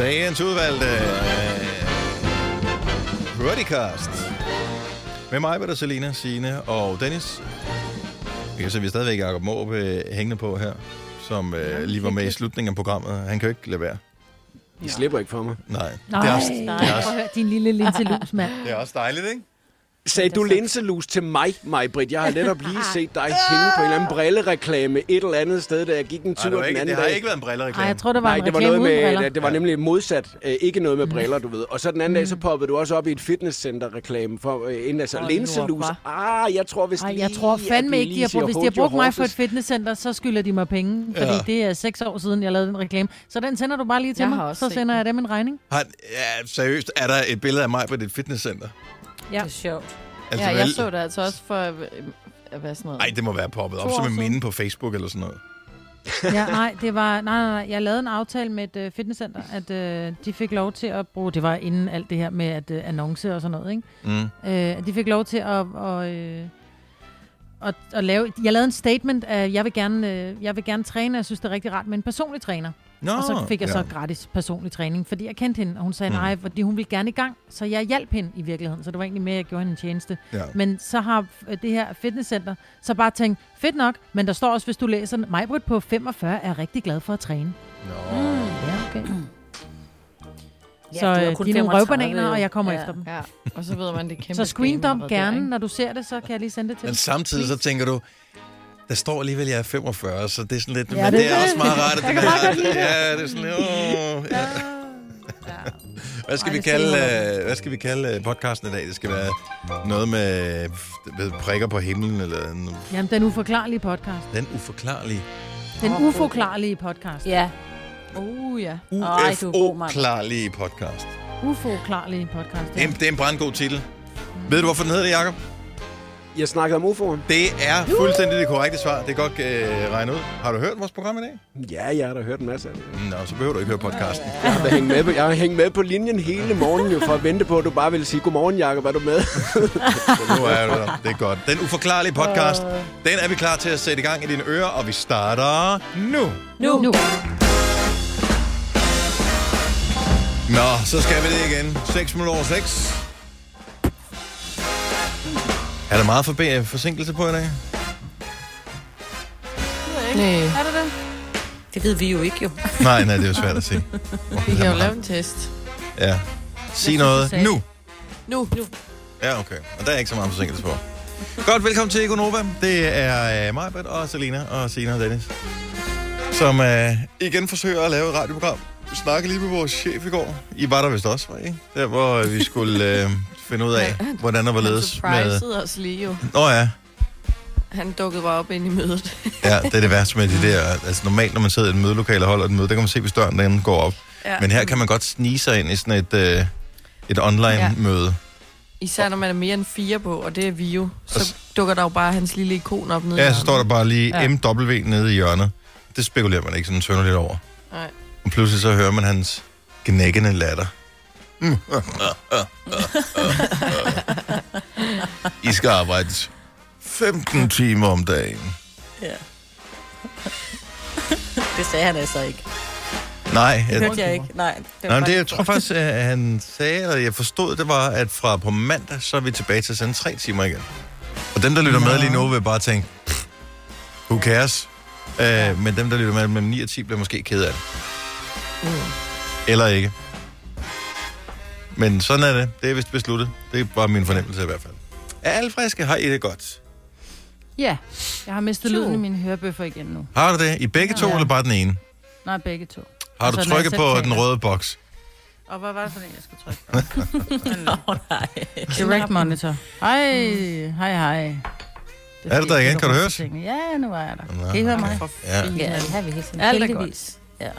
Dagens udvalgte Broadcast. Med mig, der Selina, Signe og Dennis. Vi kan se, at vi er stadigvæk Jacob Måb øh, hængende på her, som øh, lige var med i slutningen af programmet. Han kan jo ikke lade være. I slipper ikke for mig. Nej. Nej, Det er også, nej, det er prøv også, at høre, din lille linselus, mand. det er også dejligt, ikke? Sagde du linselus til mig, Majbrit? Jeg har netop lige set dig hænge på en eller anden brillereklame et eller andet sted, da jeg gik en tur Ej, det, var den ikke, anden det har dag. ikke været en brillereklame. Nej, jeg tror, det var Nej, en det var reklame noget uden briller. med, det var nemlig modsat. Øh, ikke noget med briller, du ved. Og så den anden dag, så poppede du også op i et fitnesscenter-reklame for øh, en altså Åh, linselus. Ah, jeg tror hvis Ej, jeg tror fandme ikke, de har brugt, hvis de har brugt mig for et fitnesscenter, så skylder de mig penge, fordi Ja. det er seks år siden, jeg lavede den reklame. Så den sender du bare lige til Jeg mig, også så set sender den. jeg dem en regning. Har, ja, seriøst, er der et billede af mig på dit fitnesscenter? Ja. Det er sjovt. Altså, ja, jeg vel- så det altså også for øh, at være sådan noget. Ej, det må være poppet op som en minde på Facebook eller sådan noget. ja, nej, det var, nej, nej, nej, jeg lavede en aftale med et uh, fitnesscenter, at uh, de fik lov til at bruge, det var inden alt det her med at uh, annonce og sådan noget, ikke? Mm. Øh, at de fik lov til at, og, øh, at, at lave... Jeg lavede en statement af, jeg vil gerne, øh, jeg vil gerne træne, og jeg synes, det er rigtig rart med en personlig træner. Nå, og så fik jeg ja. så gratis personlig træning, fordi jeg kendte hende, og hun sagde Mm. nej, fordi hun ville gerne i gang. Så jeg hjalp hende i virkeligheden, så det var egentlig med, at jeg gjorde hende en tjeneste. Ja. Men så har øh, det her fitnesscenter så bare tænkt, fedt nok, men der står også, hvis du læser, Majbrit på 45 er rigtig glad for at træne. Nå. Ja, okay. Ja, så er øh, kun de er nogle 35 røvbananer, og jeg kommer ja, efter dem. Ja, og så ved man, det er kæmpe Så screen dump kamera der, gerne, når du ser det, så kan jeg lige sende det til Men dig. samtidig så tænker du, der står alligevel, at jeg er 45, så det er sådan lidt... Ja, Ja, men det det, er er det. også meget rart, at det det. Ja, det er sådan lidt... Åh, ja. Ja. Hvad skal, Ej, vi kalde, øh, hvad skal vi kalde øh, podcasten i dag? Det skal være noget med, med prikker på himlen, eller en, Jamen, den uforklarlige podcast. den uforklarlige, Den Åh, uforklarlige podcast. Ja. Uh, ja. Er. UFO-klarlige podcast. Uforklarlige podcast. Det er, en- det er en brandgod titel. Ved du, hvorfor den hedder det, Jacob? Jeg snakkede om UFO'en. Det er fuldstændig det korrekte svar. Det er godt øh, regnet ud. Har du hørt vores program i dag? Ja, jeg har da hørt en masse af det. Nå, så behøver du ikke høre podcasten. Jeg har, hængt med på, jeg har hængt med på linjen hele morgenen jo, for at vente på, at du bare ville sige, godmorgen Jacob, er du med? Så nu er du der. Det er godt. Den uforklarlige podcast, den er vi klar til at sætte i gang i dine ører, og vi starter nu. Nu. nu. Nå, så skal vi det igen. 6 minutter over 6. Er der meget forbe- forsinkelse på i dag? Nej. Er det det? Det ved vi jo ikke, jo. Nej, nej, det er jo svært at se. Vi kan jo lave en test. Ja. Sig noget nu. Nu. nu. Ja, okay. Og der er ikke så meget forsinkelse på. Godt, velkommen til Egonova. Det er uh, mig, og Selina og Sina og Dennis, som uh, igen forsøger at lave et radioprogram. Vi snakkede lige med vores chef i går. I var der vist også, var I ikke? Der, hvor vi skulle uh, finde ud af, hvordan der var Han ledes med... surprisede os lige jo. Nå ja, Han dukkede bare op ind i mødet. ja, det er det værste med de der... Altså normalt, når man sidder i et mødelokale og holder et møde, der kan man se, hvis døren den går op. Ja. Men her kan man godt snige sig ind i sådan et, uh, et online-møde. Især når man er mere end fire på, og det er vi jo. Så s- dukker der jo bare hans lille ikon op nede Ja, så står der bare lige Ja. MW nede i hjørnet. Det spekulerer man ikke sådan tønder lidt over. Nej. Og pludselig så hører man hans gnækkende latter. Mm. I skal arbejde 15 timer om dagen. Ja. det sagde han altså ikke. Nej, Det hørte jeg ikke. Nej, det nej men det, jeg tror faktisk, at han sagde, eller jeg forstod, det var, at fra på mandag, så er vi tilbage til at sende tre timer igen. Og dem, der lytter med lige nu, vil bare tænke, "Pff, who cares? Uh, men dem, der lytter med mellem 9 og 10, bliver måske ked af det. Eller ikke. Men sådan er det. Det er vist besluttet. Det er bare min fornemmelse i hvert fald. Er alle friske? Har I det godt? Ja, jeg har mistet lyden i mine hørebøffer igen nu. Har du det? I begge to, Ja. eller bare den ene? Nej, begge to. Har Altså, du trykket på den røde boks? Og hvad var det for en, jeg skulle trykke på? Nå, nej. Direct monitor. Hej, hej, hej. Det Er du der igen? Kan du høre os? tingene. Ja, nu er jeg der. Nå, Kan I høre mig? Ja. Ja, det har vi helt sådan. Alt er Heldigvis. Ja.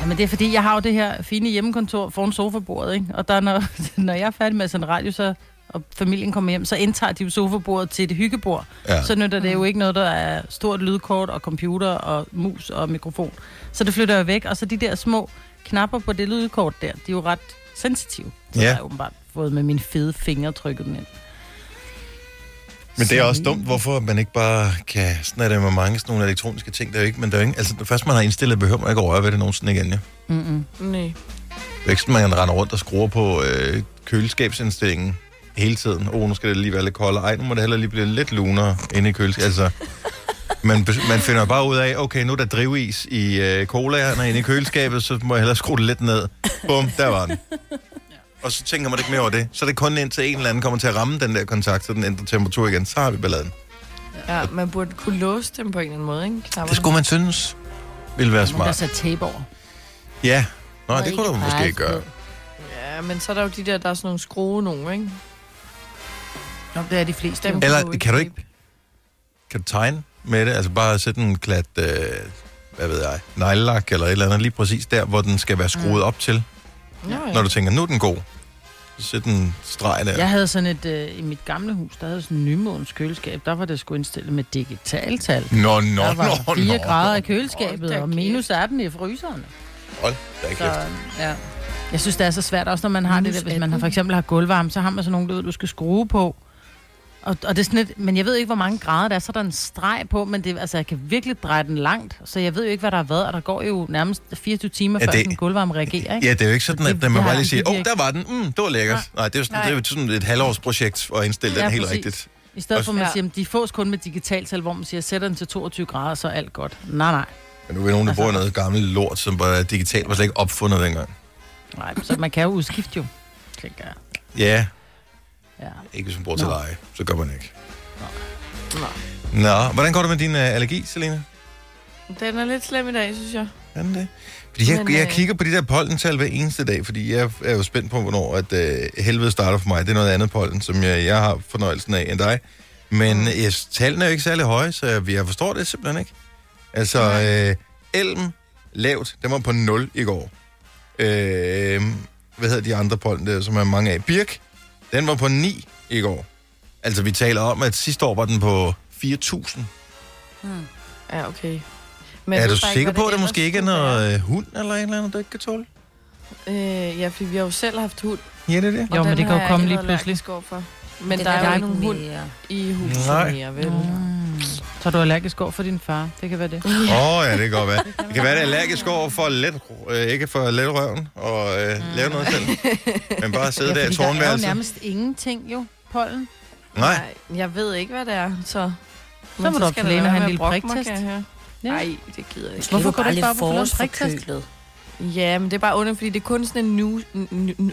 Ja, men det er fordi, jeg har jo det her fine hjemmekontor foran sofabordet, ikke? Og der, når, når jeg er færdig med sådan en radio, så, og familien kommer hjem, så indtager de jo sofabordet til det hyggebord. Ja. Så nytter det jo ikke noget, der er stort lydkort og computer og mus og mikrofon. Så det flytter jeg væk, og så de der små knapper på det lydkort der, de er jo ret sensitive. Så Ja. jeg har åbenbart fået med mine fede fingre trykket dem ind. Men det er også dumt, hvorfor man ikke bare kan... Sådan er det med mange sådan nogle elektroniske ting. Der er jo ikke, men der er jo ikke, altså, det første, man har indstillet, behøver man ikke at røre ved det nogensinde igen. Ja. Mm-mm. Nej. Det er ikke sådan, man render rundt og skruer på øh, køleskabsindstillingen hele tiden. Åh, oh, nu skal det lige være lidt koldere. Ej, nu må det heller lige blive lidt lunere inde i køleskabet. Altså, man, man finder bare ud af, okay, nu er der drivis i øh, colaerne inde i køleskabet, så må jeg hellere skrue det lidt ned. Bum, der var den. Og så tænker man ikke mere over det. Så er det kun indtil en eller anden kommer til at ramme den der kontakt, så den ændrer temperatur igen. Så har vi balladen. Ja, man burde kunne låse dem på en eller anden måde, ikke? Knapperne. Det skulle man synes ville være smart. sat tape over. Ja, Nå, det kunne du måske gøre. Ja, men så er der jo de der, der er sådan nogle skrue nogle, ikke? Nå, det er de fleste. Dem. Eller kunne kan du ikke- Kan du tegne med det? Altså bare sætte en klat, øh, hvad ved jeg, neglelak eller et eller andet, lige præcis der, hvor den skal være skruet op til. Nå, ja. Når du tænker, nu er den god. Så sæt en streg der. Jeg havde sådan et, øh, i mit gamle hus, der havde sådan en nymåns køleskab. Der var det sgu indstillet med digitaltal. Nå, nå, Der var nå, 4 nå. grader i køleskabet, Hold da og minus 18 i fryseren. Hold da Så, kæft. ja. Jeg synes, det er så svært, også når man har Minus det der, hvis man har 18. for eksempel har gulvvarme, så har man sådan nogle, du, ved, du skal skrue på. Og, og det er sådan lidt, men jeg ved ikke, hvor mange grader der er, så er der en streg på, men det, altså, jeg kan virkelig dreje den langt, så jeg ved jo ikke, hvad der har været, og der går jo nærmest 24 timer, Ja, før det- sådan en gulvvarme reagerer, ikke? Ja, det er jo ikke sådan, Det- at man bare lige siger, åh, oh, der var den, mm, det var lækkert. Nej, det er jo sådan, Nej. det er jo sådan et halvårsprojekt at indstille Ja, den helt præcis. rigtigt. I stedet for, at man siger, at de fås kun med digitaltal, hvor man siger, sætter den til 22 grader, så er alt godt. Nej, nej. Men nu er nogen, der Altså- bor i noget gammelt lort, som bare er digitalt, var slet ikke opfundet dengang. nej. Så man kan jo udskifte jo, tænker jeg. Ja, Ja. ikke hvis man bor til Nå. leje, så gør man ikke. Nå. Nå, hvordan går det med din uh, allergi, Selina? Den er lidt slem i dag, synes jeg. Er den det? Fordi jeg, Men, jeg øh, kigger på de der pollental hver eneste dag, fordi jeg er jo spændt på, hvornår at, uh, helvede starter for mig. Det er noget andet pollen, som jeg, jeg har fornøjelsen af end dig. Men Mm. jeg, tallene er jo ikke særlig høje, så jeg, jeg forstår det simpelthen ikke. Altså, øh, elm lavt, den var på 0 i går. Øh, hvad hedder de andre pollen der, som er mange af? Birk, den var på 9 i går. Altså, vi taler om, at sidste år var den på 4.000. Ja, okay. Men er du sikker hvad på, at det måske ikke er noget øh, hund eller et eller andet, du ikke kan tåle? Øh, ja, fordi vi har jo selv haft hund. Ja, det er det. og Jo, men det kan jo komme ikke lige pludselig. allergisk overfor. Men Den der er jo jo ikke nogen hund mere. i huset Nej. mere, vel? Mm. Så er du allergisk over for din far. Det kan være det. Åh, oh, ja, det kan godt være. Det kan være, det er allergisk over for let, øh, ikke for let røven og øh, Mm. lave noget selv. Men bare sidde Ja, der i fordi der er jo tårnværelset. nærmest ingenting jo, pollen. Nej, Nej, jeg ved ikke, hvad det er, så... Så må du op til lægen og have en lille priktest. Nej, det gider jeg ikke. Hvorfor går bare du ikke bare på forårsforkølet? Ja, men det er bare under, fordi det er kun sådan en nu...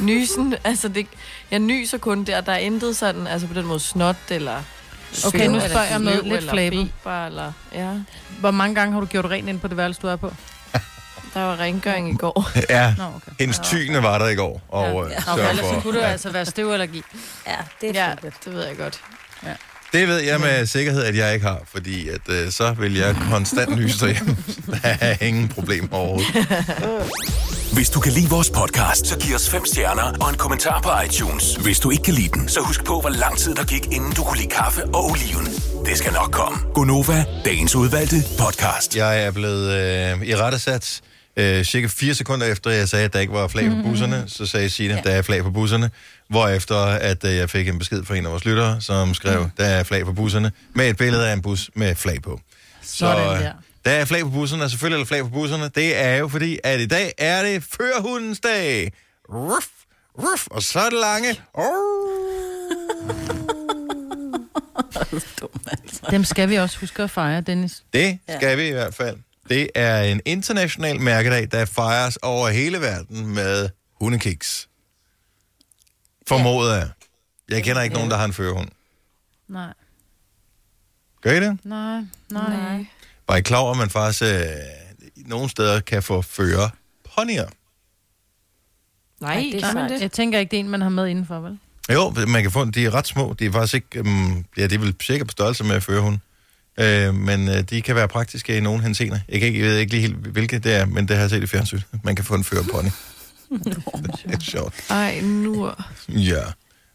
Nysen, altså det, jeg nyser kun der, der er intet sådan, altså på den måde snot eller... Okay, nu spørger jeg om noget lidt flabet. eller, ja, Hvor mange gange har du gjort rent ind på det værelse, du er på? der var rengøring i går. ja. Nå, okay. Hendes tyne var der i går. Og Ja. øh, Okay, ellers for, kunne det ja. altså være støvallergi. Ja, det er Ja, fint. det ved jeg godt. Det ved jeg med sikkerhed, at jeg ikke har, fordi at, øh, så vil jeg konstant nyse derhjemme. Der er ingen problem overhovedet. Hvis du kan lide vores podcast, så giv os fem stjerner og en kommentar på iTunes. Hvis du ikke kan lide den, så husk på, hvor lang tid der gik, inden du kunne lide kaffe og oliven. Det skal nok komme. Gonova, dagens udvalgte podcast. Jeg er blevet øh, i rettesat øh, cirka fire sekunder efter, jeg sagde, at der ikke var flag på busserne. Så sagde Signe, at der er flag på busserne. Hvorefter at øh, jeg fik en besked fra en af vores lyttere, som skrev, der er flag på busserne, med et billede af en bus med flag på. Sådan øh, der. Der er flag på busserne, og selvfølgelig er der flag på busserne. Det er jo fordi, at i dag er det førhundens dag. Ruff, ruff, og så er det lange. Dem skal vi også huske at fejre, Dennis. Det skal vi i hvert fald. Det er en international mærkedag, der fejres over hele verden med hundekiks. Formoder jeg. Jeg kender ikke nogen, der har en førhund. Nej, Gør I det? nej, nej. nej. Var I klar over, at man faktisk øh, nogle steder kan få føre ponyer? Nej, Ej, det er man det? Jeg tænker ikke, det er en, man har med indenfor, vel? Jo, man kan få de er ret små. De er faktisk ikke, um, ja, de er vel sikkert på størrelse med førhund. Øh, men øh, de kan være praktiske i nogle henseender. Jeg, kan ikke, jeg ved ikke lige helt, hvilke det er, men det har jeg set i fjernsyn. Man kan få en førerpony. Det er sjovt. Ej, nu... Ja.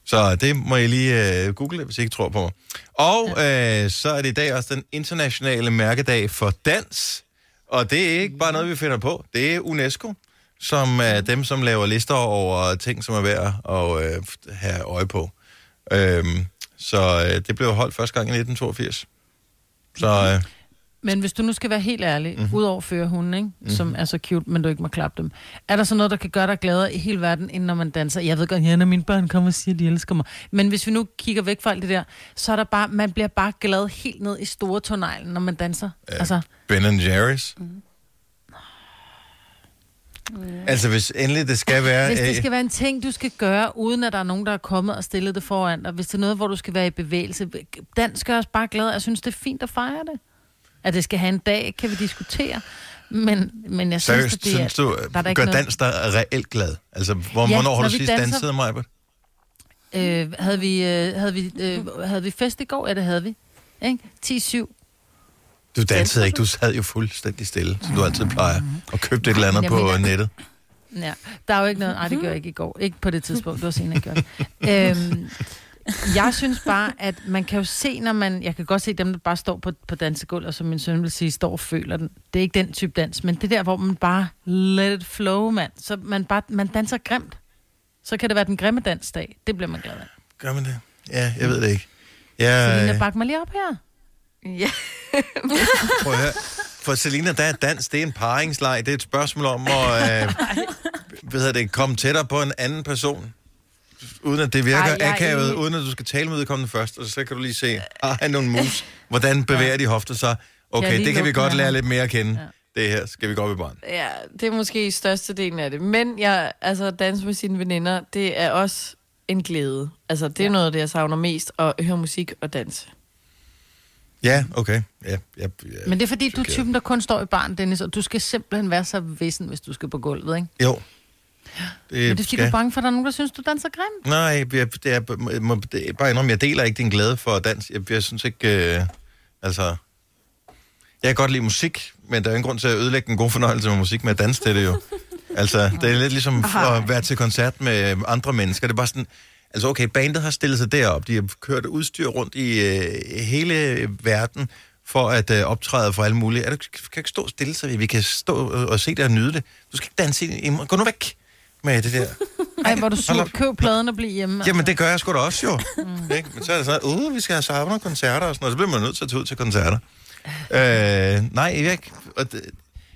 Så det må I lige øh, google, hvis I ikke tror på mig. Og øh, så er det i dag også den internationale mærkedag for dans. Og det er ikke bare noget, vi finder på. Det er UNESCO, som er dem, som laver lister over ting, som er værd at øh, have øje på. Øhm, så øh, det blev holdt første gang i 1982. Så øh, Men hvis du nu skal være helt ærlig, Mhm. mm-hmm. udover førerhunden, ikke? Mm-hmm. som er så cute, men du ikke må klappe dem, er der så noget, der kan gøre dig gladere i hele verden, end når man danser? Jeg ved godt, ja, når mine børn kommer og siger, at de elsker mig. Men hvis vi nu kigger væk fra alt det der, så er der bare, man bliver bare glad helt ned i store tårneglen, når man danser. Ja. Altså, Ben Jerry's. Mm. Altså, hvis endelig det skal være... hvis det øh, skal være en ting, du skal gøre, uden at der er nogen, der er kommet og stillet det foran dig, hvis det er noget, hvor du skal være i bevægelse, dans gør os bare glad. Jeg synes, det er fint at fejre det. At det skal have en dag, kan vi diskutere. Men, men jeg synes, Seriøst, at det er, synes du, der er der gør noget- dans dig reelt glad? Altså, hvor, Ja, hvornår har du sidst danser- danset, Majbert? Øh, havde, vi, øh, havde, vi, øh, havde vi fest i går? Ja, det havde vi. Ikke? 10-7. Du dansede ikke, du sad jo fuldstændig stille, som du altid plejer, og købte et eller andet på mener- nettet. Ja, der er jo ikke noget... Nej, det gør jeg ikke i går. Ikke på det tidspunkt, det var senere, det. øhm, jeg synes bare, at man kan jo se, når man... Jeg kan godt se dem, der bare står på, på dansegulvet, og som min søn vil sige, står og føler den. Det er ikke den type dans, men det der, hvor man bare let it flow, mand. Så man, bare, man danser grimt. Så kan det være den grimme dansdag. Det bliver man glad af. Gør man det? Ja, jeg ved det ikke. Jeg, Selina, bak mig lige op her. Ja. Prøv at høre. For Selina, der er dans, det er en paringsleg. Det er et spørgsmål om at øh, hedder det, komme tættere på en anden person. Uden at det virker Ej, jeg er akavet, enig. uden at du skal tale med udkommende først. Og så kan du lige se, har han nogle moves? Hvordan bevæger de hofter sig? Okay, det kan vi godt lære lidt mere at kende. Det her skal vi gå op i barn. Ja, det er måske størstedelen af det. Men jeg, altså, danse med sine veninder, det er også en glæde. Altså, det er ja. noget af det, jeg savner mest, at høre musik og danse. Ja, okay. Ja, ja, ja. Men det er fordi, du er typen, der kun står i barn, Dennis, og du skal simpelthen være så vissen, hvis du skal på gulvet, ikke? Jo. Det, Men det er fordi, du er bange for, at der er nogen, der synes, du danser grimt. Nej, jeg, det, er, må, må- det er bare indrømme, jeg deler ikke din glæde for dans. Jeg, jeg synes ikke, øh, altså... Jeg kan godt lide musik, men der er ingen grund til at ødelægge en god fornøjelse med musik med at danse til det jo. Altså, det er lidt ligesom at være til koncert med andre mennesker. Det er bare sådan... Altså, okay, bandet har stillet sig derop. De har kørt udstyr rundt i øh, hele verden for at øh, optræde for alle mulige. Er du, kan ikke stå stille, så vi kan stå og, og se det og nyde det. Du skal ikke danse i, i Gå nu væk med det der. Ej, hvor er du sur. Køb pladen og bliv hjemme. Jamen, det gør jeg sgu da også, jo. Mm. Ikke? Men så er det sådan, uh, vi skal have savner koncerter og sådan noget. Så bliver man nødt til at tage ud til koncerter. øh, nej, jeg ikke. Og det,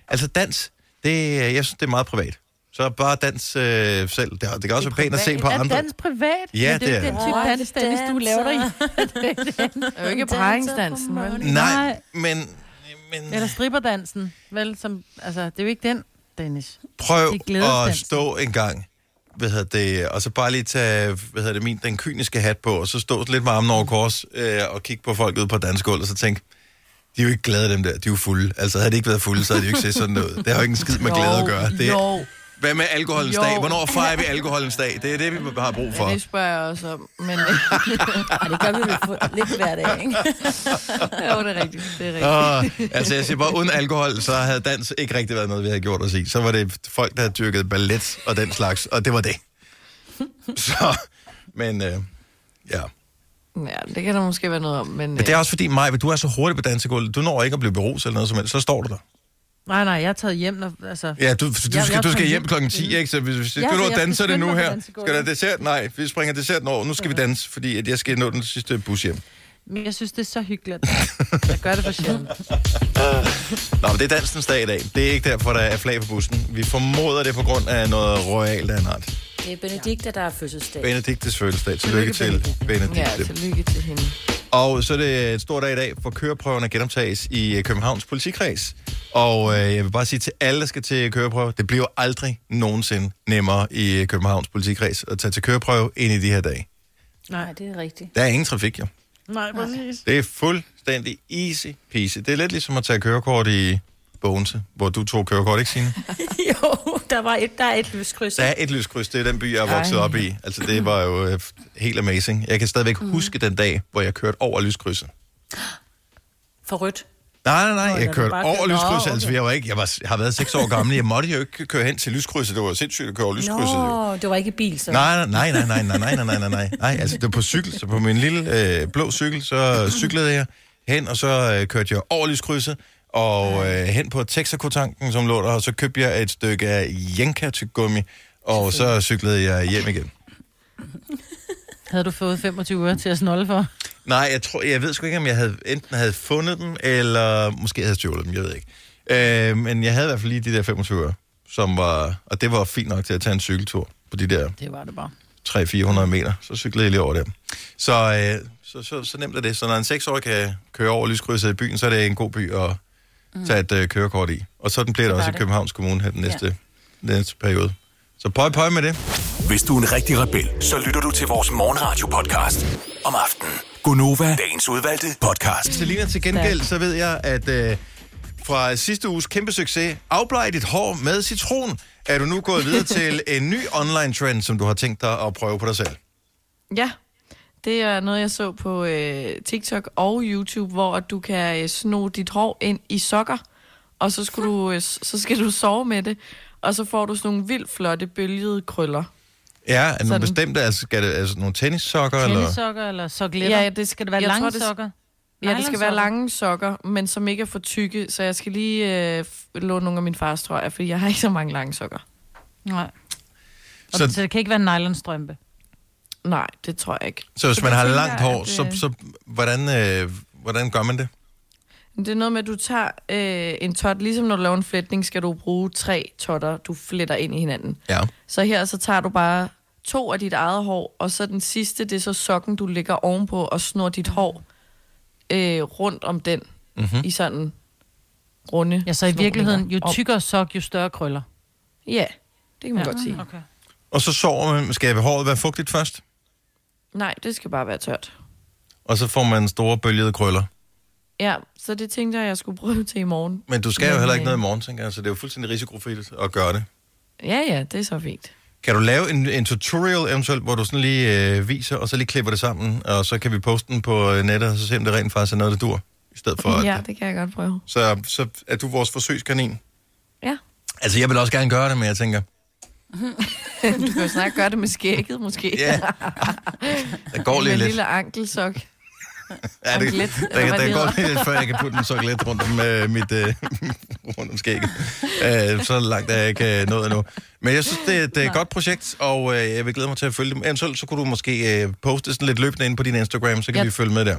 altså, dans, det, jeg synes, det er meget privat. Så bare dans øh, selv. Det, det kan også være pænt at se på er andre. dans privat? Ja, Men det er det er den type dans, det Dennis, du laver dig i. Det er jo ikke paringsdansen, vel? Nej, Nej. men, men Eller stripperdansen, vel? Som, altså, det er jo ikke den, Dennis. prøv at stå en gang, hvad hedder det, og så bare lige tage, hvad hedder det, min, den kyniske hat på, og så stå lidt med armen over kors, øh, og kigge på folk ude på dansegulvet, og så tænke, de er jo ikke glade, dem der. De er jo fulde. Altså, havde de ikke været fulde, så havde de jo ikke set sådan ud. Det har jo ikke en skid med glæde at gøre. Det Jo, hvad med alkoholens Jo. dag? Hvornår fejrer vi alkoholens dag? Det er det, vi har brug for. ja, det spørger jeg også om. Men Ej, det gør vi for- lidt hver dag, ikke? jo, det er rigtigt. Det er rigtigt. Og, altså, jeg siger bare, uden alkohol, så havde dans ikke rigtig været noget, vi havde gjort os i. Så var det folk, der havde dyrket ballet og den slags, og det var det. Så, men øh, ja. Ja, det kan der måske være noget om, men... Men det er også fordi, Maja, du er så hurtig på dansegulvet. Du når ikke at blive beruset eller noget som helst. Så står du der. Nej, nej, jeg er taget hjem, når, altså... Ja, du, du, skal, jeg du skal hjem hjem. klokken 10, ikke? Så hvis, hvis Ja, ja, du jeg danse det nu her. Skal der dessert? Nej, vi springer desserten over. Nu skal vi danse, fordi at jeg skal nå den sidste bus hjem. Men jeg synes, det er så hyggeligt. Jeg gør det for sjældent. Nå, men det er dansens dag i dag. Det er ikke derfor, der er flag på bussen. Vi formoder det på grund af noget royalt af en art. Det er Benedikte, der er fødselsdag. Benediktes fødselsdag. Tillykke til Benedikte. Ja, tillykke til hende. Og så er det et stort dag i dag, for køreprøverne genoptages i øh, Københavns politikreds. Og øh, jeg vil bare sige til alle, der skal til køreprøve, det bliver aldrig nogensinde nemmere i øh, Københavns politikreds at tage til køreprøve ind i de her dage. Nej, det er rigtigt. Der er ingen trafik, jo. Nej, præcis. Det er fuldstændig easy peasy. Det er lidt ligesom at tage kørekort i Bogense, hvor du tog kørekort, ikke Signe? jo, der, var et, der er et lyskryds. Der er et lyskryds, det er den by, jeg er vokset op i. Altså, det var jo øh, helt amazing. Jeg kan stadigvæk mm. huske den dag, hvor jeg kørte over lyskrydset. For rødt. Nej, nej, nej, jeg kørte over Nå, lyskrydset, okay. altså jeg var ikke, jeg, var, jeg har været seks år gammel, jeg måtte jo ikke køre hen til lyskrydset, det var sindssygt at køre over lyskrydset. jo. Nå, det var ikke bil, så. Nej, nej, nej, nej, nej, nej, nej, nej, nej, nej, nej, altså det var på cykel, så på min lille øh, blå cykel, så cyklede jeg hen, og så øh, kørte jeg over lyskrydset, og øh, hen på Texaco-tanken, som lå der, og så købte jeg et stykke af Jenka gummi, og så cyklede jeg hjem igen. Havde du fået 25 øre til at snolde for? Nej, jeg tror, jeg ved sgu ikke, om jeg havde, enten havde fundet dem, eller måske havde stjålet dem, jeg ved ikke. Øh, men jeg havde i hvert fald lige de der 25 øre, som var, og det var fint nok til at tage en cykeltur på de der Det var det bare. 300-400 meter. Så cyklede jeg lige over der. Så, øh, så, så, så nemt er det. Så når en 6-årig kan køre over lyskrydset i byen, så er det en god by at tage et øh, kørekort i. Og sådan bliver det Det også var i det. Københavns Kommune her den næste, ja. næste periode. Så pøj pøj med det. Hvis du er en rigtig rebel, så lytter du til vores morgenradio-podcast om aftenen. Gunova, dagens udvalgte podcast. Selina, til gengæld, så ved jeg, at øh, fra sidste uges kæmpe succes, afbleg dit hår med citron, er du nu gået videre til en ny online trend, som du har tænkt dig at prøve på dig selv. Ja, det er noget, jeg så på øh, TikTok og YouTube, hvor du kan øh, sno dit hår ind i sokker, og så, skulle du, øh, så skal du sove med det, og så får du sådan nogle vildt flotte bølgede krøller. Ja, er det nogle bestemte, altså, skal det, altså nogle tennissokker? Eller? Tennissokker eller sokletter? Ja, ja, det skal det være jeg lange tror, det- sokker? Ja, det skal være lange sokker, men som ikke er for tykke, så jeg skal lige øh, låne nogle af min fars trøjer, fordi jeg har ikke så mange lange sokker. Nej. Og Så- så, så det kan ikke være en nylonstrømpe. Nej, det tror jeg ikke. Så hvis Så man har langt hår, at, så, øh, så hvordan, øh, hvordan gør man det? Det er noget med, at du tager øh, en tot, ligesom når du laver en flætning, skal du bruge tre totter, du fletter ind i hinanden. Ja. Så her så tager du bare to af dit eget hår, og så den sidste, det er så sokken, du lægger ovenpå og snor dit hår øh, rundt om den Mm-hmm. i sådan runde Ja, så i virkeligheden, jo tykkere sok, jo større krøller. Ja, det kan man Ja. godt sige. Okay. Og så sover man, skal håret være fugtigt først, Nej, det skal bare være tørt. og så får man store bølgede krøller. Ja, så det tænkte jeg, jeg skulle prøve til i morgen. Men du skal jo Men, heller ikke øh, noget i morgen, tænker jeg, så det er jo fuldstændig risikofrit at gøre det. Ja, ja, det er så fint. Kan du lave en, en tutorial eventuelt, hvor du sådan lige øh, viser, og så lige klipper det sammen, og så kan vi poste den på øh, nettet, og så se om det rent faktisk er noget, der dur, i stedet for, Ja, at, det kan jeg godt prøve. så, så er du vores forsøgskanin. Ja. Altså, jeg vil også gerne gøre det, men jeg tænker, Du kan jo snart gøre det med skægget, måske. ja, der går med lige en lidt. lille ankelsok. Ja, det, anklet, der, der, der det går lige lidt, før jeg kan putte en soklet rundt om øh, mit øh, rundt om skægget. Øh, så langt er jeg ikke øh, nået endnu. Men jeg synes, det er et godt projekt, og øh, jeg vil glæde mig til at følge dem. Eventuelt så kunne du måske øh, poste sådan lidt løbende ind på din Instagram, så kan Ja. vi følge med der.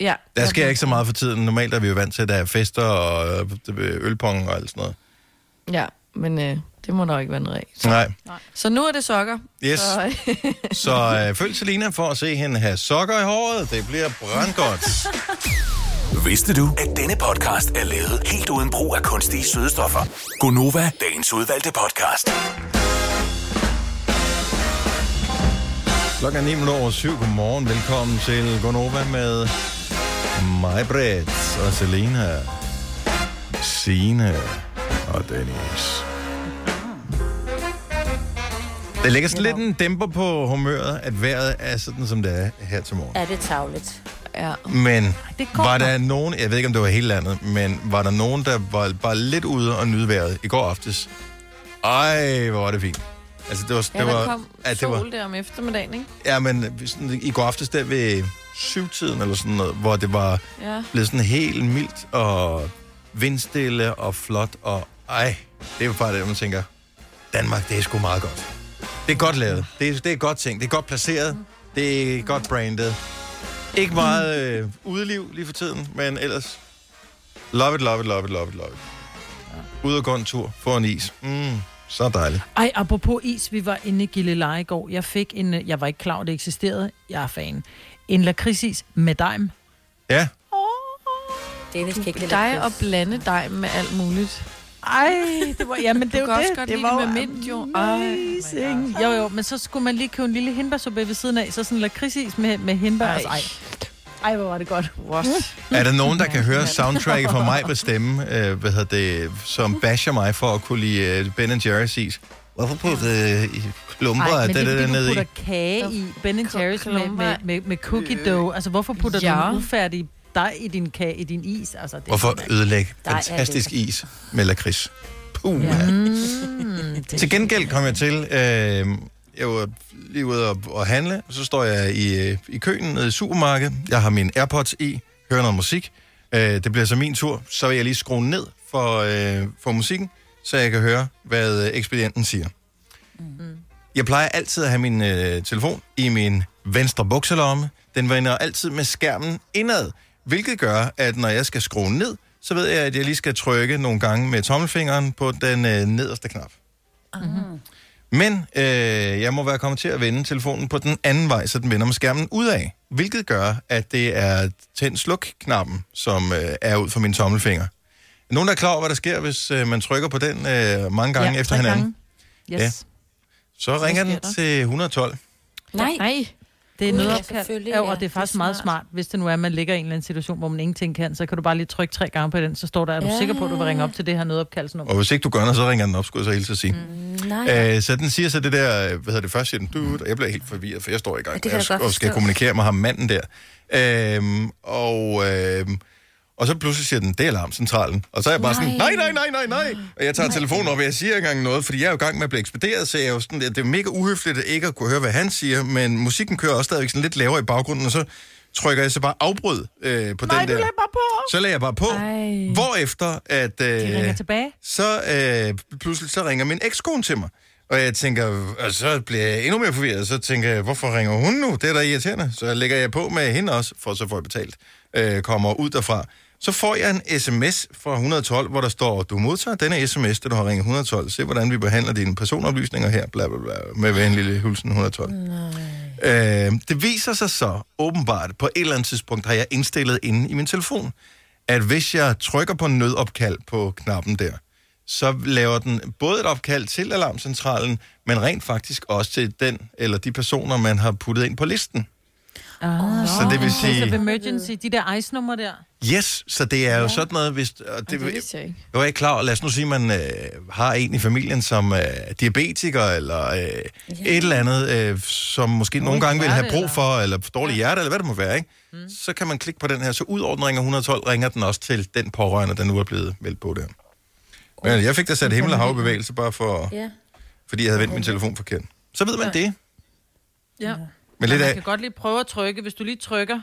Ja. Der sker ikke så meget for tiden. Normalt er vi jo vant til, at der er fester og øh, ølpong og alt sådan noget. Ja, men øh, det må der jo ikke være noget af. Nej. Så nu er det sokker. Yes. Så, Så øh, følg Selina for at se hende have sokker i håret. Det bliver brandgodt. Vidste du, at denne podcast er lavet helt uden brug af kunstige sødestoffer? Gonova, dagens udvalgte podcast. Klokken er 9 minutter over syv. Godmorgen. Velkommen til Gonova med mig, Britt, og Selena, Signe og Dennis. Det lægger sådan lidt en dæmper på humøret, at vejret er sådan, som det er her til morgen. Ja, det er tavligt. ja. Men det var der nogen, jeg ved ikke, om det var hele landet, men var der nogen, der var bare lidt ude og nyde vejret i går aftes? Ej, hvor var det fint. Altså, det var, ja, det der var, kom at det var, sol der om eftermiddagen, ikke? Ja, men sådan, i går aftes der ved syvtiden eller sådan noget, hvor det var Ja. blevet sådan helt mildt og vindstille og flot, og ej, det er jo bare det, man tænker, Danmark, det er sgu meget godt. Det er godt lavet. Det er, det er godt ting. Det er godt placeret. Det er godt brandet. Ikke meget øh, udeliv lige for tiden, men ellers love it, love it, love it, love it, love it. Ud og gå en tur, få en is. Mm, så dejligt. Ej, apropos is, vi var inde i Gilleleje i går. Jeg fik en, øh, jeg var ikke klar over, det eksisterede. Jeg er fan. En lakridsis med dejm. Ja, Dennis kan ikke lide Dig lakrids. og blande dig med alt muligt. Ej, det var, ja, men det Du er også det. godt det lide var det jo med mint, jo. Ej, amazing. Jo, jo, men så skulle man lige købe en lille hindbærsuppe ved siden af, så sådan en lakridsis med, med hindbær. Ej. Altså, ej. ej, hvor var det godt. What? Er der nogen, der kan høre soundtracket fra mig bestemme, øh, hvad hedder det, som basher mig for at kunne lide øh, Ben Jerry's is? Hvorfor putte øh, klumper Ej, af men det, det du nede i? putter kage i Ben Jerry's med, med, med, med cookie dough. Altså, hvorfor putter Ja. du en ufærdig dej i din, kage, i din is? Altså, det Hvorfor ødelægge fantastisk is med lakrids? Puh. Ja. Mm, Til gengæld kom jeg til, øh, jeg var lige ude og, og handle, og så står jeg i, øh, i køen nede i supermarkedet. Jeg har min AirPods i, hører noget musik. Øh, det bliver så min tur. Så vil jeg lige skrue ned for, øh, for musikken, så jeg kan høre, hvad øh, ekspedienten siger. Jeg plejer altid at have min øh, telefon i min venstre bukselomme. den vender altid med skærmen indad, hvilket gør, at når jeg skal skrue ned, så ved jeg, at jeg lige skal trykke nogle gange med tommelfingeren på den øh, nederste knap. Mhm. Men øh, jeg må være kommet til at vende telefonen på den anden vej, så den vender med skærmen udad. Hvilket gør, at det er tænd-sluk-knappen, som øh, er ud for min tommelfinger. Er nogen, der er klar over, hvad der sker, hvis øh, man trykker på den øh, mange gange ja, efter hinanden? Gange. Yes. Så ringer den til 112. Nej. Nej. Det er Gud, ja, Ja, og det er faktisk Det er meget smart. smart, hvis det nu er, at man ligger i en eller anden situation, hvor man ingenting kan, så kan du bare lige trykke tre gange på den, så står der, er du Ja, sikker på, at du vil ringe op til det her nødopkaldsnummer? Og hvis ikke du gør noget, så ringer den op, skulle jeg så hilse at sige. Mm. Nej. Øh, så den siger så det der, hvad hedder det, først siger den, du, og jeg bliver helt forvirret, for jeg står i gang, Ja, jeg jeg og skal kommunikere med ham manden der. Øhm, og, øhm, og så pludselig siger den, det er alarmcentralen. Og så er jeg bare sådan, nej, nej, nej, nej, nej. Og jeg tager telefonen op, og jeg siger ikke engang noget, fordi jeg er jo i gang med at blive ekspederet, så jeg er jo sådan, det er mega uhøfligt at ikke at kunne høre, hvad han siger, men musikken kører også stadigvæk sådan lidt lavere i baggrunden, og så trykker jeg så bare afbryd øh, på Nej, den der. lagde bare på! Så lagde jeg bare på, Ej. hvorefter at... Øh, De ringer tilbage. så øh, pludselig så ringer min ekskone til mig. Og jeg tænker, og så bliver jeg endnu mere forvirret. Så tænker jeg, hvorfor ringer hun nu? Det er da irriterende. Så lægger jeg på med hende også, for så får jeg betalt. Øh, kommer ud derfra. Så får jeg en sms fra 112, hvor der står, du modtager denne sms, da du har ringet 112. Se, hvordan vi behandler dine personoplysninger her, bla bla bla, med venlig lille hilsen 112. Øh, det viser sig så åbenbart, på et eller andet tidspunkt har jeg indstillet inde i min telefon, at hvis jeg trykker på nødopkald på knappen der, så laver den både et opkald til alarmcentralen, men rent faktisk også til den eller de personer, man har puttet ind på listen. Ah, Så det vil Case of sige, emergency, de der ice-numre der. Yes, så det er jo sådan noget, hvis... Og det, Det vidste jeg ikke. jeg var ikke klar lad os nu sige, at man øh, har en i familien, som er diabetiker, eller øh, et eller andet, øh, som måske nogle gange vil have brug for, eller dårlig hjerte, eller hvad det må være, ikke? Mm. Så kan man klikke på den her, så ud over den ringer 112, ringer den også til den pårørende, der nu er blevet meldt på der. Men jeg fik da sat himmel og hav bevægelse, bare for, Ja. fordi jeg havde vendt min telefon forkert. Så ved man det. Ja. Men Men lidt man af... kan godt lige prøve at trykke. Hvis du lige trykker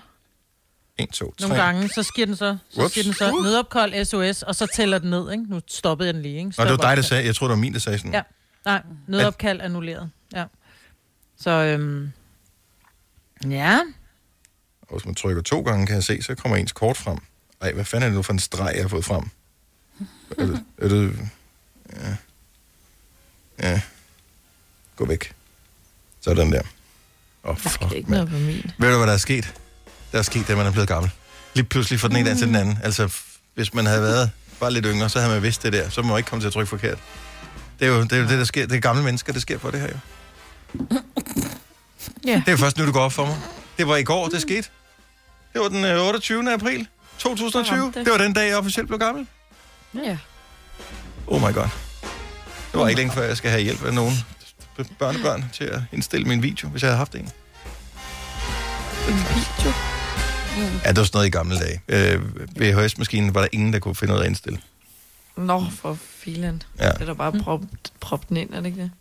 1, 2, 3. nogle gange, så sker den så, så, siger den så nødopkald SOS, og så tæller den ned, ikke? Nu stoppede jeg den lige, ikke? Nå, det var Stop dig, der sagde. Jeg tror det var min, der sagde sådan. Ja. Nej, nødopkald annulleret. Ja. Så, øhm... Ja. Og hvis man trykker to gange, kan jeg se, så kommer ens kort frem. Ej, hvad fanden er det nu for en streg, jeg har fået frem? Er det... Er det ja. ja. Gå væk. Sådan der. Åh, oh, Det er fuck, ikke mand. noget på min. Ved du, hvad der er sket? Der er sket, da man er blevet gammel. Lige pludselig fra den ene dag til den anden. Altså, hvis man havde været bare lidt yngre, så havde man vidst det der. Så må man ikke komme til at trykke forkert. Det er jo det, er jo det der sker. Det er gamle mennesker, det sker for det her jo. Ja. Det er først nu, det går op for mig. Det var i går, det skete. Det var den øh, 28. april 2020. ramte det. Var den dag, jeg officielt blev gammel. Ja. Oh my god. Det var ikke længe før, jeg skal have hjælp af nogen børnebørn til at indstille min video, hvis jeg havde haft en. Video. Ja, det var sådan noget i gamle dage. Øh, VHS-maskinen var der ingen, der kunne finde ud af at indstille. Nå, for filen. Ja. Det er da bare prop, prop den ind, er det ikke det?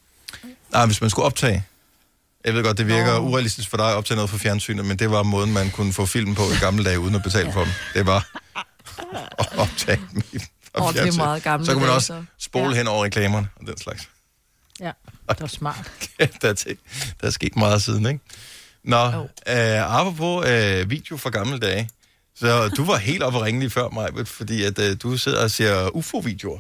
Nej, hvis man skulle optage. Jeg ved godt, det virker Nå. urealistisk for dig at optage noget for fjernsynet, men det var måden, man kunne få film på i gamle dage, uden at betale for dem. Det var at optage dem i det er meget gamle Så kunne man også så. spole hen over reklamerne og den slags. Ja, det var smart. der, er der er sket meget siden, ikke? Nå, Jo. øh, apropos øh, video fra gamle dage, så du var helt oppe og ringe lige før mig, fordi at, øh, du sidder og ser UFO-videoer.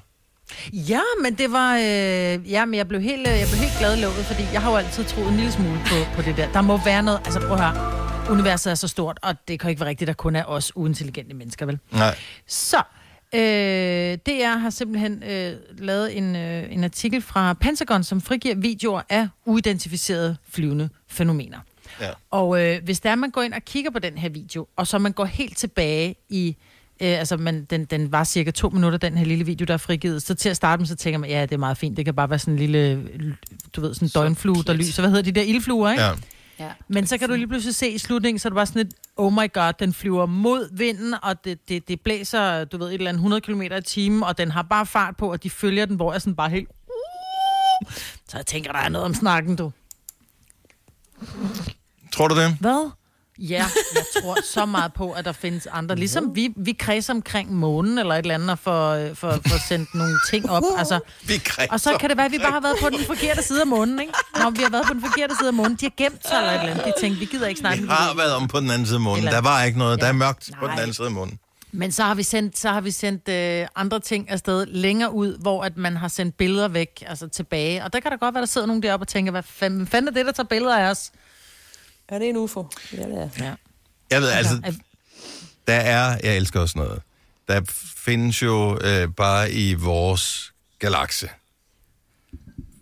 Ja, men det var... Øh, ja, men jeg blev helt, øh, jeg blev helt glad låget, fordi jeg har jo altid troet en lille smule på, på det der. Der må være noget... Altså, prøv at høre. Universet er så stort, og det kan ikke være rigtigt, der kun er os uintelligente mennesker, vel? Nej. Så, øh, DR har simpelthen øh, lavet en, øh, en artikel fra Pentagon, som frigiver videoer af uidentificerede flyvende fænomener. Ja. Og øh, hvis der man går ind og kigger på den her video, og så man går helt tilbage i... Øh, altså, man, den, den var cirka to minutter, den her lille video, der er frigivet. Så til at starte med, så tænker man, ja, det er meget fint. Det kan bare være sådan en lille, du ved, sådan en døgnflue, der lyser. Hvad hedder de der ildfluer, ikke? Ja. Ja. Men så kan du lige pludselig se i slutningen, så er det bare sådan et, oh my god, den flyver mod vinden, og det, det, det blæser, du ved, et eller andet 100 km i timen, og den har bare fart på, og de følger den, hvor jeg sådan bare helt... Så jeg tænker, der er noget om snakken, du. Tror du det? Hvad? Ja, jeg tror så meget på, at der findes andre. Ligesom vi, vi kredser omkring månen eller et eller andet for, øh, for, for sendt nogle ting op. Altså, Vi og så kan det være, at vi bare har været på den forkerte side af månen, ikke? Når vi har været på den forkerte side af månen, de har gemt sig eller et eller andet. De tænkte, vi gider ikke snakke Vi har været om på den anden side af månen. Der var ikke noget. Der er mørkt på Nej. den anden side af månen. Men så har vi sendt, så har vi sendt øh, andre ting afsted længere ud, hvor at man har sendt billeder væk, altså tilbage. Og der kan da godt være, der sidder nogen deroppe og tænker, hvad fanden, fanden er det, der tager billeder af os? Er det en UFO? Ja, det er. Ja. Jeg ved, altså, at- der er, jeg elsker også noget. Der findes jo øh, bare i vores galakse,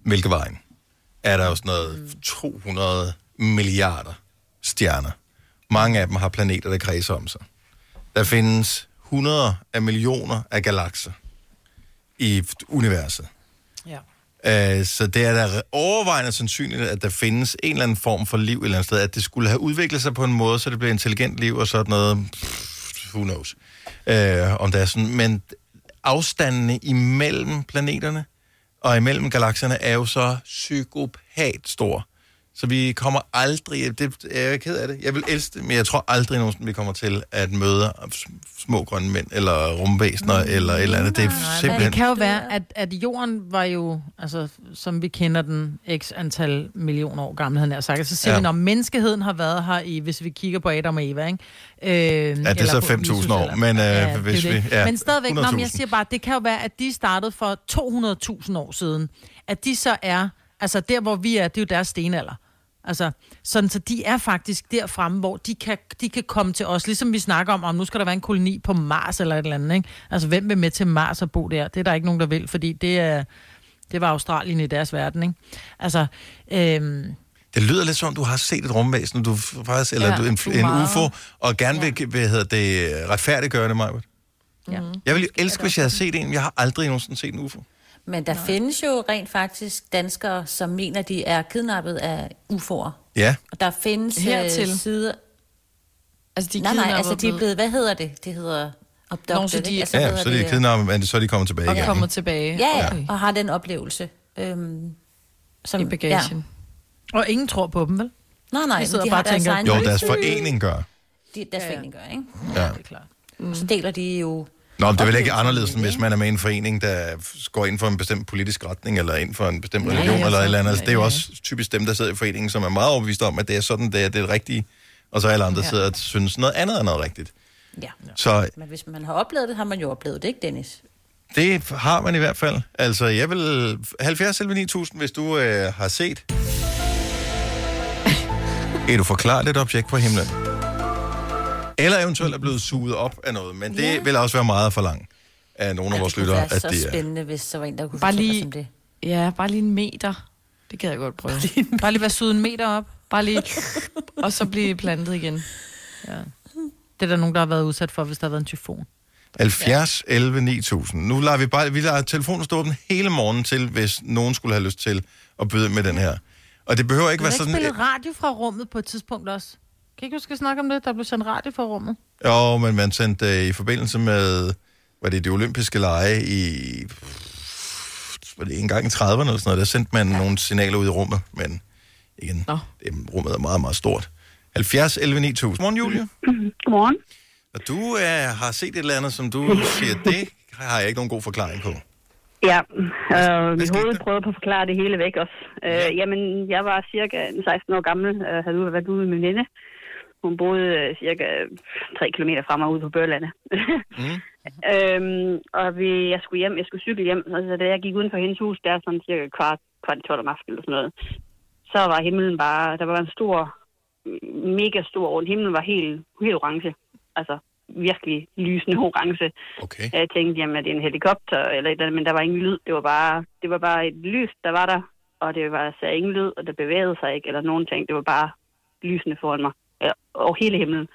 Mælkevejen, er der jo sådan noget 200 milliarder stjerner. Mange af dem har planeter, der kredser om sig. Der findes 100 af millioner af galakser i universet. Øh, så det er da overvejende sandsynligt, at der findes en eller anden form for liv et eller andet sted, at det skulle have udviklet sig på en måde, så det bliver intelligent liv og sådan noget. Pff, who knows? Øh, om det er sådan. Men afstandene imellem planeterne og imellem galakserne er jo så psykopat stor. Så vi kommer aldrig, det er jeg ked af det, jeg vil elske det, men jeg tror aldrig nogensinde, vi kommer til at møde små grønne mænd, eller rumvæsener, mm, eller et eller andet. Det er simpelthen... det kan jo være, at, at jorden var jo, altså, som vi kender den, x antal millioner år gammel, han er sagt. Så siger Ja. ja. vi, når menneskeheden har været her i, hvis vi kigger på Adam og Eva, ikke? Øh, ja, det er så 5.000 år, men, øh, hvis vi- ja, men stadigvæk, nå, men jeg 100.000. siger bare, det kan jo være, at de startede for 200.000 år siden. At de så er, altså der, hvor vi er, det er jo deres stenalder. Altså, sådan, så de er faktisk der fremme, hvor de kan, de kan komme til os, ligesom vi snakker om, om nu skal der være en koloni på Mars eller et eller andet, ikke? Altså, hvem vil med til Mars og bo der? Det er der ikke nogen, der vil, fordi det er, det var Australien i deres verden, ikke? Altså, øhm, Det lyder lidt som, om, du har set et rumvæsen, du faktisk, eller Ja, du, en, du en meget- UFO, og gerne vil, hvad hedder det, retfærdiggøre det, Majbert. ja. Jeg ville elske, hvis jeg havde set en. Jeg har aldrig nogensinde set en UFO. Men der Nej. findes jo rent faktisk danskere, som mener, de er kidnappet af UFO'er. Ja, Og der findes Hertil. øh, sider... Altså, de er Nej, nej, altså og de er blevet... Hvad hedder det? Det hedder abducted, Nå, så de- ikke? Altså, ja så er de det- kidnappet, men så er de kommet tilbage og igen. kommer ikke? tilbage. Ja, ja, Okay. og har den oplevelse. Øhm, som, I bagagen. Og ingen tror på dem, vel? Ja. Nej, nej, De de, sidder de bare har og deres tænker, egen... Jo, deres forening gør. De, deres Ja, ja. forening gør, ikke? Ja. Det er klart. Og så deler de jo... Nå, det er vel ikke anderledes, end hvis man er med i en forening, der går ind for en bestemt politisk retning, eller ind for en bestemt Nej, religion, altså, eller et eller andet. Altså, det er jo også typisk dem, der sidder i foreningen, som er meget overbevist om, at det er sådan, det er det er rigtige. Og så alle andre Ja. sidder og synes noget andet er noget rigtigt. Ja. Så Men hvis man har oplevet det, har man jo oplevet det, ikke Dennis? Det har man i hvert fald. Altså, jeg vil... 70 selv 9000, hvis du øh, har set et uforklarligt objekt på himlen. Eller eventuelt er blevet suget op af noget. Men det Ja. vil også være meget for langt af nogle af vores det kunne lyttere, være at så det er... spændende, hvis der var en, der kunne Bare lige- om det. Ja, bare lige en meter. Det kan jeg godt prøve. Bare lige være suget en meter op. Bare lige... og så blive plantet igen. Ja. Det er der nogen, der har været udsat for, hvis der har været en tyfon. 70 11 9000. Nu lader vi bare... Vi lader telefonen stå åben hele morgen til, hvis nogen skulle have lyst til at byde med den her. Og det behøver ikke Du være ikke sådan... spillet radio fra rummet på et tidspunkt også. Kan ikke huske at snakke om det? Der blev sendt radio fra rummet. Jo, men man sendte øh, i forbindelse med, var det de olympiske lege i, var det en gang i 30'erne eller sådan noget, der sendte man ja. nogle signaler ud i rummet, men igen, Nå. det, rummet er meget, meget stort. 70 11 9000. Godmorgen, Julie. Godmorgen. Og du øh, har set et eller andet, som du siger, det har jeg ikke nogen god forklaring på. Ja, øh, mit hoved prøvede på at forklare det hele væk også. Øh, Ja. Jamen, jeg var cirka 16 år gammel, øh, havde været ude med min veninde. Hun boede øh, cirka 3 km fra mig ude på Børlande. Mm. øhm, og vi, jeg skulle hjem, jeg skulle cykle hjem, og så da jeg gik uden for hendes hus, der sådan cirka kvart, kvart i 12 om aftenen eller sådan noget, så var himlen bare, der var en stor, mega stor rundt. Himlen var helt, helt orange. Altså virkelig lysende orange. Okay. Jeg tænkte, jamen, er det en helikopter eller et eller andet, men der var ingen lyd. Det var bare, det var bare et lys, der var der, og det var så ingen lyd, og det bevægede sig ikke, eller nogen ting. Det var bare lysende foran mig, ja, over hele himlen.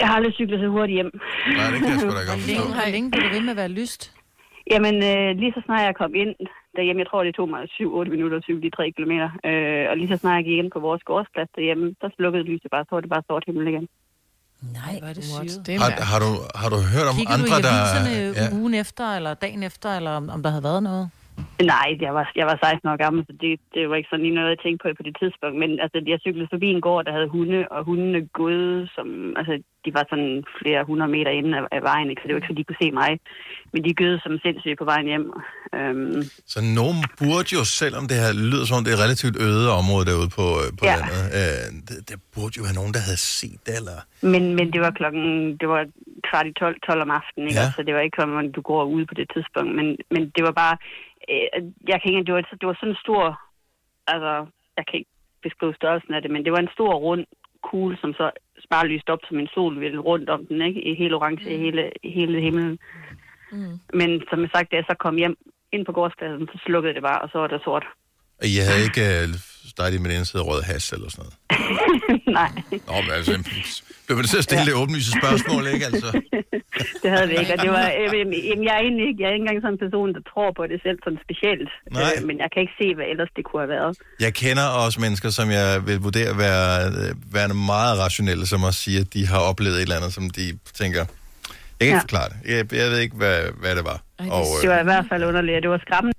Jeg har aldrig cyklet så hurtigt hjem. Nej, det kan jeg sgu da godt Hvor forstå. længe, hvor længe blev det ved med at være lyst? Jamen, øh, lige så snart jeg kom ind derhjemme, jeg tror, det tog mig 7-8 minutter at cykle de 3 kilometer, øh, og lige så snart jeg gik ind på vores gårdsplads derhjemme, så slukkede lyset bare, så var det bare sort himmel igen. Nej, Hvor er det syret. Det Har, har, du, har du hørt om Kiggede du andre, i der... aviserne Ja. ugen efter, eller dagen efter, eller om, om der havde været noget? Nej, jeg var, jeg var 16 år gammel, så det, det var ikke sådan lige noget, jeg tænkte på på det tidspunkt. Men altså, jeg cyklede forbi en gård, der havde hunde, og hundene gået, som, altså, de var sådan flere hundrede meter inde af, af vejen, ikke? så det var ikke, så de kunne se mig. Men de gød som sindssyge på vejen hjem. Øhm, Så nogen burde jo, selvom det her lyder som om det er relativt øde område derude på, øh, på Ja. landet, øh, det, der burde jo være nogen, der havde set det, eller... men, men det var klokken, det var kvart i 12, 12 om aftenen, ikke? Ja. så det var ikke, om du går ud på det tidspunkt. Men, men det var bare, øh, jeg kan ikke, det var, det var sådan en stor, altså, jeg kan ikke beskrive størrelsen af det, men det var en stor rund kugle, som så bare lyste op som en sol ville rundt om den, ikke? I hele orange, i hele, i hele himlen. Mm. Men som jeg sagt, da jeg så kom hjem ind på gårdspladsen, så slukkede det bare, og så var det sort. Og I havde ikke øh, dig med den side rød has eller sådan noget? Nej, Nå, men altså, blev man til at stille det åbenlyse spørgsmål, ikke altså? det havde vi ikke. Og det var, øh, jamen, jeg, er egentlig ikke, jeg er ikke engang sådan en person, der tror på det selv sådan specielt. Nej. Øh, men jeg kan ikke se, hvad ellers det kunne have været. Jeg kender også mennesker, som jeg vil vurdere være, øh, være meget rationelle, som også siger, at de har oplevet et eller andet, som de tænker, jeg kan ikke Ja. forklare det. Jeg, jeg ved ikke, hvad, hvad det var. Ej, det Og, Det øh, var i hvert fald underligt, det var skræmmende.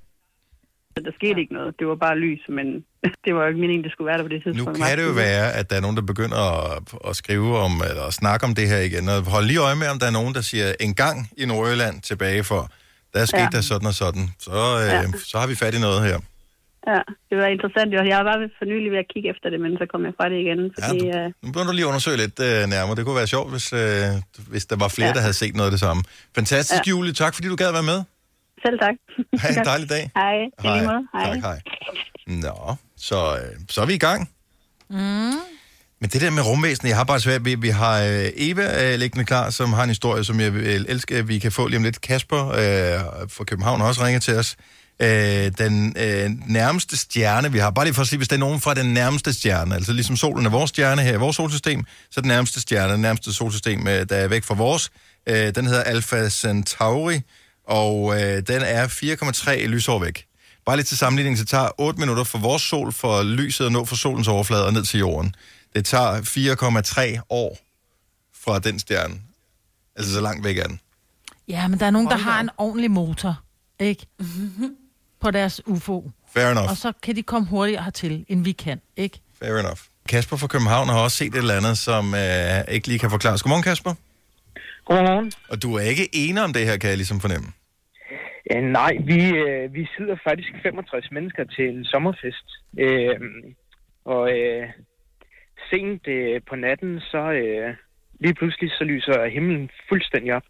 Der skete ikke noget. Det var bare lys, men det var jo ikke meningen, det skulle være der på det nu tidspunkt. kan det jo være, at der er nogen, der begynder at, at skrive om, eller at snakke om det her igen. Og hold lige øje med, om der er nogen, der siger, en gang i Nordjylland tilbage for, der skete ja. Ja. der sådan og sådan. Så, øh, Ja. så har vi fat i noget her. Ja, det var interessant. Jeg var bare for nylig ved at kigge efter det, men så kom jeg fra det igen. Ja, Fordi, du, ja, nu begynder du lige at undersøge lidt øh, nærmere. Det kunne være sjovt, hvis, øh, hvis der var flere, ja. Ja. der havde set noget af det samme. Fantastisk, ja. Ja. Julie. Tak, fordi du gad være med. Selv tak. Ha' en dejlig dag. Hej. Måde. Hej. Tak, hej. Nå, så, øh, så er vi i gang. Mm. Men det der med rumvæsen, jeg har bare svært ved, vi har øh, Eva øh, liggende klar, som har en historie, som jeg vil elske, at vi kan få lige om lidt. Kasper øh, fra København også ringet til os. Øh, den øh, nærmeste stjerne, vi har, bare lige for at sige, hvis der er nogen fra den nærmeste stjerne, altså ligesom solen er vores stjerne her i vores solsystem, så den nærmeste stjerne, den nærmeste solsystem, øh, der er væk fra vores, øh, den hedder Alpha Centauri, og øh, den er 4,3 lysår væk. Bare lidt til sammenligning, så tager 8 minutter for vores sol for lyset at nå fra solens overflade og ned til jorden. Det tager 4,3 år fra den stjerne. Altså så langt væk er den. Ja, men der er nogen, der har en ordentlig motor, ikke? På deres UFO. Fair enough. Og så kan de komme hurtigere hertil, end vi kan, ikke? Fair enough. Kasper fra København har også set et eller andet, som øh, ikke lige kan forklares. Godmorgen, Kasper. Godmorgen. Og du er ikke enig om det her, kan jeg ligesom fornemme. Øh, nej, vi, øh, vi sidder faktisk 65 mennesker til en sommerfest. Øh, og øh, sent øh, på natten, så øh, lige pludselig så lyser himlen fuldstændig op.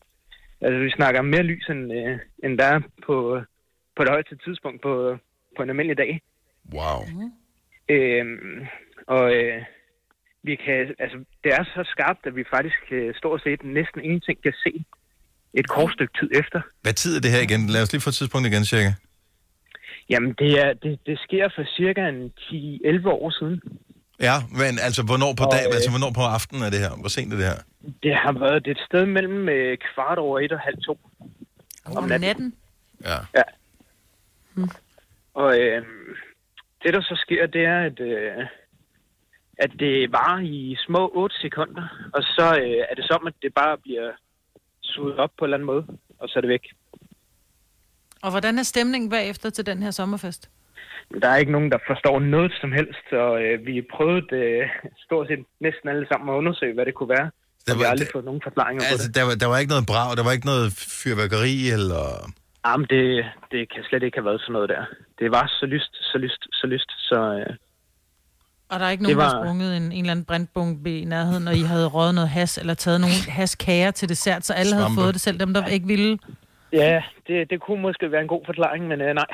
Altså, vi snakker mere lys, end, øh, end der er på, på det højeste tidspunkt på, på en almindelig dag. Wow. Øh, og øh, vi kan, altså, det er så skarpt, at vi faktisk øh, stort set næsten ingenting kan se et kort stykke tid efter. Hvad tid er det her igen? Lad os lige få tidspunkt igen, cirka. Jamen, det, er, det, det sker for cirka en 10-11 år siden. Ja, men altså, hvornår på Og, dag, øh, altså, hvornår på aftenen er det her? Hvor sent er det her? Det har været det et sted mellem øh, kvart over et og halv to. Om natten. Ja. Og øh, det, der så sker, det er, at, øh, at det varer i små 8 sekunder, og så øh, er det som, at det bare bliver suget op på en eller anden måde, og så er det væk. Og hvordan er stemningen bagefter til den her sommerfest? Der er ikke nogen, der forstår noget som helst, og øh, vi prøvede øh, stort set næsten alle sammen at undersøge, hvad det kunne være. Der Og vi var- har aldrig det- fået nogen forklaringer på Altså, det. der var, der var ikke noget brag, der var ikke noget fyrværkeri, eller... Jamen, det, det kan slet ikke have været sådan noget der. Det var så lyst, så lyst, så lyst, så... Øh, Og der er ikke nogen, Det var... der har sprunget en, en eller anden brandbombe i nærheden, og I havde røget noget has, eller taget nogle haskager til dessert, så alle havde Svampe. fået det selv, dem der ikke ville. Ja, det, det kunne måske være en god forklaring, men øh, nej.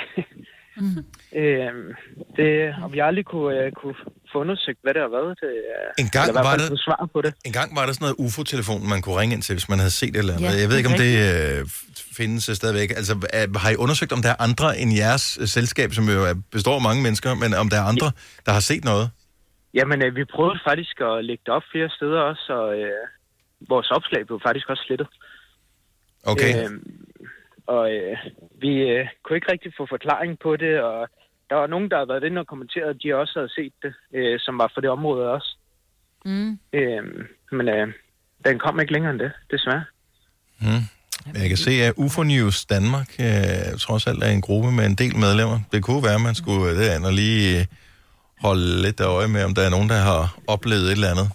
Mm. øhm, det, og vi har aldrig kunne, øh, kunne få undersøgt, hvad det har været. Det, øh, En gang var det- svar på det. En gang var der sådan noget UFO-telefon, man kunne ringe ind til, hvis man havde set et eller andet. Ja, jeg ved ikke, om det øh, findes øh, stadigvæk. Altså, er, har I undersøgt, om der er andre end jeres øh, selskab, som jo er- består af mange mennesker, men om der er andre, der har set noget? Jamen, øh, vi prøvede faktisk at lægge det op flere steder også, og øh, vores opslag blev faktisk også slettet. Okay. Øhm, og øh, vi øh, kunne ikke rigtig få forklaring på det, og der var nogen, der havde været inde og kommenteret, at de også havde set det, øh, som var for det område også. Mm. Øhm, men øh, den kom ikke længere end det, desværre. Men jeg kan se, at UFO News Danmark øh, trods alt er en gruppe med en del medlemmer. Det kunne være, at man skulle øh, derind og lige øh, holde lidt øje med, om der er nogen, der har oplevet et eller andet.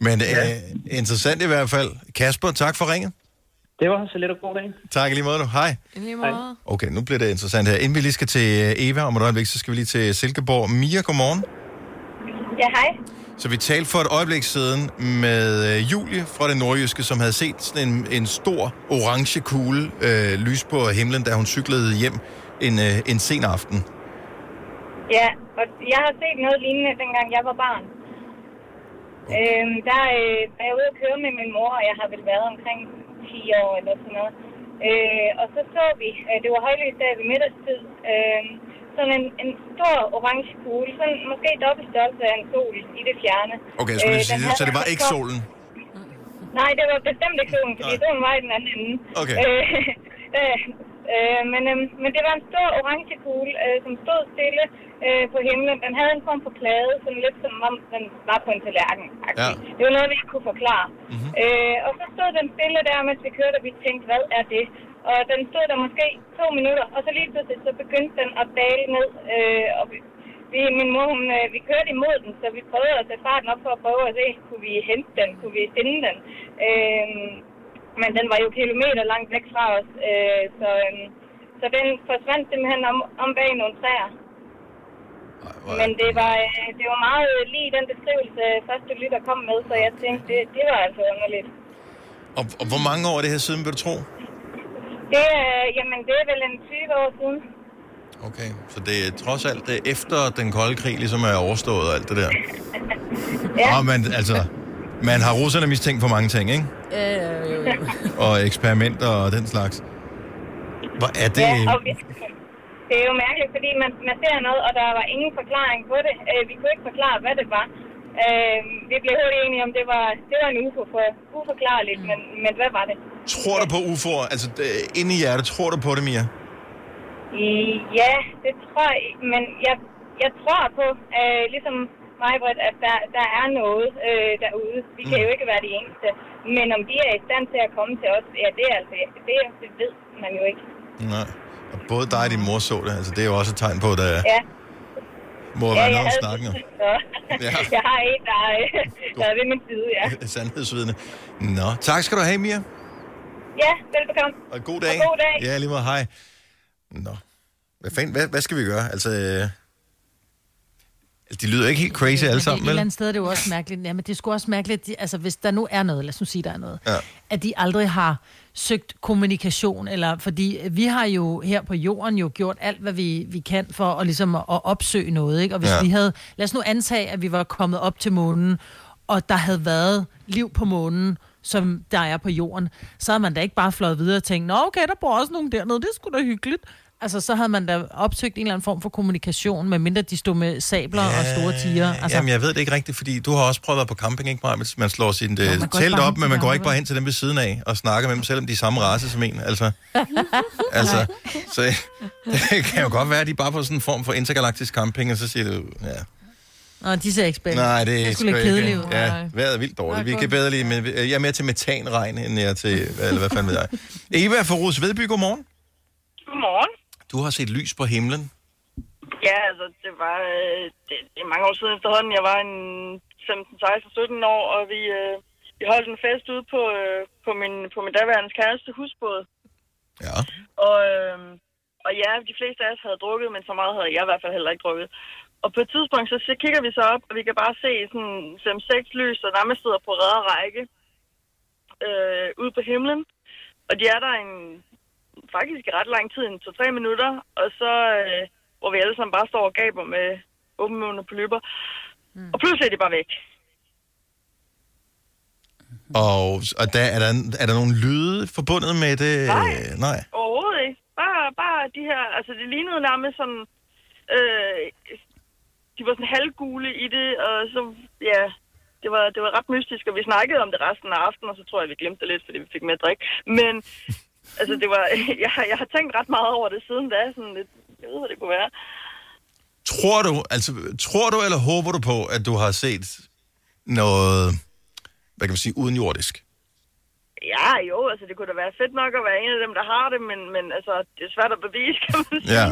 Men ja. øh, interessant i hvert fald. Kasper, tak for ringet. Det var så lidt og god dag. Tak lige måde nu. Hej. Lige måde. Okay, nu bliver det interessant her. Inden vi lige skal til øh, Eva om et øjeblik, så skal vi lige til Silkeborg. Mia, godmorgen. Ja, hej. Så vi talte for et øjeblik siden med øh, Julie fra det nordjyske, som havde set sådan en, en stor orange kugle øh, lys på himlen, da hun cyklede hjem en, øh, en sen aften. Ja, og jeg har set noget lignende, dengang jeg var barn. Øhm, der øh, var jeg ude at køre med min mor, og jeg har vel været omkring 10 år eller sådan noget. Øh, og så så vi, øh, det var højlysdag ved middagstid, øh, sådan en, en stor orange kugle, sådan måske dobbelt størrelse af en sol i det fjerne. Okay, jeg skulle Øh, sige, så det var ikke solen? Nej, det var bestemt ikke solen, fordi solen var i den anden ende. Okay. Øh, øh, men, øh, men det var en stor orange kugle, øh, som stod stille øh, på himlen. Den havde en form for plade, sådan lidt som om den var på en tallerken. Ja. Det var noget, vi ikke kunne forklare. Mm-hmm. Øh, og så stod den stille der, mens vi kørte, og vi tænkte, hvad er det? Og den stod der måske to minutter, og så lige pludselig så begyndte den at dale ned. Øh, og vi, vi, min mor, hun, øh, vi kørte imod den, så vi prøvede at sætte farten op for at prøve at se, kunne vi hente den, kunne vi finde den. Øh, men den var jo kilometer langt væk fra os, øh, så, øh, så den forsvandt simpelthen om, om bag nogle træer. Men det var, øh, det var meget lige den beskrivelse, første lytter kom med, så jeg tænkte, det, det var altså underligt. Og, og hvor mange år er det her siden, vil du tro? Det, er, jamen, det er vel en 20 år siden. Okay, så det er trods alt det er efter den kolde krig ligesom er overstået og alt det der. Ja. Og man, altså, man har russerne mistænkt for mange ting, ikke? Øh, jo, jo. Og eksperimenter og den slags. Hvor er det... Ja, vi, det er jo mærkeligt, fordi man, man ser noget, og der var ingen forklaring på det. Øh, vi kunne ikke forklare, hvad det var. Øh, vi blev hurtigt enige om, det var, det var en UFO for uforklarligt, men, men hvad var det? Tror du på UFO'er? Altså, inde i hjertet, tror du på det, Mia? I, ja, det tror jeg, men jeg, jeg tror på, øh, ligesom mig, Britt, at der, der er noget øh, derude. Vi kan jo ikke være de eneste. Men om de er i stand til at komme til os, ja, det, er altså, det, det ved man jo ikke. Nej. Og både dig og din mor så det. Altså, det er jo også et tegn på, at der Ja, må ja være jeg noget havde snakken. Ja. jeg har en, der, er- der er ved min side, ja. Sandhedsvidne. Nå, tak skal du have, Mia. Ja, velbekomme. Og god dag. Og god dag. Ja, lige meget. Hej. Nå. Hvad, fanden, hvad, hvad skal vi gøre? Altså, øh, de lyder ikke helt crazy alle Men sammen, det, et vel? eller andet sted er det jo også mærkeligt. Ja, men det er sgu også mærkeligt, de, altså hvis der nu er noget, lad os nu sige, der er noget, Ja. at de aldrig har søgt kommunikation, eller fordi vi har jo her på jorden jo gjort alt, hvad vi, vi kan for at, ligesom at, opsøge noget, ikke? Og hvis Ja. vi havde, lad os nu antage, at vi var kommet op til månen, og der havde været liv på månen, som der er på jorden, så havde man da ikke bare fløjet videre og tænkt, nå okay, der bor også nogen dernede, det er sgu da hyggeligt. Altså, så havde man da opsøgt en eller anden form for kommunikation, medmindre de stod med sabler ja, og store tiger. Altså, Jamen, jeg ved det ikke rigtigt, fordi du har også prøvet at være på camping, ikke, Maja? Man slår sin man øh, telt op, men man går ikke bare hen til dem ved siden af og snakker med dem, selvom de er samme race som en. Altså, altså så det kan jo godt være, at de bare på sådan en form for intergalaktisk camping, og så siger du, ja, Nå, de ser ikke spændende. nej, det er ikke- kedeligt. Ja, vejret er vildt dårligt. Vi kan bedre lide, men jeg er mere til metanregn, end jeg er til, eller hvad fanden ved jeg. Eva fra Rus Vedby, godmorgen. Godmorgen. Du har set lys på himlen. Ja, altså, det var øh, det, det er mange år siden efterhånden. Jeg var en 15, 16, 17 år, og vi, øh, vi holdt en fest ude på, øh, på, min, på min daværende kæreste husbåd. Ja. Og, øh, og ja, de fleste af os havde drukket, men så meget havde jeg i hvert fald heller ikke drukket. Og på et tidspunkt, så, så kigger vi så op, og vi kan bare se sådan 5-6 lys, og nærmest sidder på række øh, ude på himlen. Og de er der en, faktisk i ret lang tid, en 2-3 minutter, og så, øh, hvor vi alle sammen bare står og gaber med åbne munde på løber. Mm. Og pludselig er de bare væk. Og, og der, er, der, er der nogle lyde forbundet med det? Nej. Nej. Overhovedet ikke. Bare, bare de her, altså det lignede nærmest sådan, øh, de var sådan halvgule i det, og så, ja, det var, det var ret mystisk, og vi snakkede om det resten af aftenen, og så tror jeg, vi glemte det lidt, fordi vi fik mere drik. Men, altså det var, jeg, har- jeg har tænkt ret meget over det siden da, sådan lidt, jeg ved, hvad det kunne være. Tror du, altså, tror du eller håber du på, at du har set noget, hvad kan man sige, udenjordisk? Ja, jo, altså det kunne da være fedt nok at være en af dem, der har det, men, men altså, det er svært at bevise, kan man sige. Ja.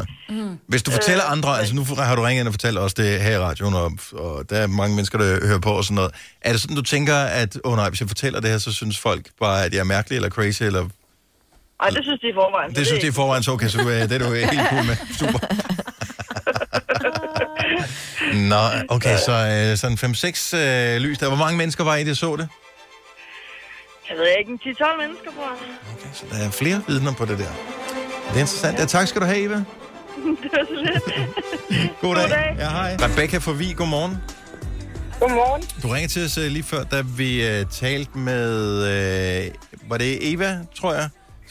Hvis du fortæller andre, altså nu har du ringet ind og fortalt os det her i radioen, og, og der er mange mennesker, der hører på og sådan noget. Er det sådan, du tænker, at, åh oh, nej, hvis jeg fortæller det her, så synes folk bare, at jeg er mærkelig eller crazy, eller... Ej, det synes de i forvejen. så Det synes de i forvejen, så okay, så du er, det er du helt cool med. Super. Nå, okay, så øh, sådan 5-6 øh, lys der. Hvor mange mennesker var I, der så det? Jeg ved ikke, en 10-12 mennesker på. Okay, så der er flere vidner på det der. Det er interessant. Ja, tak skal du have, Eva. det var så lidt. God dag. God dag. Ja, hej. Rebecca fra Vig, godmorgen. Godmorgen. Du ringede til os øh, lige før, da vi uh, talte med, uh, var det Eva, tror jeg,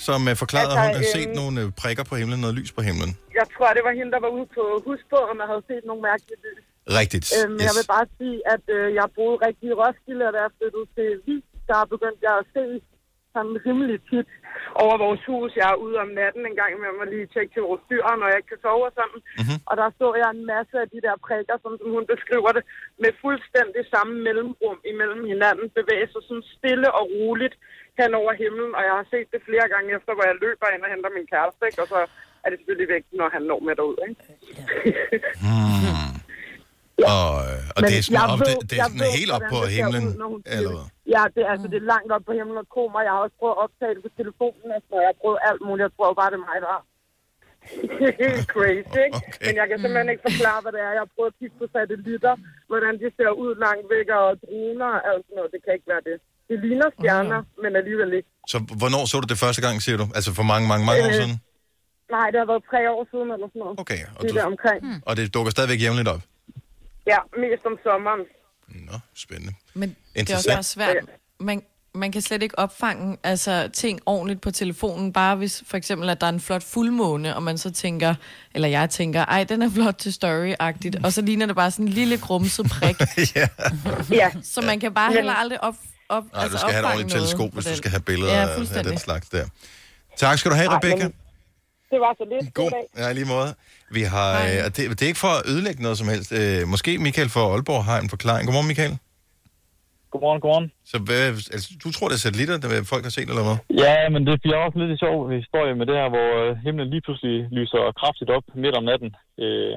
som uh, forklarede, at Altså, hun havde set øhm, nogle uh, prikker på himlen, noget lys på himlen. Jeg tror, det var hende, der var ude på husbåden og havde set nogle mærkelige lys. Rigtigt. Øhm, Jeg vil bare sige, at øh, jeg boede rigtig i Roskilde, og da jeg flyttede til Vig, der begyndte jeg at se sådan rimelig tit over vores hus. Jeg er ude om natten en gang imellem og lige tjekke til vores dyr, når jeg ikke kan sove og sådan. Mm-hmm. Og der så jeg en masse af de der prikker, som, som hun beskriver det, med fuldstændig samme mellemrum imellem hinanden, bevæge sig sådan stille og roligt hen over himlen. Og jeg har set det flere gange efter, hvor jeg løber ind og henter min kæreste, ikke? og så er det selvfølgelig væk, når han når med derud. Ikke? Hmm. Og, øh, og Men det er sådan, op, ved- det, det er sådan ved, helt op på himlen, ud, eller? Ja, det, er, altså, det er langt op på himlen og kommer. Jeg har også prøvet at optage det på telefonen, altså, og jeg har prøvet alt muligt. Jeg tror bare, det er mig, der har. Crazy, ikke? Okay. Men jeg kan simpelthen ikke forklare, hvad det er. Jeg har prøvet at kigge på satellitter, hvordan de ser ud langt væk, og droner og alt sådan noget. Det kan ikke være det. Det ligner stjerner, men alligevel ikke. Så hvornår så du det første gang, siger du? Altså for mange, mange, mange år Øh, siden? Nej, det har været tre år siden eller sådan noget. Okay, og, Det er du, der omkring. og det dukker stadigvæk jævnligt op? Ja, mest om sommeren. Nå, spændende. Men det er også bare svært. Man, man kan slet ikke opfange altså, ting ordentligt på telefonen, bare hvis for eksempel, at der er en flot fuldmåne, og man så tænker, eller jeg tænker, ej, den er flot til story-agtigt, og så ligner det bare sådan en lille grumset prik. ja. ja. Så man kan bare heller aldrig op, op, Nej, altså du skal have et ordentligt noget teleskop, hvis du skal have billeder Ja, af- den slags der. Tak skal du have, Ej, Rebecca. men- Det var så lidt. God. Ja, i lige måde. Vi har, øh, det, det er ikke for at ødelægge noget som helst. Øh, måske Michael fra Aalborg har en forklaring. Godmorgen, Michael. Godmorgen, godmorgen. Så hvad, altså, du tror, det er satellitter, der folk har set, eller hvad? Ja, men det bliver også lidt en sjov historie med det her, hvor øh, himlen lige pludselig lyser kraftigt op midt om natten, øh,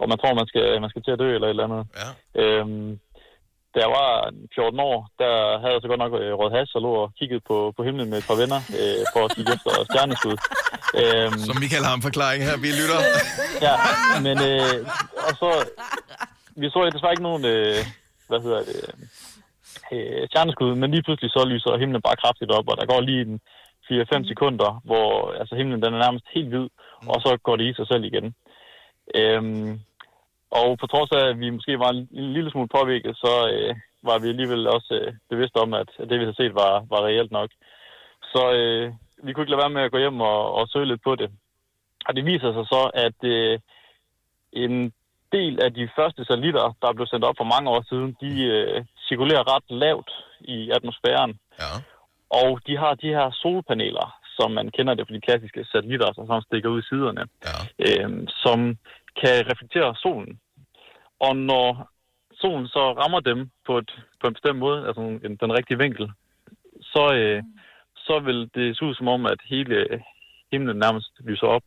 og man tror, man skal, man skal til at dø eller et eller andet. Ja. Øhm, da jeg var 14 år, der havde jeg så godt nok øh, rød has og lå og kiggede på, på himlen med et par venner øh, for at kigge efter stjerneskud. Øhm, Så Michael har en forklaring her, vi lytter. ja, men øh, og så, vi så desværre ikke nogen, øh, hvad hedder det, øh, stjerneskud, men lige pludselig så lyser himlen bare kraftigt op, og der går lige en 4-5 sekunder, hvor altså himlen den er nærmest helt hvid, og så går det i sig selv igen. Øhm, og på trods af, at vi måske var en, en lille smule påvirket, så øh, var vi alligevel også øh, bevidste om, at, det vi havde set var, var reelt nok. Så øh, vi kunne ikke lade være med at gå hjem og, og søge lidt på det. Og det viser sig så, at øh, en del af de første satellitter, der blev sendt op for mange år siden, de øh, cirkulerer ret lavt i atmosfæren. Ja. Og de har de her solpaneler, som man kender det fra de klassiske satellitter, som stikker ud i siderne, ja. øh, som kan reflektere solen. Og når solen så rammer dem på, et, på en bestemt måde, altså en, den rigtige vinkel, så, øh, så vil det se ud som om, at hele himlen nærmest lyser op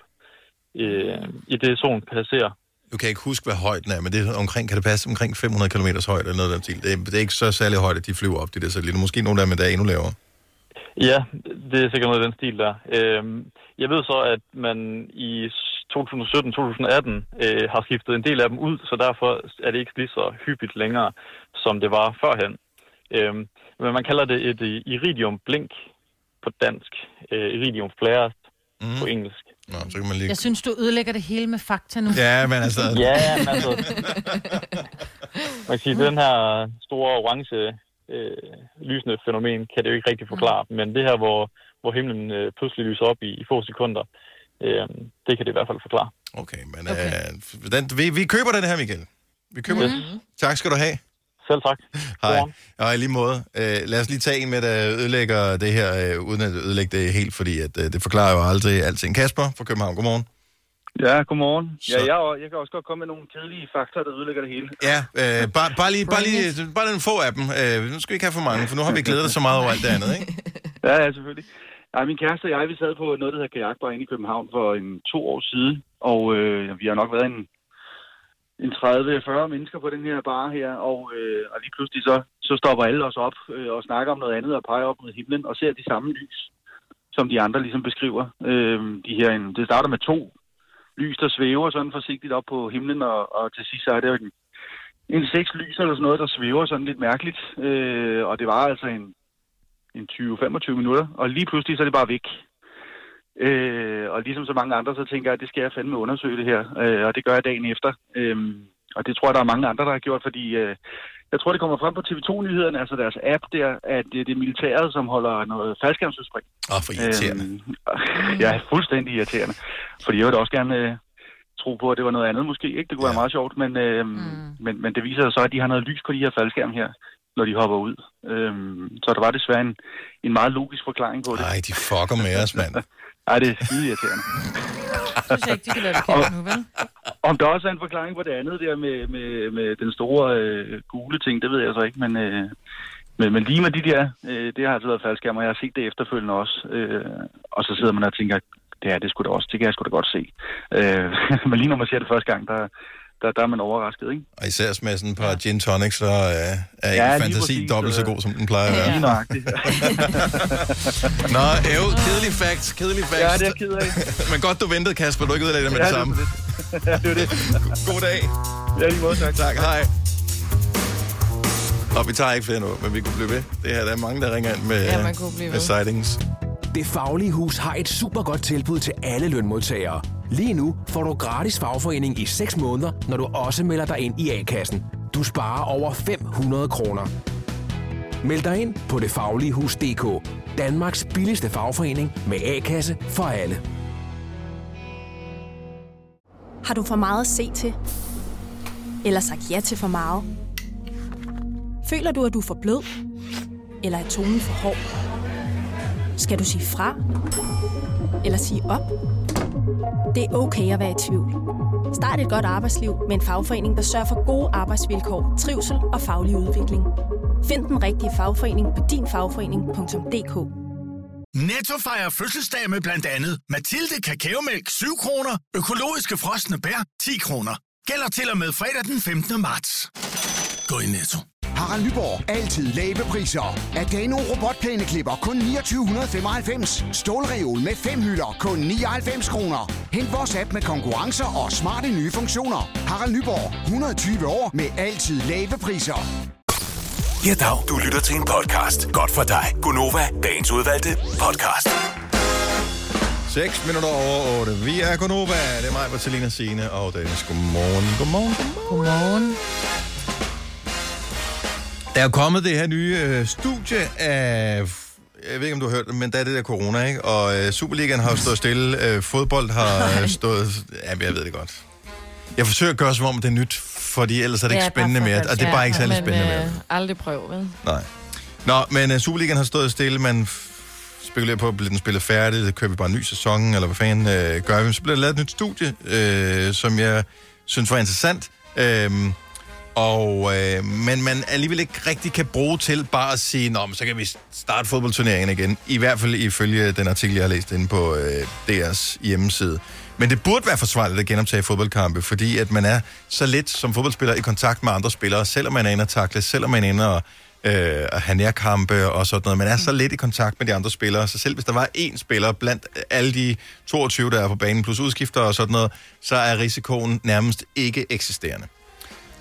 øh, i det solen passerer. Du kan ikke huske, hvad højden er, men det er omkring, kan det passe omkring 500 km højde eller noget af den stil. Det er, det er ikke så særlig højt, at de flyver op, de der satellitter. Måske nogle af dem, der er endnu lavere. Ja, det er sikkert noget af den stil der. Øhm, jeg ved så, at man i 2017-2018 øh, har skiftet en del af dem ud, så derfor er det ikke lige så hyppigt længere, som det var førhen. Øhm, men man kalder det et øh, iridium blink på dansk. Øh, iridium flares mm. på engelsk. Nå, så kan man lige... Jeg synes, du ødelægger det hele med fakta nu. Ja, men altså... Ja, men altså... Man kan sige, den her store orange øh, lysende fænomen kan det jo ikke rigtig forklare. Men det her, hvor, hvor himlen øh, pludselig lyser op i, i få sekunder, øh, det kan det i hvert fald forklare. Okay, men okay. Øh, den, vi, vi køber den her, Michael. Vi køber Mhm. den. Tak skal du have. Selv tak. Hej. Og i lige måde, øh, lad os lige tage en med, der ødelægger det her, øh, uden at ødelægge det helt, fordi at, øh, det forklarer jo aldrig alting. Kasper fra København, godmorgen. Ja, godmorgen. Ja, jeg, jeg kan også godt komme med nogle kedelige fakta, der ødelægger det hele. Ja, øh, bare, bare, lige, bare, lige, bare lige få af dem. Øh, nu skal vi ikke have for mange, for nu har vi glædet os så meget over alt det andet, ikke? Ja, ja, selvfølgelig. Ja, min kæreste og jeg, vi sad på noget, der hedder kajakbar inde i København for en to år siden, og øh, vi har nok været en, en 30-40 mennesker på den her bar her, og, øh, og lige pludselig så, så stopper alle os op øh, og snakker om noget andet og peger op mod himlen og ser de samme lys, som de andre ligesom beskriver. Øh, de her, en, det starter med to lys, der svæver sådan forsigtigt op på himlen, og, og til sidst så er det jo en, en seks lys eller sådan noget, der svæver sådan lidt mærkeligt. Øh, og det var altså en, en 20-25 minutter, og lige pludselig så er det bare væk. Øh, og ligesom så mange andre, så tænker jeg, at det skal jeg fandme undersøge det her, øh, og det gør jeg dagen efter. Øh, og det tror jeg, der er mange andre, der har gjort, fordi øh, jeg tror, det kommer frem på TV2-nyhederne, altså deres app der, at det er det militæret, som holder noget faldskærmsudspring. Åh, oh, for irriterende. Øh, ja, fuldstændig irriterende. Fordi jeg vil da også gerne øh, tro på, at det var noget andet måske, ikke? Det kunne ja. være meget sjovt, men, øh, mm. men, men det viser sig så, at de har noget lys på de her faldskærm her, når de hopper ud. Øhm, så der var desværre en, en meget logisk forklaring på det. Nej, de fucker med os, mand. Ej, det er skide irriterende. Jeg synes ikke, de kan lade det nu, vel? Om der også er en forklaring på det andet der med, med, med den store øh, gule ting, det ved jeg så ikke, men, øh, men, men lige med de der, øh, det har altså været faldskærm, og jeg har set det efterfølgende også. Øh, og så sidder man og tænker, det er det skulle da også, det kan jeg sgu da godt se. Øh, men lige når man ser det første gang, der, der, der er man overrasket, ikke? Og især smagen på gin tonic, så øh, er Ja, ja, lige fantasi præcis, dobbelt så øh. god, som den plejer at være. Lige nøjagtigt. Nå, æv, kedelig fact, kedelig fact. Ja, det er ked af. Men godt, du ventede, Kasper. Du ikke udlagde det med Ja, det det er samme. ja, det er det. God dag. Ja, lige måde, tak. Tak, hej. Og vi tager ikke flere nu, men vi kunne blive ved. Det her, der er mange, der ringer ind med, Ja, man kunne blive med ved. sightings. Det Faglige Hus har et super godt tilbud til alle lønmodtagere. Lige nu får du gratis fagforening i 6 måneder, når du også melder dig ind i A-kassen. Du sparer over 500 kroner. Meld dig ind på detfagligehus.dk. Danmarks billigste fagforening med A-kasse for alle. Har du for meget at se til? Eller sagt ja til for meget? Føler du, at du er for blød? Eller er tonen for hård? Skal du sige fra? Eller sige op? Det er okay at være i tvivl. Start et godt arbejdsliv med en fagforening, der sørger for gode arbejdsvilkår, trivsel og faglig udvikling. Find den rigtige fagforening på dinfagforening.dk. Netto fejrer fødselsdag med blandt andet Mathilde Kakaomælk 7 kroner, økologiske frosne bær 10 kroner. Gælder til og med fredag den 15. marts. Gå i Netto. Harald Nyborg. Altid lave priser. Adano robotplæneklipper kun 2995. Stålreol med fem hylder kun 99 kroner. Hent vores app med konkurrencer og smarte nye funktioner. Harald Nyborg. 120 år med altid lave priser. Ja, dag. Du lytter til en podcast. Godt for dig. Gunova, dagens udvalgte podcast. 6 minutter over 8. Vi er Gonova. Det er mig, Bertalina Signe og Dennis. Godmorgen. Godmorgen. Godmorgen. Der er kommet det her nye øh, studie af... Jeg ved ikke, om du har hørt det, men der er det der corona, ikke? Og øh, Superligaen har jo stået stille. Øh, fodbold har øh, stået... Jamen, jeg ved det godt. Jeg forsøger at gøre som om, det er nyt, fordi ellers er det ikke spændende mere. Og det er bare ikke særlig men, spændende mere. Øh, aldrig prøv, vel? Nej. Nå, men Superligaen har stået stille. Man spekulerer på, bliver den spillet færdig? Det kører vi bare en ny sæson, eller hvad fanden uh, gør vi? Så bliver der lavet et nyt studie, uh, som jeg synes var interessant. Uh, og, øh, men man alligevel ikke rigtig kan bruge til bare at sige, Nå, men så kan vi starte fodboldturneringen igen. I hvert fald ifølge den artikel, jeg har læst inde på øh, deres hjemmeside. Men det burde være forsvarligt at genoptage fodboldkampe, fordi at man er så lidt som fodboldspiller i kontakt med andre spillere, selvom man er inde og takle, selvom man er inde og, øh, at have nærkampe og sådan noget. Man er så lidt i kontakt med de andre spillere, så selv hvis der var én spiller blandt alle de 22, der er på banen, plus udskifter og sådan noget, så er risikoen nærmest ikke eksisterende.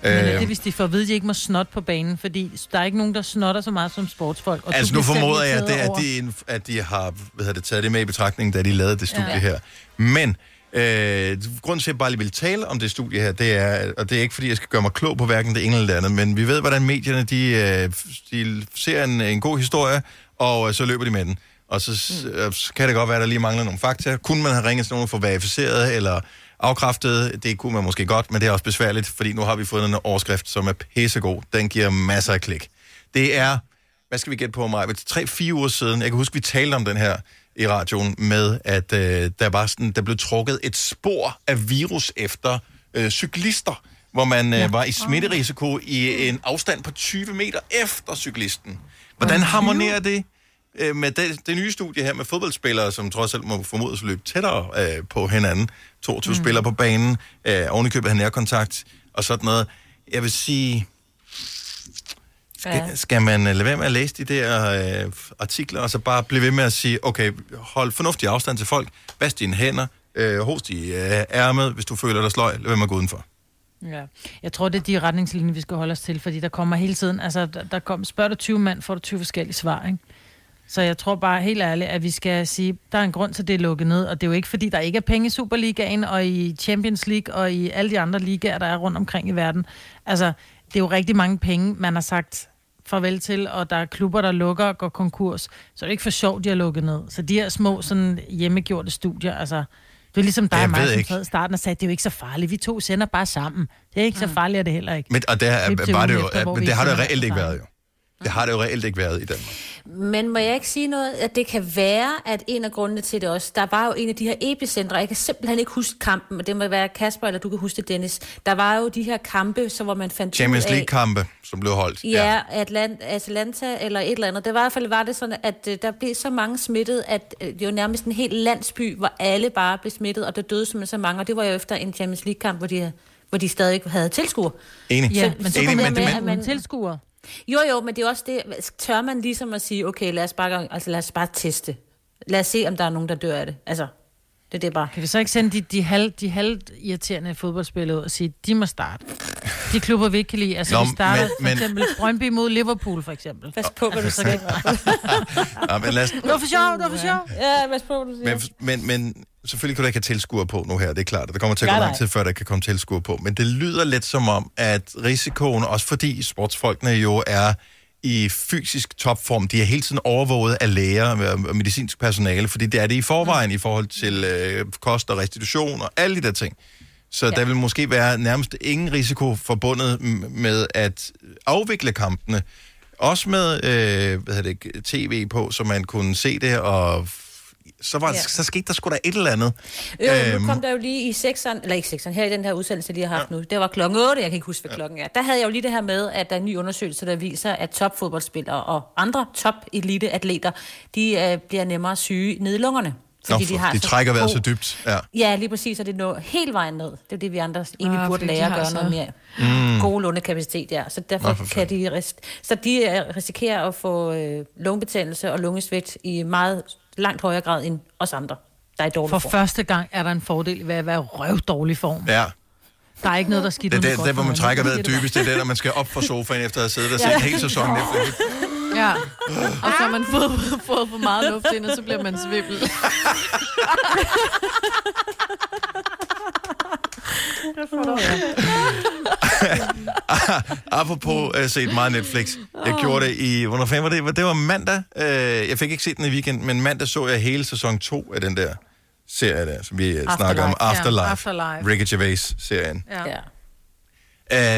Men er Øh, det, hvis de får at vide, at de ikke må snot på banen? Fordi der er ikke nogen, der snotter så meget som sportsfolk. Og altså nu formoder jeg, at, det, at, de, at de har hvad hedder det, taget det med i betragtning, da de lavede det studie Ja. her. Men øh, grunden til, at jeg bare lige vil tale om det studie her, det er, og det er ikke fordi, jeg skal gøre mig klog på hverken det ene eller det andet, men vi ved, hvordan medierne de, øh, de ser en, en god historie, og øh, så løber de med den. Og så, mm. kan det godt være, at der lige mangler nogle fakta. Kunne man have ringet til nogen for verificeret eller afkræftet? Det kunne man måske godt, men det er også besværligt, fordi nu har vi fået en overskrift, som er pissegod. Den giver masser af klik. Det er, hvad skal vi gætte på, Maja? Tre-fire uger siden, jeg kan huske, vi talte om den her i radioen, med at øh, der, var sådan, der blev trukket et spor af virus efter øh, cyklister, hvor man øh, var i smitterisiko i en afstand på 20 meter efter cyklisten. Hvordan harmonerer det øh, med det, det nye studie her med fodboldspillere, som trods alt må formodes at løbe tættere øh, på hinanden. 22 mm. spillere på banen, øh, ovenikøbet have nærkontakt og sådan noget. Jeg vil sige, skal, Ja. skal man øh, lade være med at læse de der øh, artikler, og så bare blive ved med at sige, okay, hold fornuftig afstand til folk, vask dine hænder, øh, host i øh, ærmet, hvis du føler dig sløj, lad være med at gå udenfor. Ja. Jeg tror, det er de retningslinjer, vi skal holde os til, fordi der kommer hele tiden, altså der, der kom, spørger du 20 mand, får du 20 forskellige svar, ikke? Så jeg tror bare helt ærligt, at vi skal sige, der er en grund til, at det er lukket ned, og det er jo ikke, fordi der ikke er penge i Superligaen og i Champions League og i alle de andre ligaer, der er rundt omkring i verden. Altså, det er jo rigtig mange penge, man har sagt farvel til, og der er klubber, der lukker og går konkurs. Så er det ikke for sjovt, de har lukket ned. Så de her små sådan hjemmegjorte studier, altså, det er ligesom dig Jeg og mig, som ikke. sad i starten og sagde, det er jo ikke så farligt. Vi to sender bare sammen. Det er ikke så farligt, er det heller ikke. Men, og det, er, var det jo, men det har det reelt ikke været jo. Det har det jo reelt ikke været i Danmark. Men må jeg ikke sige noget, at det kan være, at en af grundene til det også, der var jo en af de her epicentre, jeg kan simpelthen ikke huske kampen, og det må være Kasper, eller du kan huske det, Dennis. Der var jo de her kampe, så hvor man fandt Champions League-kampe, som blev holdt. Ja, Atlant, Atlanta eller et eller andet. Det var i hvert fald var det sådan, at øh, der blev så mange smittet, at øh, det var nærmest en hel landsby, hvor alle bare blev smittet, og der døde simpelthen så mange. Og det var jo efter en Champions League-kamp, hvor de, hvor de stadig havde tilskuer. Enig. Ja, men så Enig, men det- med, men- at man tilskuer. Jo, jo, men det er også det, tør man ligesom at sige, okay, lad os bare, altså, lad os bare teste. Lad os se, om der er nogen, der dør af det. Altså, det er det bare. Kan vi så ikke sende de, de, halv, de halvt irriterende fodboldspillere ud og sige, de må starte? De klubber, vi ikke kan lide. Altså, Nå, vi starter men- for men- eksempel Brøndby mod Liverpool, for eksempel. Pas på, hvad du så siger. Ja, men, lad os, Det var for sjov, det var for sjov. Ja, pas på, hvad du siger. men, men, men selvfølgelig kan du ikke have tilskuer på nu her, det er klart. Der kommer til at gå lang tid, før der kan komme tilskuer på. Men det lyder lidt som om, at risikoen, også fordi sportsfolkene jo er i fysisk topform, de er hele tiden overvåget af læger og medicinsk personale, fordi det er det i forvejen i forhold til øh, kost og restitution og alle de der ting. Så ja. der vil måske være nærmest ingen risiko forbundet med at afvikle kampene. Også med øh, hvad hedder det, tv på, så man kunne se det, og så, var, Ja. ja. så skete der sgu da et eller andet. Jo, nu kom der jo lige i sekseren, eller ikke sekseren, her i den her udsendelse, de har haft ja. nu. Det var klokken 8, jeg kan ikke huske, hvad klokken er. Der havde jeg jo lige det her med, at der er en ny undersøgelse, der viser, at topfodboldspillere og andre top-elite-atleter, de øh, bliver nemmere syge nede i lungerne. Nå, for, de så trækker vejret så dybt. Ja. Ja, lige præcis, og det når helt vejen ned. Det er det, vi andre egentlig Ah, burde fordi de lære at har gøre så- noget mere. Mm. God lungekapacitet, ja. Så derfor Nå, Nå, kan de, ris- så de øh, risikerer at få øh, lungebetændelse og lungesvigt i meget langt højere grad end os andre, der er i dårlig For form. første gang er der en fordel ved at være i røvdårlig form. ja. Der er ikke noget, der skidt Det er der, godt der, hvor man trækker vejret Det er det dybest. Det er der, når man skal op fra sofaen efter at have siddet og set Ja. en hel sæson. Netflix. Ja. Og så har man fået, fået for meget luft ind, og så bliver man svimmel. Apropos uh, set meget Netflix. Jeg gjorde det i... Hvornår fanden var det? Det var mandag. Uh, jeg fik ikke set den i weekend, men mandag så jeg hele sæson 2 af den der serie der, som vi Afterlife. snakker om. ja. Afterlife. Afterlife. Ricky Gervais-serien. Ja. ja.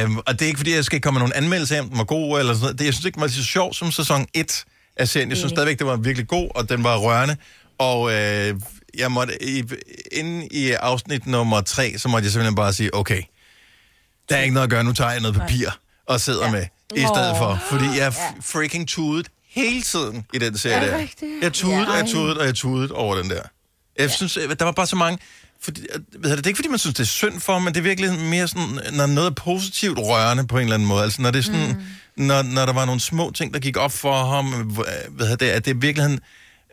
Øhm, og det er ikke, fordi jeg skal komme med nogen anmeldelse af, om den var god eller sådan noget. Det, jeg synes ikke, den var så sjov som sæson 1 af serien. Jeg synes Enig. stadigvæk, det var virkelig god, og den var rørende. Og øh, jeg måtte, i, inden i afsnit nummer 3, så måtte jeg simpelthen bare sige, okay, der er ikke noget at gøre, nu tager jeg noget papir og sidder ja. med i stedet for. Fordi jeg f- freaking tudet hele tiden i den serie Er der. Jeg tudet, Ja. jeg tudet, og jeg tudet over den der. Jeg synes, øh, der var bare så mange... Fordi, øh, ved jeg, det er ikke, fordi man synes, det er synd for men det er virkelig mere sådan, når noget er positivt rørende på en eller anden måde. Altså, når det er sådan, mm. når, når der var nogle små ting, der gik op for ham, øh, ved jeg, det, at det virkelig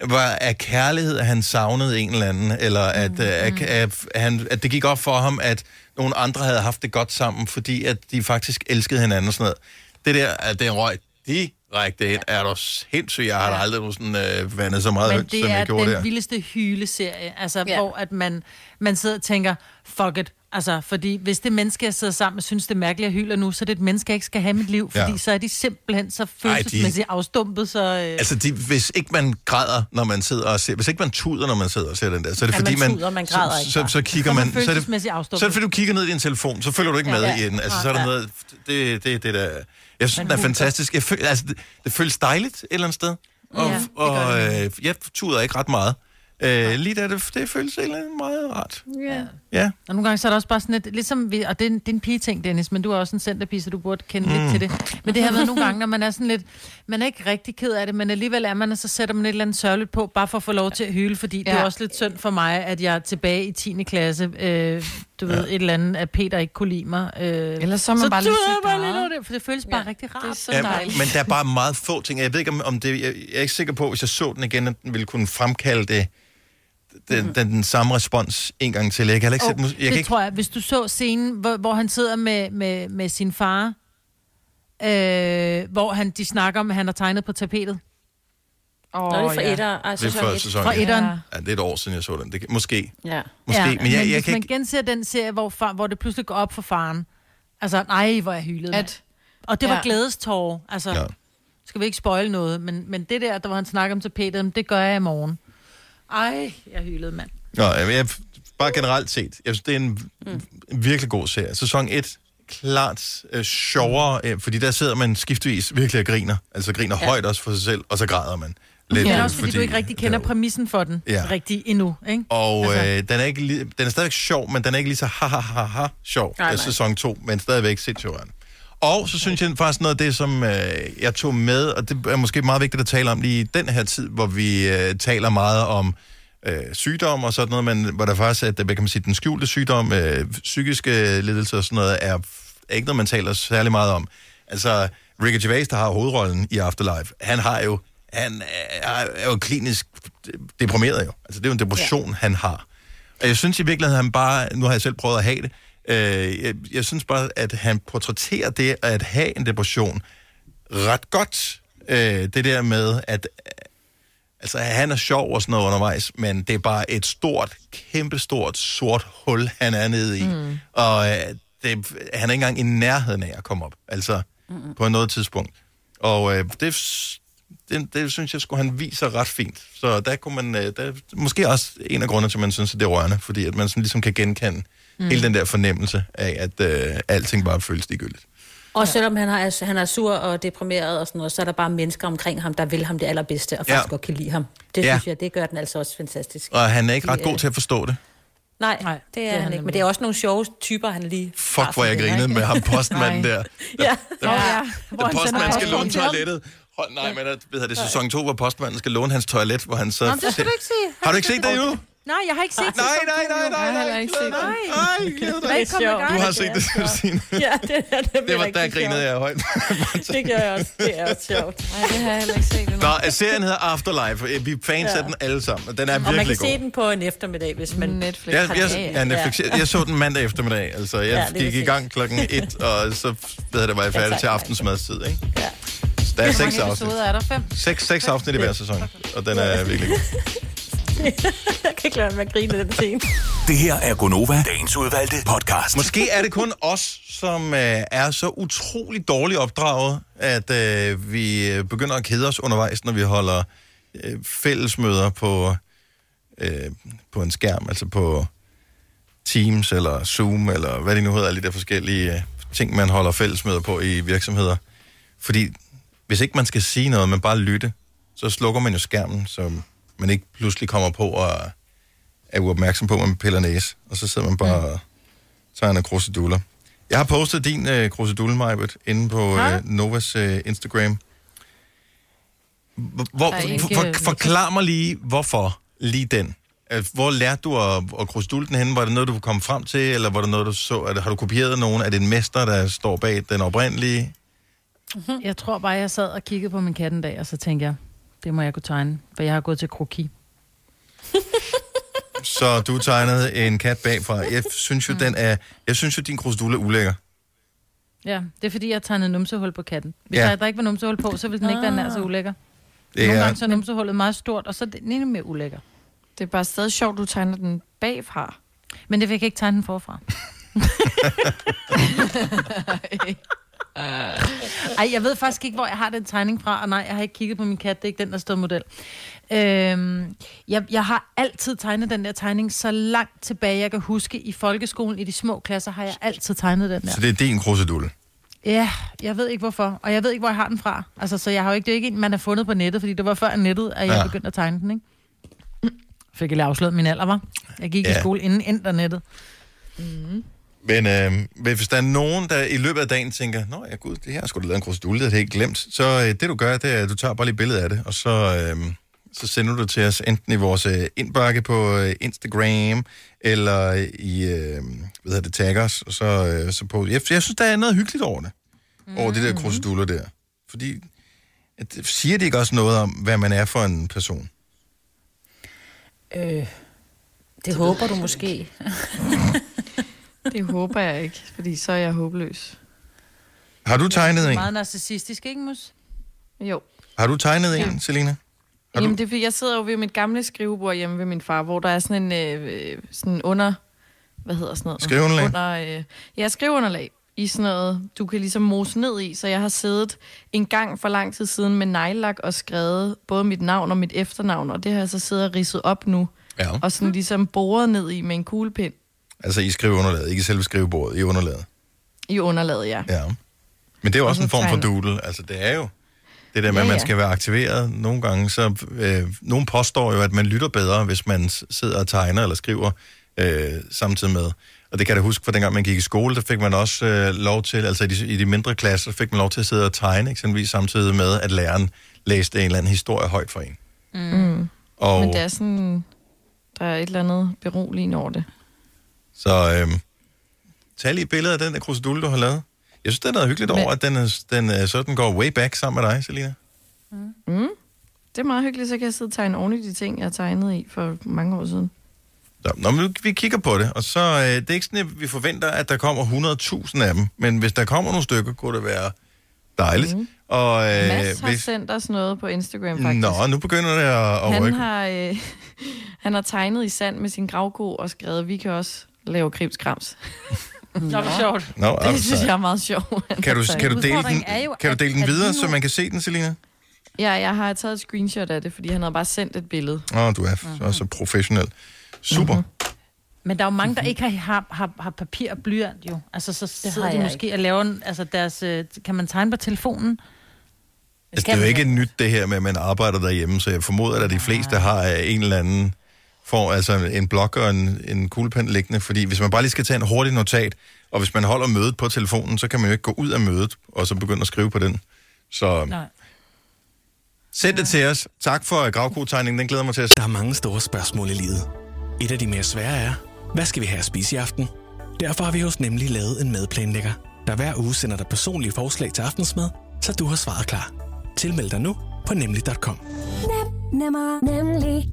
var af kærlighed, at han savnede en eller anden, eller at, mm. at, at, at, han, at det gik op for ham, at nogle andre havde haft det godt sammen, fordi at de faktisk elskede hinanden og sådan noget. Det der, at det røg direkte ind, er du sindssygt. Jeg har ja. aldrig sådan, øh, vandet så meget Men højt, som det jeg er gjorde den der. vildeste hyleserie, altså ja. hvor at man, man sidder og tænker, fuck it. Altså, fordi hvis det menneske, jeg sidder sammen med, synes, det er mærkeligt at hylde nu, så er det et menneske, jeg ikke skal have mit liv, fordi Ja. ja. så er de simpelthen så de- følelsesmæssigt afstumpet, så... Øh, Altså, de, hvis ikke man græder, når man sidder og ser, hvis ikke man tuder, når man sidder og ser den der, så er det Ja, fordi, man man, tuder, man græder så, ikke så, bare. så kigger Så man man, så er, det, så er det fordi, du kigger ned i din telefon, så følger du ikke med Ja. i den. Altså, så er der Ja. noget, det, det, det der, jeg synes, den er fantastisk. Jeg føl, altså, det, det føles dejligt et eller andet sted. Og, Ja, det og gør det. øh, jeg tuder ikke ret meget. Øh, lige da det, det føles egentlig meget rart. Ja. Ja. Og nogle gange så er der også bare sådan et, ligesom vi, og det er, en, det er en pige-ting, Dennis, men du er også en centerpige, så du burde kende mm. Lidt til det. Men det her med nogle gange, når man er sådan lidt, man er ikke rigtig ked af det, men alligevel er man, og så sætter man et eller andet sørgeligt på, bare for at få lov til at hyle, fordi ja. det er Ja. også lidt synd for mig, at jeg er tilbage i 10. klasse, øh, du ved, et eller andet, at Peter ikke kunne lide mig. Øh, Eller så er man bare lidt bare lidt over det, for det føles bare rigtig rart. Det er så Ja, men der er bare meget få ting. Jeg ved ikke, om, om det... Jeg, jeg er ikke sikker på, hvis jeg så den igen, at den ville kunne fremkalde det, den, den, den samme respons en gang til. Jeg kan ikke Oh, sætte... Jeg det kan ikke, tror jeg. Hvis du så scenen, hvor, hvor han sidder med, med, med sin far, øh, hvor han, de snakker om, at han har tegnet på tapetet. Nå, det er fra etter, altså det er fra sæson Fra et. etteren. Ja, det er et år siden, jeg så den. Det, kan- måske. Ja. Måske, ja, men jeg, jeg hvis kan man ikke... genser den serie, hvor, far, hvor det pludselig går op for faren. Altså, nej, hvor jeg hylede. At, og det var ja. ja. glædestårer. Altså, Ja. ja. skal vi ikke spoil noget, men, men det der, der hvor han snakker om tapetet, det gør jeg i morgen. Ej, jeg hylede, mand. Nå, jeg, bare generelt set. Jeg synes, det er en mm. virkelig god serie. Sæson 1, klart øh, sjovere, øh, fordi der sidder man skiftvis virkelig og griner. Altså griner ja. Ja. højt også for sig selv, og så græder man. Lidt, ja, øh, også fordi, du ikke rigtig kender præmissen for den Ja. ja. rigtig endnu, ikke? Og Altså- altså. øh, den, er ikke, den er stadigvæk sjov, men den er ikke lige så ha ha ha ha sjov Nej, nej. sæson 2, men stadigvæk sindssygt rørende. Og så synes jeg faktisk noget af det, som øh, jeg tog med, og det er måske meget vigtigt at tale om lige i den her tid, hvor vi øh, taler meget om øh, sygdom og sådan noget, men hvor der faktisk er, hvad kan man sige, den skjulte sygdom, øh, psykiske lidelser og sådan noget, er, er ikke noget, man taler særlig meget om. Altså, Ricky Gervais, der har hovedrollen i Afterlife, han har jo, han er, er jo klinisk deprimeret jo. Altså, det er jo en depression, ja. han har. Og jeg synes i virkeligheden, han bare, nu har jeg selv prøvet at have det, øh, jeg, jeg synes bare, at han portrætterer det at have en depression ret godt. Øh, det der med, at altså, han er sjov og sådan noget undervejs, men det er bare et stort, kæmpestort sort hul, han er nede i. Mm. Og øh, det, han er ikke engang i nærheden af at komme op, altså mm. på noget tidspunkt. Og øh, det, det, det synes jeg skulle han viser ret fint. Så der kunne man, øh, der, måske også en af grundene til, at man synes, at det er rørende, fordi at man sådan ligesom kan genkende mm. hele den der fornemmelse af, at øh, alting bare føles ligegyldigt. Og selvom han, har, han er sur og deprimeret og sådan noget, så er der bare mennesker omkring ham, der vil ham det allerbedste, og faktisk Ja. godt kan lide ham. Det Ja. synes jeg, det gør den altså også fantastisk. Og han er ikke ret god øh, til at forstå det. Nej, Nej det er, han ikke. Men det er også nogle sjove typer, han lige... Fuck, hvor jeg grinede med ham postmanden der. Ja. Der, ja. der postmanden skal låne toilettet. Hold, nej, men at, ved jeg, det er sæson 2, hvor postmanden skal låne hans toilet, hvor han så... Nå, det skal du ikke sige. Har du ikke set det endnu? Nej, jeg har ikke set det. Nej, nej, nej, nej, Jeg har heller ikke set det. Nej, i gang. Du har set det, Stine. Ja, det, er, det, Det var, der grinede jeg højt. Det gør jeg også. Det er også sjovt. Nej, det har jeg heller ikke set. Nå, serien hedder Afterlife. Vi er fans Ja. af den alle sammen, og den er Og man virkelig kan god. se den på en eftermiddag, hvis man... Netflix. Jeg, jeg, ja, Netflix. Jeg, jeg så den mandag eftermiddag. Altså, jeg Ja, det gik i gang klokken et, og så ved jeg, der var jeg færdig til aftensmadstid. Ikke? Ja. Så der er seks afsnit. er der? Fem? Seks, seks afsnit i hver sæson, og den er virkelig god. jeg kan ikke lade være med at grine den scene. Det her er Gonova, dagens udvalgte podcast. Måske er det kun os, som øh, er så utrolig dårligt opdraget, at øh, vi øh, begynder at kede os undervejs, når vi holder øh, fællesmøder på, øh, på en skærm, altså på Teams eller Zoom, eller hvad det nu hedder, alle de der forskellige øh, ting, man holder fællesmøder på i virksomheder. Fordi hvis ikke man skal sige noget, men bare lytte, så slukker man jo skærmen, så man ikke pludselig kommer på og er uopmærksom på, at man piller næse, og så sidder man bare og tegner kruseduller. Jeg har postet din øh, krusedulle, Majbet, inde på øh, Novas øh, Instagram. Hvor, Ej, ikke, for, øh, forklar mig lige, hvorfor lige den? Øh, Hvor lærte du at, at krusedulle den henne? Var det noget, du kom frem til, eller var det noget, du så? Er det, har du kopieret nogen? Er det en mester, der står bag den oprindelige? Mm-hmm. Jeg tror bare, jeg sad og kiggede på min kat en dag, og så tænkte jeg, det må jeg kunne tegne, for jeg har gået til kroki. Så du tegnede en kat bagfra. Jeg synes jo, den er, jeg synes jo, din krusedulle er ulækker. Ja, det er fordi, jeg tegnede numsehul på katten. Hvis Ja. der, ikke var numsehul på, så ville den ikke være nær så ulækker. Det Nogle er, gange så er numsehullet meget stort, og så er den endnu mere ulækker. Det er bare stadig sjovt, du tegner den bagfra. Men det fik jeg ikke tegne den forfra. Ej, jeg ved faktisk ikke, hvor jeg har den tegning fra, og nej, jeg har ikke kigget på min kat, det er ikke den, der står model. Øhm, jeg, jeg har altid tegnet den der tegning så langt tilbage, jeg kan huske. I folkeskolen, i de små klasser, har jeg altid tegnet den der. så det er din krusedulle. Ja, jeg ved ikke hvorfor, og jeg ved ikke, hvor jeg har den fra. Altså, så jeg har jo ikke, det er jo ikke en, man har fundet på nettet, fordi det var før nettet, at jeg Ja. begyndte at tegne den, ikke? Fik jeg lige afsløret min alder, var. Jeg gik. Ja. i skole inden internettet. Mm. Men øh, hvis der er nogen, der i løbet af dagen tænker, Nå ja, gud, det her skulle da lavet en krusdule, det jeg helt glemt. Så øh, det du gør, det er, at du tager bare lige et billede af det, og så, øh, så sender du det til os enten i vores øh, indbakke på øh, Instagram, eller i, øh, hvad hedder det, tag os, og så, øh, så på. Jeg, jeg synes, der er noget hyggeligt over det. Mm. Over de der kruseduller der. Fordi, at, siger det ikke også noget om, hvad man er for en person? Øh, det, det håber du måske. Det håber jeg ikke, fordi så er jeg håbløs. Har du tegnet en? Meget narcissistisk, ikke, Mus? Jo. Har du tegnet en, Selina? Har Jamen, du? det er, fordi jeg sidder jo ved mit gamle skrivebord hjemme ved min far, hvor der er sådan en øh, øh, sådan under... Hvad hedder sådan noget? Skriveunderlag? Under, øh, ja, skriveunderlag i sådan noget, du kan ligesom mose ned i. Så jeg har siddet en gang for lang tid siden med nejlak og skrevet både mit navn og mit efternavn, og det har jeg så siddet og ridset op nu. Ja. Og sådan ligesom boret ned i med en kuglepind Altså i skriveunderlaget, ikke i selve skrivebordet, i underlaget. i underlaget, ja. Ja. Men det er jo Og også så en form for doodle. Altså det er jo det der med, Ja, at man ja. skal være aktiveret. Nogle gange, så øh, nogen påstår jo, at man lytter bedre, hvis man sidder og tegner eller skriver øh, samtidig med. Og det kan jeg da huske, for dengang man gik i skole, der fik man også øh, lov til, altså i de, i de mindre klasser, fik man lov til at sidde og tegne, eksempelvis samtidig med, at læreren læste en eller anden historie højt for en. Mm. Og Men det er sådan, der er et eller andet beroligende over det. Så øh, tag lige et billede af den der krusedulle, du har lavet. Jeg synes, det er noget hyggeligt Men- over, at den, er, den er, sådan går way back sammen med dig, Selina. Mm. Det er meget hyggeligt, så kan jeg sidde og tegne oven i de ting, jeg har tegnet i for mange år siden. Så, nå, men vi kigger på det, og så øh, det er ikke sådan, at vi forventer, at der kommer 100.000 af dem, men hvis der kommer nogle stykker, kunne det være dejligt. Mm. Og, Øh, Mads har sendt os noget på Instagram, faktisk. Nå, nu begynder det at, at han, rykke. har, øh, han har tegnet i sand med sin gravko og skrevet, vi kan også lave krimskrams. Nå, hvor sjovt. Nå, er det synes sej. jeg er meget sjovt. Kan du, kan du dele den, er jo, kan du dele den videre, så man kan se den, Selina? Ja, jeg har taget et screenshot af det, fordi han havde bare sendt et billede. Åh, oh, du er mm-hmm. også professionel. Super. Mhm. Mm-hmm. Men der er jo mange, der ikke har, har, har, har papir og blyant jo. Altså, så sidder de måske og laver en, altså deres... øh, Kan man tegne på telefonen? Altså, det er jo ikke nyt det her med, at man arbejder derhjemme, så jeg formoder, at de fleste har øh, en eller anden for altså en blok og en, en kuglepen liggende, fordi hvis man bare lige skal tage en hurtig notat, og hvis man holder mødet på telefonen, så kan man jo ikke gå ud af mødet, og så begynde at skrive på den. Så Nej. send det til os. Tak for gravkotegningen, den glæder mig til at Der er mange store spørgsmål i livet. Et af de mere svære er, hvad skal vi have at spise i aften? Derfor har vi hos Nemlig lavet en madplanlægger, der hver uge sender dig personlige forslag til aftensmad, så du har svaret klar. Tilmeld dig nu på nemlig.com. Nemmer, nemlig.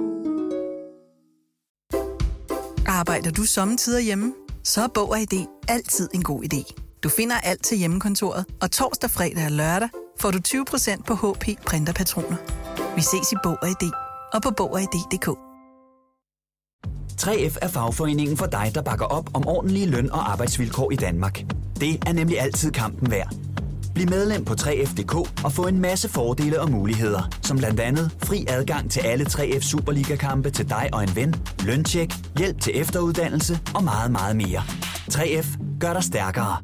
Arbejder du sommetider hjemme? Så er Bog og ID altid en god idé. Du finder alt til hjemmekontoret, og torsdag, fredag og lørdag får du 20% på HP printerpatroner. Vi ses i Bog og ID og på Bog og 3F er fagforeningen for dig, der bakker op om ordentlige løn- og arbejdsvilkår i Danmark. Det er nemlig altid kampen værd. Bliv medlem på 3F.dk og få en masse fordele og muligheder, som blandt andet fri adgang til alle 3F Superliga-kampe til dig og en ven, løntjek, hjælp til efteruddannelse og meget, meget mere. 3F gør dig stærkere.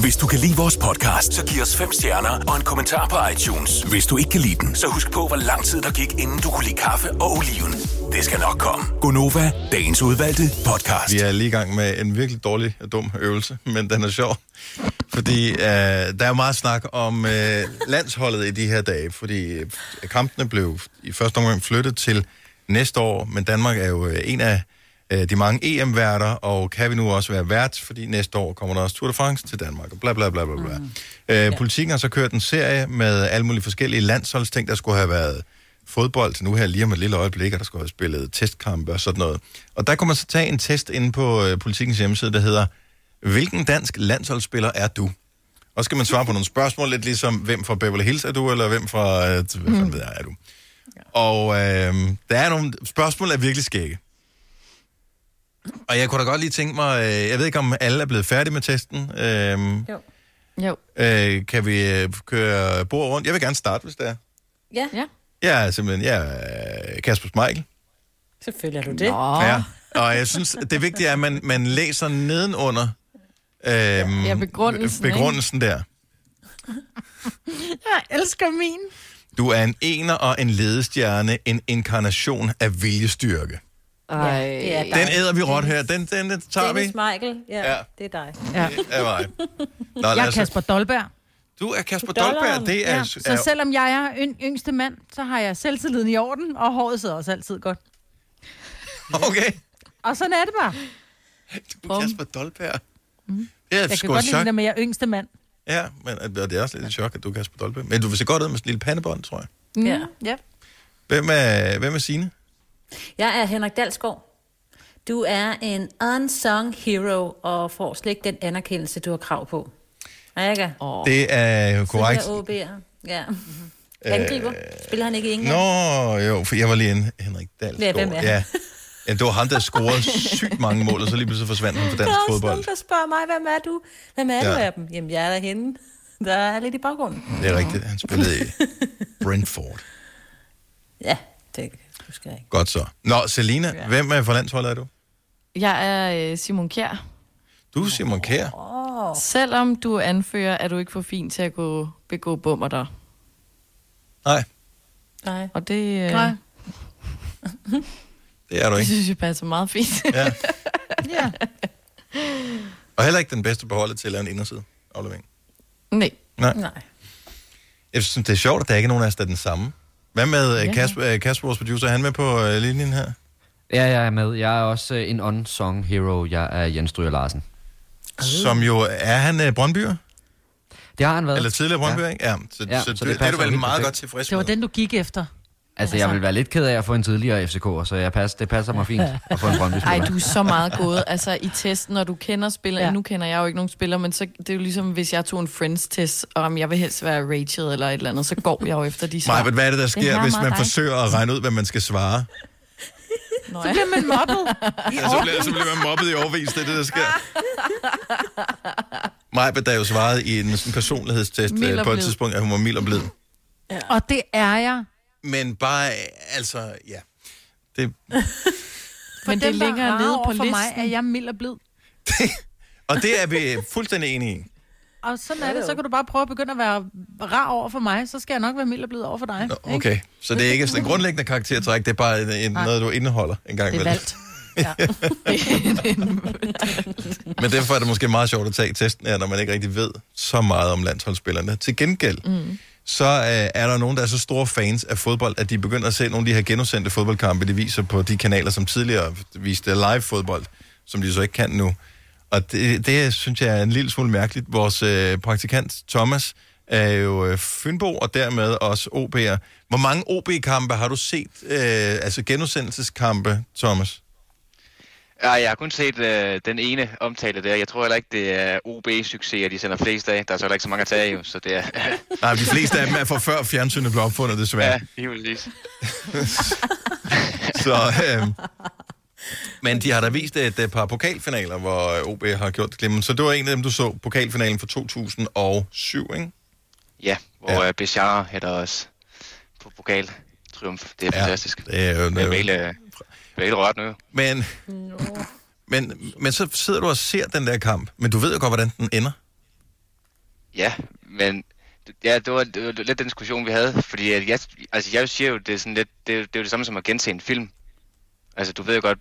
Hvis du kan lide vores podcast, så giv os fem stjerner og en kommentar på iTunes. Hvis du ikke kan lide den, så husk på, hvor lang tid der gik, inden du kunne lide kaffe og oliven. Det skal nok komme. Gonova, dagens udvalgte podcast. Vi er lige i gang med en virkelig dårlig og dum øvelse, men den er sjov. Fordi øh, der er jo meget snak om øh, landsholdet i de her dage, fordi øh, kampene blev i første omgang flyttet til næste år, men Danmark er jo øh, en af øh, de mange EM-værter, og kan vi nu også være vært, fordi næste år kommer der også Tour de France til Danmark, og bla bla bla bla bla. Mm. Øh, politikken har så kørt en serie med alle mulige forskellige landsholdsting, der skulle have været fodbold nu her lige om et lille øjeblik, og der skulle have spillet testkampe og sådan noget. Og der kunne man så tage en test inde på øh, politikens hjemmeside, der hedder, hvilken dansk landsholdsspiller er du? Og så skal man svare på nogle spørgsmål, lidt ligesom, hvem fra Beverly Hills er du, eller hvem fra, øh, hvad fanden ved jeg, er du? Og øh, der er nogle spørgsmål, der er virkelig skægge. Og jeg kunne da godt lige tænke mig, øh, jeg ved ikke, om alle er blevet færdige med testen. Øhm, Jo. Jo. øh, kan vi øh, køre bord rundt? Jeg vil gerne starte, hvis det er. Ja. ja. Jeg er simpelthen jeg er Kasper Smeichel. Selvfølgelig er du det. Ja. Og jeg synes, det vigtige er, at man, man læser nedenunder øhm, Ja, begrundelsen, ikke? begrundelsen der. Jeg elsker min. Du er en ener og en ledestjerne, en inkarnation af viljestyrke. Ej. det er dig. Den æder vi råt her. Den, den, den tager Dennis vi. Michael, ja, Ja. det er dig. Ja. Det er mig. Nå, Jeg er Kasper Dolberg. Du er Kasper. Dolberg. Det er, ja. Så selvom jeg er yng- yngste mand, så har jeg selvtilliden i orden, og håret sidder også altid godt. Okay. Og sådan er det bare. Du er Kasper Dolberg. Mm. Det er Jeg kan sgu godt lide chok. det der med, at jeg er yngste mand. Ja, men og det er også lidt et chok, at du er Kasper Dolberg. Men du vil se godt ud med sådan en lille pandebånd, tror jeg. Mm. Ja. ja. Hvem er, hvem er Signe? Jeg er Henrik Dalsgaard. Du er en unsung hero, og får slet ikke den anerkendelse, du har krav på. Oh. Det er jo korrekt. OB'er. Ja. Angriber. Spiller han ikke i England? Nå, jo, for jeg var lige en Henrik Dalsgaard. Ja, hvem er han? ja. ja, det var ham, der scorede sygt mange mål, og så lige pludselig forsvandt han fra Der dansk er også fodbold. nogen, der spørger mig, hvem er du? Hvem er ja. du Ja. af dem? Jamen, jeg er derhenne. Der er lidt i baggrunden. Det er rigtigt, han spillede i Brentford. Ja, det husker jeg ikke. Godt så. Nå, Selina, ja. hvem er for landsholdet er du? Jeg er øh, Simon Kjær. Du er Simon Kjær. Oh. Selvom du anfører, at du ikke for fin til at gå, begå bummer der. Nej, Nej. Og det, øh, Nej. det er du det ikke. synes jeg passer meget fint. Ja. ja. Og heller ikke den bedste på holdet til at lave en inderside aflevering. Nej. Nej. Nej. Jeg synes, det er sjovt, at der ikke er nogen af os, der er den samme. Hvad med Ja. ja. Kasper, øh, Kasper, vores producer? Er han med på øh, linjen her? Ja, jeg er med. Jeg er også øh, en unsung hero. Jeg er Jens Stryger Larsen. Som jo, er han øh, Brøndbyer? Det har han været. Eller tidligere Brøndby, Ja. ikke? Ja, så, Ja, så, så det, det det, er du passer vel meget perfekt. godt tilfreds Det var med. den, du gik efter. Altså, jeg vil være lidt ked af at få en tidligere FCK'er, så jeg pass, det passer mig fint at få en brøndby Ej, du er så meget gået. Altså, i testen, når du kender spillere... Ja. Nu kender jeg jo ikke nogen spillere, men så, det er jo ligesom, hvis jeg tog en Friends-test, og om jeg vil helst være Rachel eller et eller andet, så går jeg jo efter de svar. Maja, hvad er det, der sker, er hvis man dig. forsøger at regne ud, hvad man skal svare? Nå, Så bliver man mobbet. Ja, så, bliver, så bliver man mobbet i overvis, det er det, der sker. Maja, der jo svarede i en sådan personlighedstest øh, på et tidspunkt, at hun var mild og blid. Ja. Og det er jeg. Men bare, altså, ja. Det, For Men det er dem, der længere nede på for mig, listen. er jeg mild og blid. og det er vi fuldstændig enige i. Og sådan er det, så kan du bare prøve at begynde at være rar over for mig, så skal jeg nok være mild og blid over for dig. Nå, Okay, så det er ikke sådan en grundlæggende karaktertræk, det er bare en, en, Nej. noget, du indeholder en gang Det er valgt. Men derfor er det måske meget sjovt at tage testen her, når man ikke rigtig ved så meget om landsholdsspillerne. Til gengæld, mm. så øh, er der nogen, der er så store fans af fodbold, at de begynder at se nogle af de her genudsendte fodboldkampe, de viser på de kanaler, som tidligere viste live fodbold, som de så ikke kan nu. Og det, det synes jeg er en lille smule mærkeligt. Vores øh, praktikant Thomas er jo øh, Fynbo, og dermed også OB'er. Hvor mange OB-kampe har du set, øh, altså genudsendelseskampe, Thomas? Ja, jeg har kun set øh, den ene omtale der. Jeg tror heller ikke, det er OB-succes, at de sender flest af. Der er så heller ikke så mange at tage jo, så det er... Nej, de fleste af dem er fra før fjernsynet blev opfundet, desværre. ja, lige præcis. Så, øh, men de har da vist et, et par pokalfinaler, hvor OB har gjort det glimrende. Så det var en af dem, du så, pokalfinalen for 2007, ikke? Ja, hvor ja. Bechara hætter os på pokal. Triumf. Det er Ja, fantastisk. det er jo- Det er helt, øh, det er helt rørt nu. Men, men, men så sidder du og ser den der kamp, men du ved jo godt, hvordan den ender. Ja, men ja, det var, det var lidt den diskussion, vi havde. Fordi at jeg, altså, jeg siger jo, det er, sådan lidt, det, det er jo det samme som at gense en film. Altså, du ved jo godt,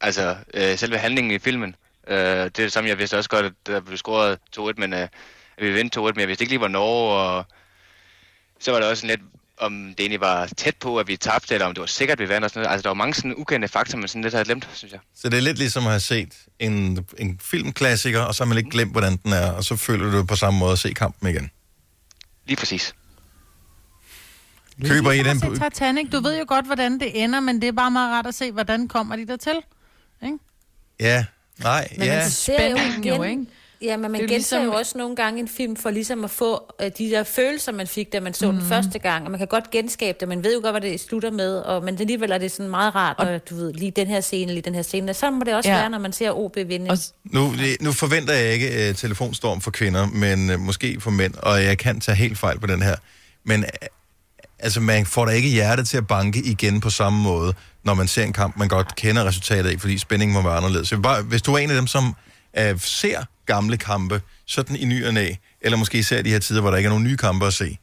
altså, øh, selve handlingen i filmen, øh, det er det samme, jeg vidste også godt, at der blev scoret 2-1, men øh, at vi vendte 2-1, men jeg vidste ikke lige, hvor Norge, og så var der også sådan lidt, om det egentlig var tæt på, at vi tabte, eller om det var sikkert, at vi vandt og sådan noget. Altså, der var mange sådan ukendte faktorer, man sådan lidt havde glemt, synes jeg. Så det er lidt ligesom at have set en, en filmklassiker, og så har man ikke glemt, hvordan den er, og så føler du på samme måde at se kampen igen. Lige præcis. Køber I den? Titanic. Du ved jo godt, hvordan det ender, men det er bare meget rart at se, hvordan kommer de der til. Ikke? Ja, nej, Men ja. altså, spændingen jo, ikke? Ja, men man Det er jo genser ligesom- jo også nogle gange en film for ligesom at få øh, de der følelser, man fik, da man så mm. den første gang. Og man kan godt genskabe det, man ved jo godt, hvad det slutter med. Og, men alligevel er det sådan meget rart, når du ved, lige den her scene, lige den her scene. Og sådan må det også Ja. være, når man ser OB vinde. Og, Nu, nu forventer jeg ikke uh, telefonstorm for kvinder, men uh, måske for mænd, og jeg kan tage helt fejl på den her. Men uh, altså, man får da ikke hjertet til at banke igen på samme måde, når man ser en kamp, man godt kender resultatet af, fordi spændingen må være anderledes. Så bare, hvis du er en af dem, som uh, ser gamle kampe, sådan i ny og næ, eller måske ser de her tider, hvor der ikke er nogen nye kampe at se,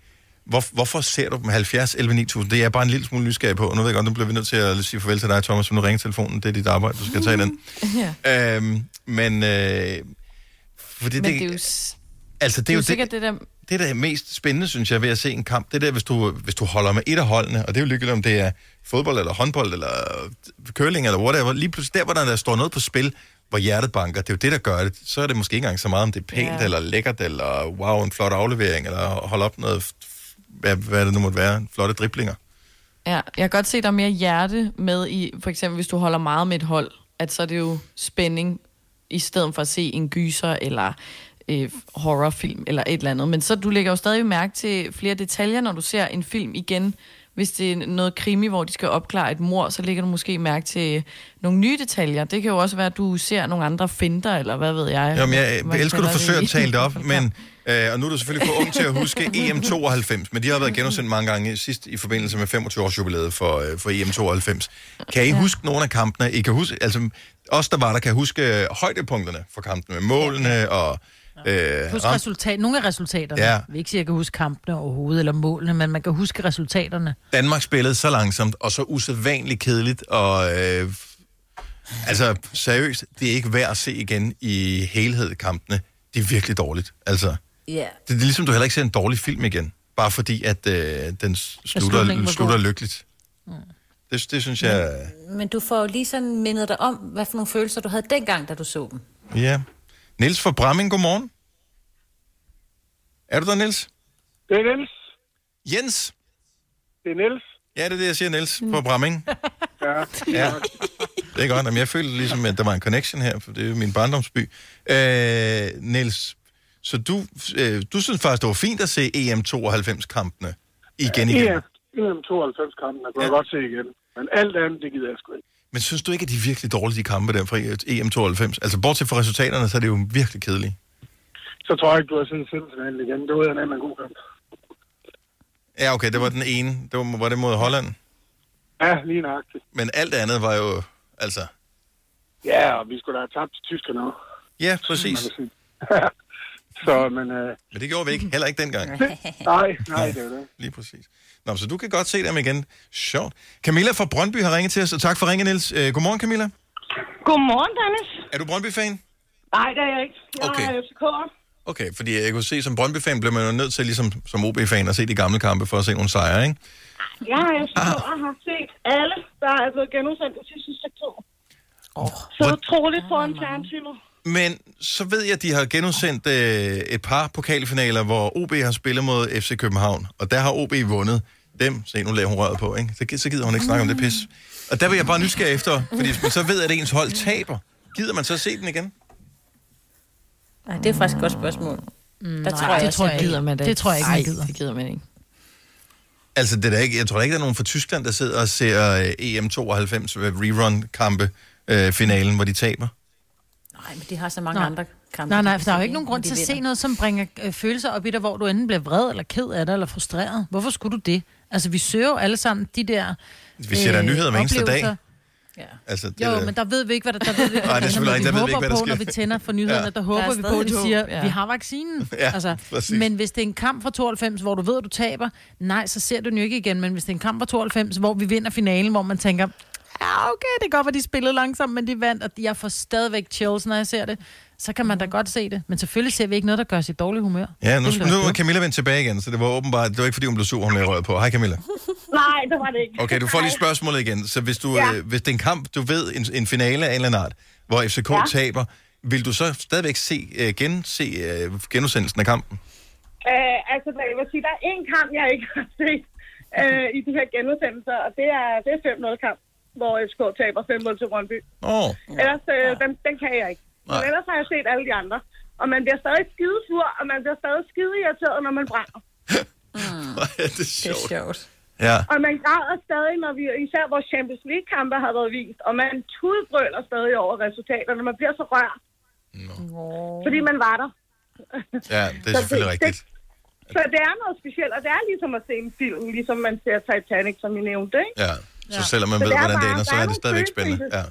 hvor, hvorfor ser du dem 70, 11, 9000? Det er jeg bare en lille smule nysgerrig på. Nu ved jeg godt, nu bliver vi nødt til at sige farvel til dig, Thomas, for nu ringer telefonen. Det er dit arbejde, du skal tage den. Ja. Øhm, men... Øh, fordi Men det, det er jo, altså, det, det er jo det, sikkert det der... det, der er mest spændende, synes jeg, ved at se en kamp, det er der, hvis du, hvis du holder med et af holdene, og det er jo ligegyldigt, om det er fodbold, eller håndbold, eller curling, eller whatever, lige pludselig der, hvor der, der står noget på spil, hvor hjertet banker, det er jo det, der gør det. Så er det måske ikke engang så meget, om det er pænt, Ja. eller lækkert, eller wow, en flot aflevering, eller holde op noget, hvad, hvad det nu måtte være, flotte driblinger. Ja, jeg kan godt se, der er mere hjerte med i, for eksempel hvis du holder meget med et hold, at så er det jo spænding, i stedet for at se en gyser eller øh, horrorfilm eller et eller andet. Men så du lægger jo stadig mærke til flere detaljer, når du ser en film igen. Hvis det er noget krimi, hvor de skal opklare et mor, så lægger du måske mærke til nogle nye detaljer. Det kan jo også være, at du ser nogle andre finder, eller hvad ved jeg. Jamen, jeg man elsker, du forsøger at tale det op, men, øh, og nu er du selvfølgelig for ung til at huske EM92, men de har været genudsendt mange gange sidst i forbindelse med 25-års jubilæet for, øh, for EM92. Kan I huske nogle af kampene? I kan huske, altså, os der var der, kan huske øh, højdepunkterne for kampene, med målene og... Øh, Husk ram- resultat, nogle af resultaterne. Ja. Jeg vil ikke sige, at jeg kan huske kampene overhovedet, eller målene, men man kan huske resultaterne. Danmark spillede så langsomt, og så usædvanligt kedeligt, og øh, altså seriøst, det er ikke værd at se igen i helhed kampene. Det er virkelig dårligt, altså. Ja. Det, det er ligesom, du heller ikke ser en dårlig film igen, bare fordi, at øh, den slutter, slutter lykkeligt. Det, det synes jeg... Men du får jo lige sådan mindet dig om, hvad for nogle følelser du havde dengang, da du så dem. Ja. Niels fra Bramming, godmorgen. Er du der, Niels? Det er Niels. Jens? Det er Niels. Ja, det er det, jeg siger, Niels fra Bramming. Ja. Ja, det er godt. Jamen, jeg følte ligesom, at der var en connection her, for det er jo min barndomsby. Øh, Niels, så du, øh, du synes faktisk, det var fint at se EM92-kampene igen igen. EM, EM 92 kampen, der kunne jeg godt se igen. Men alt andet, det gider jeg sgu ikke. Men synes du ikke, at de er virkelig dårlige, de kampe der fra EM92? Altså, bortset fra resultaterne, så er det jo virkelig kedeligt. Så tror jeg ikke, du har set semifinalen igen. Det var en god kamp. Ja, okay, det var den ene. Det var, var det mod Holland. Ja, lige nøjagtigt. Men alt andet var jo, altså... Ja, og vi skulle da have tabt til tyskerne også. Ja, præcis. så, men... Øh, Men det gjorde vi ikke. Heller ikke dengang. nej, nej, det er det. Lige præcis. Nå, så du kan godt se dem igen. Sjovt. Camilla fra Brøndby har ringet til os, og tak for ringen, Niels. Øh, godmorgen, Camilla. Godmorgen, Dennis. Er du Brøndby-fan? Nej, det er jeg ikke. Jeg Okay. er FCK'er. Okay, fordi jeg kunne se, som Brøndby-fan blev man jo nødt til, ligesom som OB-fan, at se de gamle kampe for at se nogle sejre, ikke? Jeg er FCK'er og har set alle, der er blevet genudsendt de sidste sektor. Oh, så utroligt foran fjernsynet. Men så ved jeg, at de har genudsendt øh, et par pokalfinaler, hvor OB har spillet mod FC København, og der har OB vundet dem. Se, nu lader hun røret på, ikke? Så, så gider hun ikke snakke om det pis. Og der vil jeg bare nysgerrig efter, fordi hvis man så ved, at ens hold taber, gider man så se den igen? Nej, det er faktisk et godt spørgsmål. Mm, der nej, det også, tror jeg. Gider man det? Det tror jeg ikke, man Ej, gider. det gider man ikke. Altså, det er ikke, jeg tror ikke, der er nogen fra Tyskland, der sidder og ser øh, EM92 rerun-kampe, øh, finalen, hvor de taber. Nej, men de har så mange Nå. andre kampe. Nej, nej, for der er jo ikke nogen grund til at se noget, som bringer øh, følelser op i dig, hvor du enten bliver vred, eller ked af det, eller frustreret. Hvorfor skulle du det? Altså, vi søger jo alle sammen de der Vi ser da nyheder hver eneste dag. oplevelser. Altså, det, Jo, er- men der ved vi ikke, hvad der, der ved vi, ikke, Nej, det er selvfølgelig rigtigt. Der ved vi håber ikke, hvad der på, sker. når vi tænder for nyhederne, Ja. der Der håber er vi på, at de siger, ja. vi har vaccinen. Ja, altså, præcis. men hvis det er en kamp fra 92, hvor du ved, at du taber, nej, så ser du den jo ikke igen. Men hvis det er en kamp fra 92, hvor vi vinder finalen, hvor man tænker, ja, okay, det kan godt være, de spillede langsomt, men de vandt, og jeg får stadigvæk chills, når jeg ser det, så kan man da godt se det. Men selvfølgelig ser vi ikke noget, der gør os i dårlig humør. Ja, nu, Det er nu er. Camilla vendt tilbage igen, så det var åbenbart, det var ikke fordi, hun blev sur, hun lagde røret på. Hej Camilla. Nej, det var det ikke. Okay, du får lige spørgsmålet igen. Så hvis, du, Ja. øh, hvis det er en kamp, du ved, en, en finale af en eller anden art, hvor FCK Ja. ja. taber, vil du så stadigvæk se, øh, gense øh, genudsendelsen af kampen? Øh, altså, jeg vil sige, der er én kamp, jeg ikke har set øh, i de her genudsendelser, og det er, det er 5-0-kamp, hvor FCK taber 5-0 til Brøndby. Åh, oh, Ellers, øh, den, den kan jeg ikke. Men Nej. ellers har jeg set alle de andre. Og man bliver stadig skidesur, og man bliver stadig skide irriteret, når man brænder. Hvor er det sjovt. sjovt. Ja. Og man græder stadig, når vi, især vores Champions League-kampe har været vist, og man tudbrøler stadig over resultaterne. Man bliver så rørt. No. Fordi man var der. Ja, det er Så selvfølgelig det- rigtigt. Så det er noget specielt, og det er ligesom at se en film, ligesom man ser Titanic, som I nævnte, ikke? Ja, så selvom man Så ved, hvordan det ender, så er det stadigvæk spændende. Ja.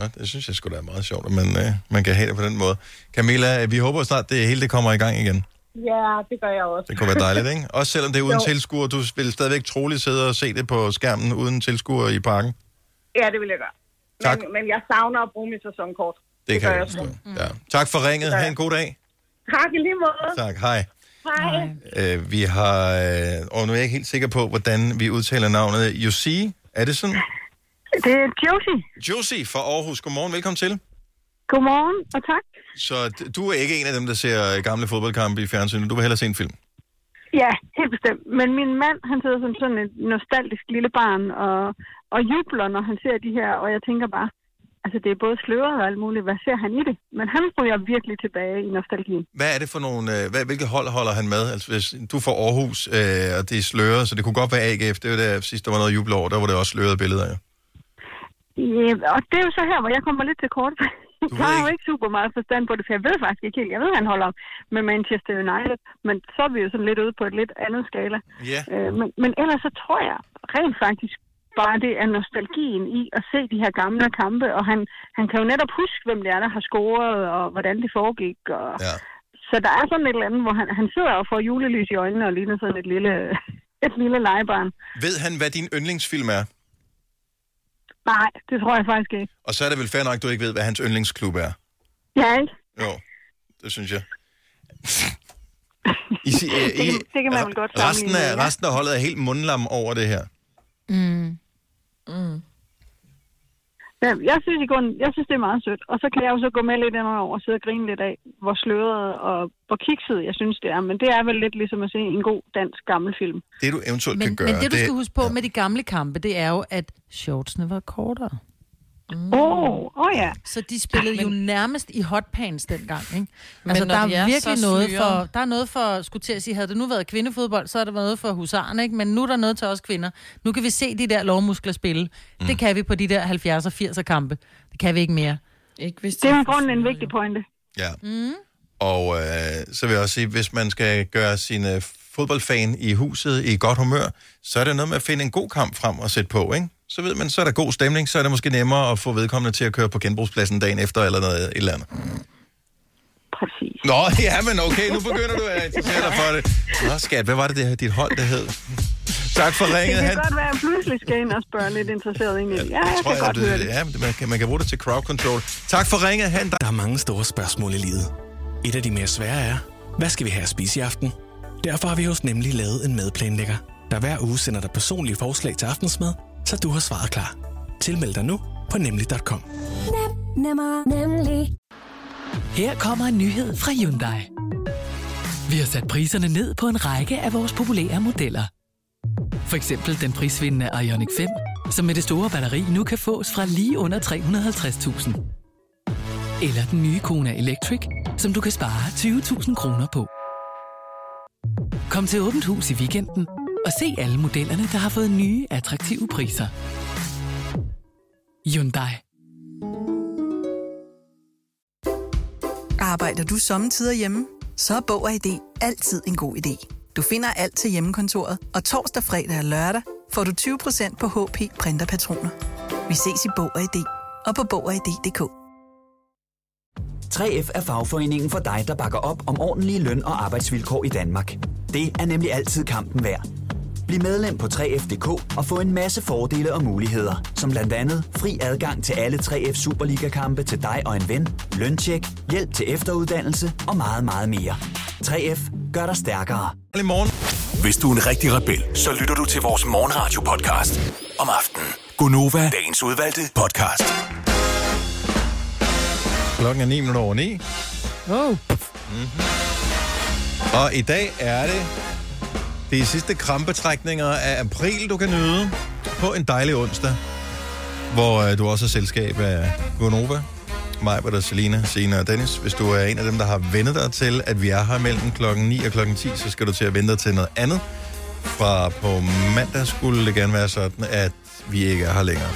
Ja, det synes jeg sgu da er meget sjovt, at man, øh, man kan have det på den måde. Camilla, vi håber snart, det hele det kommer i gang igen. Ja, det gør jeg også. Det kunne være dejligt, ikke? Også selvom det er uden tilskuer, du vil stadigvæk troligt sidde og se det på skærmen uden tilskuer i parken. Ja, det vil jeg gøre. Tak. Men, men jeg savner at bruge mit sæsonkort. Det, det kan jeg jeg forstå. Ja. Tak for ringet. Ha' en god dag. Tak i lige måde. Tak. Hej. Hej. Øh, vi har, øh, og nu er jeg ikke helt sikker på, hvordan vi udtaler navnet. Josie, er det sådan? Det er Josie. Josie fra Aarhus. Godmorgen, velkommen til. Godmorgen, og tak. Så du er ikke en af dem, der ser gamle fodboldkampe i fjernsynet. Du vil hellere se en film. Ja, helt bestemt. Men min mand, han sidder som sådan et nostalgisk lille barn og, og jubler, når han ser de her, og jeg tænker bare, altså det er både sløret og alt muligt, hvad ser han i det? Men han ryger virkelig tilbage i nostalgien. Hvad er det for nogle... Øh, hvad, hvilket hold holder han med? Altså, hvis du får Aarhus, øh, og det er sløret, så det kunne godt være AGF. Det var der sidst, der var noget jubel over. Der var det også slørede billeder, ja. Ja, og det er jo så her, hvor jeg kommer lidt til kort. Jeg har jo ikke super meget forstand på det, for jeg ved faktisk ikke helt. Jeg ved, han holder med Manchester United, men så er vi jo sådan lidt ude på et lidt andet skala. Ja. Øh, men, men ellers så tror jeg rent faktisk bare, det er nostalgien i at se de her gamle kampe, og han, han kan jo netop huske, hvem det er, der har scoret, og hvordan det foregik. Og... Ja. Så der er sådan et eller andet, hvor han, han sidder og får julelys i øjnene og ligner sådan et lille, et lille legebarn. Ved han, hvad din yndlingsfilm er? Nej, det tror jeg faktisk ikke. Og så er det vel fair nok, at du ikke ved, hvad hans yndlingsklub er. Ja, ikke? Jo, det synes jeg. I, I, Det kan- det kan man vel godt resten af, resten af holdet er helt mundlam over det her. Mm. Mm. Ja, jeg synes i grunden, jeg synes, det er meget sødt. Og så kan jeg jo så gå med lidt ind over og sidde og grine lidt af, hvor sløret og hvor kikset jeg synes, det er. Men det er vel lidt ligesom at se en god dansk gammel film. Det du eventuelt Men, kan gøre, men det, du skal huske på med de gamle kampe, det er jo, at shortsene var kortere. Åh, mm. oh, oh ja. Så de spillede Ja, jo men- nærmest i hotpants dengang, ikke? Men Altså, der er, er virkelig noget sløre- for, der er noget for, skulle til at sige, havde det nu været kvindefodbold, så er der været noget for husarerne, ikke? Men nu er der noget til os kvinder. Nu kan vi se de der lovmuskler spille. Mm. Det kan vi på de der 70'er, 80'er kampe. Det kan vi ikke mere. Ikke hvis Det er grunden en vigtig pointe. Ja. Mm. Og øh, så vil jeg også sige, hvis man skal gøre sin øh, fodboldfan i huset i godt humør, så er det noget med at finde en god kamp frem og sætte på, ikke? Så ved man, så er der god stemning, så er det måske nemmere at få vedkommende til at køre på genbrugspladsen dagen efter, eller noget et eller andet. Præcis. Nå, ja, men okay, nu begynder du at interessere dig for det. Nå, skat, hvad var det, det her, dit hold, det hed? Tak for Det ringet. kan Han, godt være, at jeg pludselig skal ind og spørge lidt interesseret ind i det. Ja, jeg tror kan godt jeg, høre det, det. ja, man kan, man kan bruge det til crowd control. Tak for ringet. Han, Der er mange store spørgsmål i livet. Et af de mere svære er, hvad skal vi have at spise i aften? Derfor har vi hos Nemlig lavet en madplanlægger, der hver uge sender dig personlige forslag til aftensmad, så du har svaret klar. Tilmeld dig nu på nemlig.com. Nemmer, nemlig. Her kommer en nyhed fra Hyundai. Vi har sat priserne ned på en række af vores populære modeller. For eksempel den prisvindende Ioniq 5, som med det store batteri nu kan fås fra lige under 350.000. Eller den nye Kona Electric, som du kan spare 20.000 kroner på. Kom til Åbent Hus i weekenden og se alle modellerne, der har fået nye, attraktive priser. Hyundai. Arbejder du sommetider hjemme? Så er Bog og ID altid en god idé. Du finder alt til hjemmekontoret, og torsdag, fredag og lørdag får du 20% på HP printerpatroner. Vi ses i Bog og ID og på Bog og ID.dk. 3F er fagforeningen for dig, der bakker op om ordentlige løn- og arbejdsvilkår i Danmark. Det er nemlig altid kampen værd. Bliv medlem på 3F.dk og få en masse fordele og muligheder, som blandt andet fri adgang til alle 3F Superliga-kampe til dig og en ven, løntjek, hjælp til efteruddannelse og meget, meget mere. 3F gør dig stærkere. Morgen. Hvis du er en rigtig rebel, så lytter du til vores morgenradio-podcast om aftenen. Gunova, dagens udvalgte podcast. Klokken er 9 minutter over 9. Oh. Mm-hmm. Og i dag er det de sidste krampetrækninger af april, du kan nyde på en dejlig onsdag, hvor øh, du også har selskab af Gonova. mig, og Selina, Sina og Dennis. Hvis du er en af dem, der har vendet dig til, at vi er her mellem klokken 9 og klokken 10, så skal du til at vente til noget andet. Fra på mandag skulle det gerne være sådan, at vi ikke er her længere.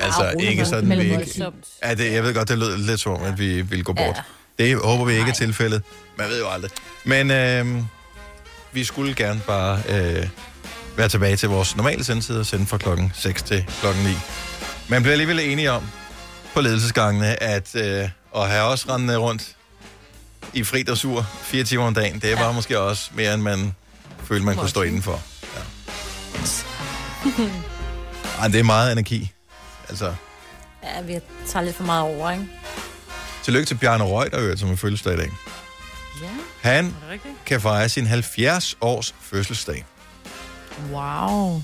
Altså Au, ikke sådan, vi ikke... Ja, det, jeg ved godt, det lød lidt som om, at vi vil gå bort. Ja. Det håber vi ikke er tilfældet. Man ved jo aldrig. Men øh, vi skulle gerne bare øh, være tilbage til vores normale sendetid og sende fra klokken 6 til klokken 9. Man bliver alligevel enige om på ledelsesgangene, at øh, at have også rendende rundt i fri dressur fire timer om dagen, det var ja. måske også mere, end man følte, man kunne stå indenfor. Ja. Ej, det er meget energi. Altså, Ja, vi tager lidt for meget over, ikke? tillykke til Bjarne Reuter, som er fødselsdag i dag. Ja. Han kan fejre sin 70 års fødselsdag. Wow.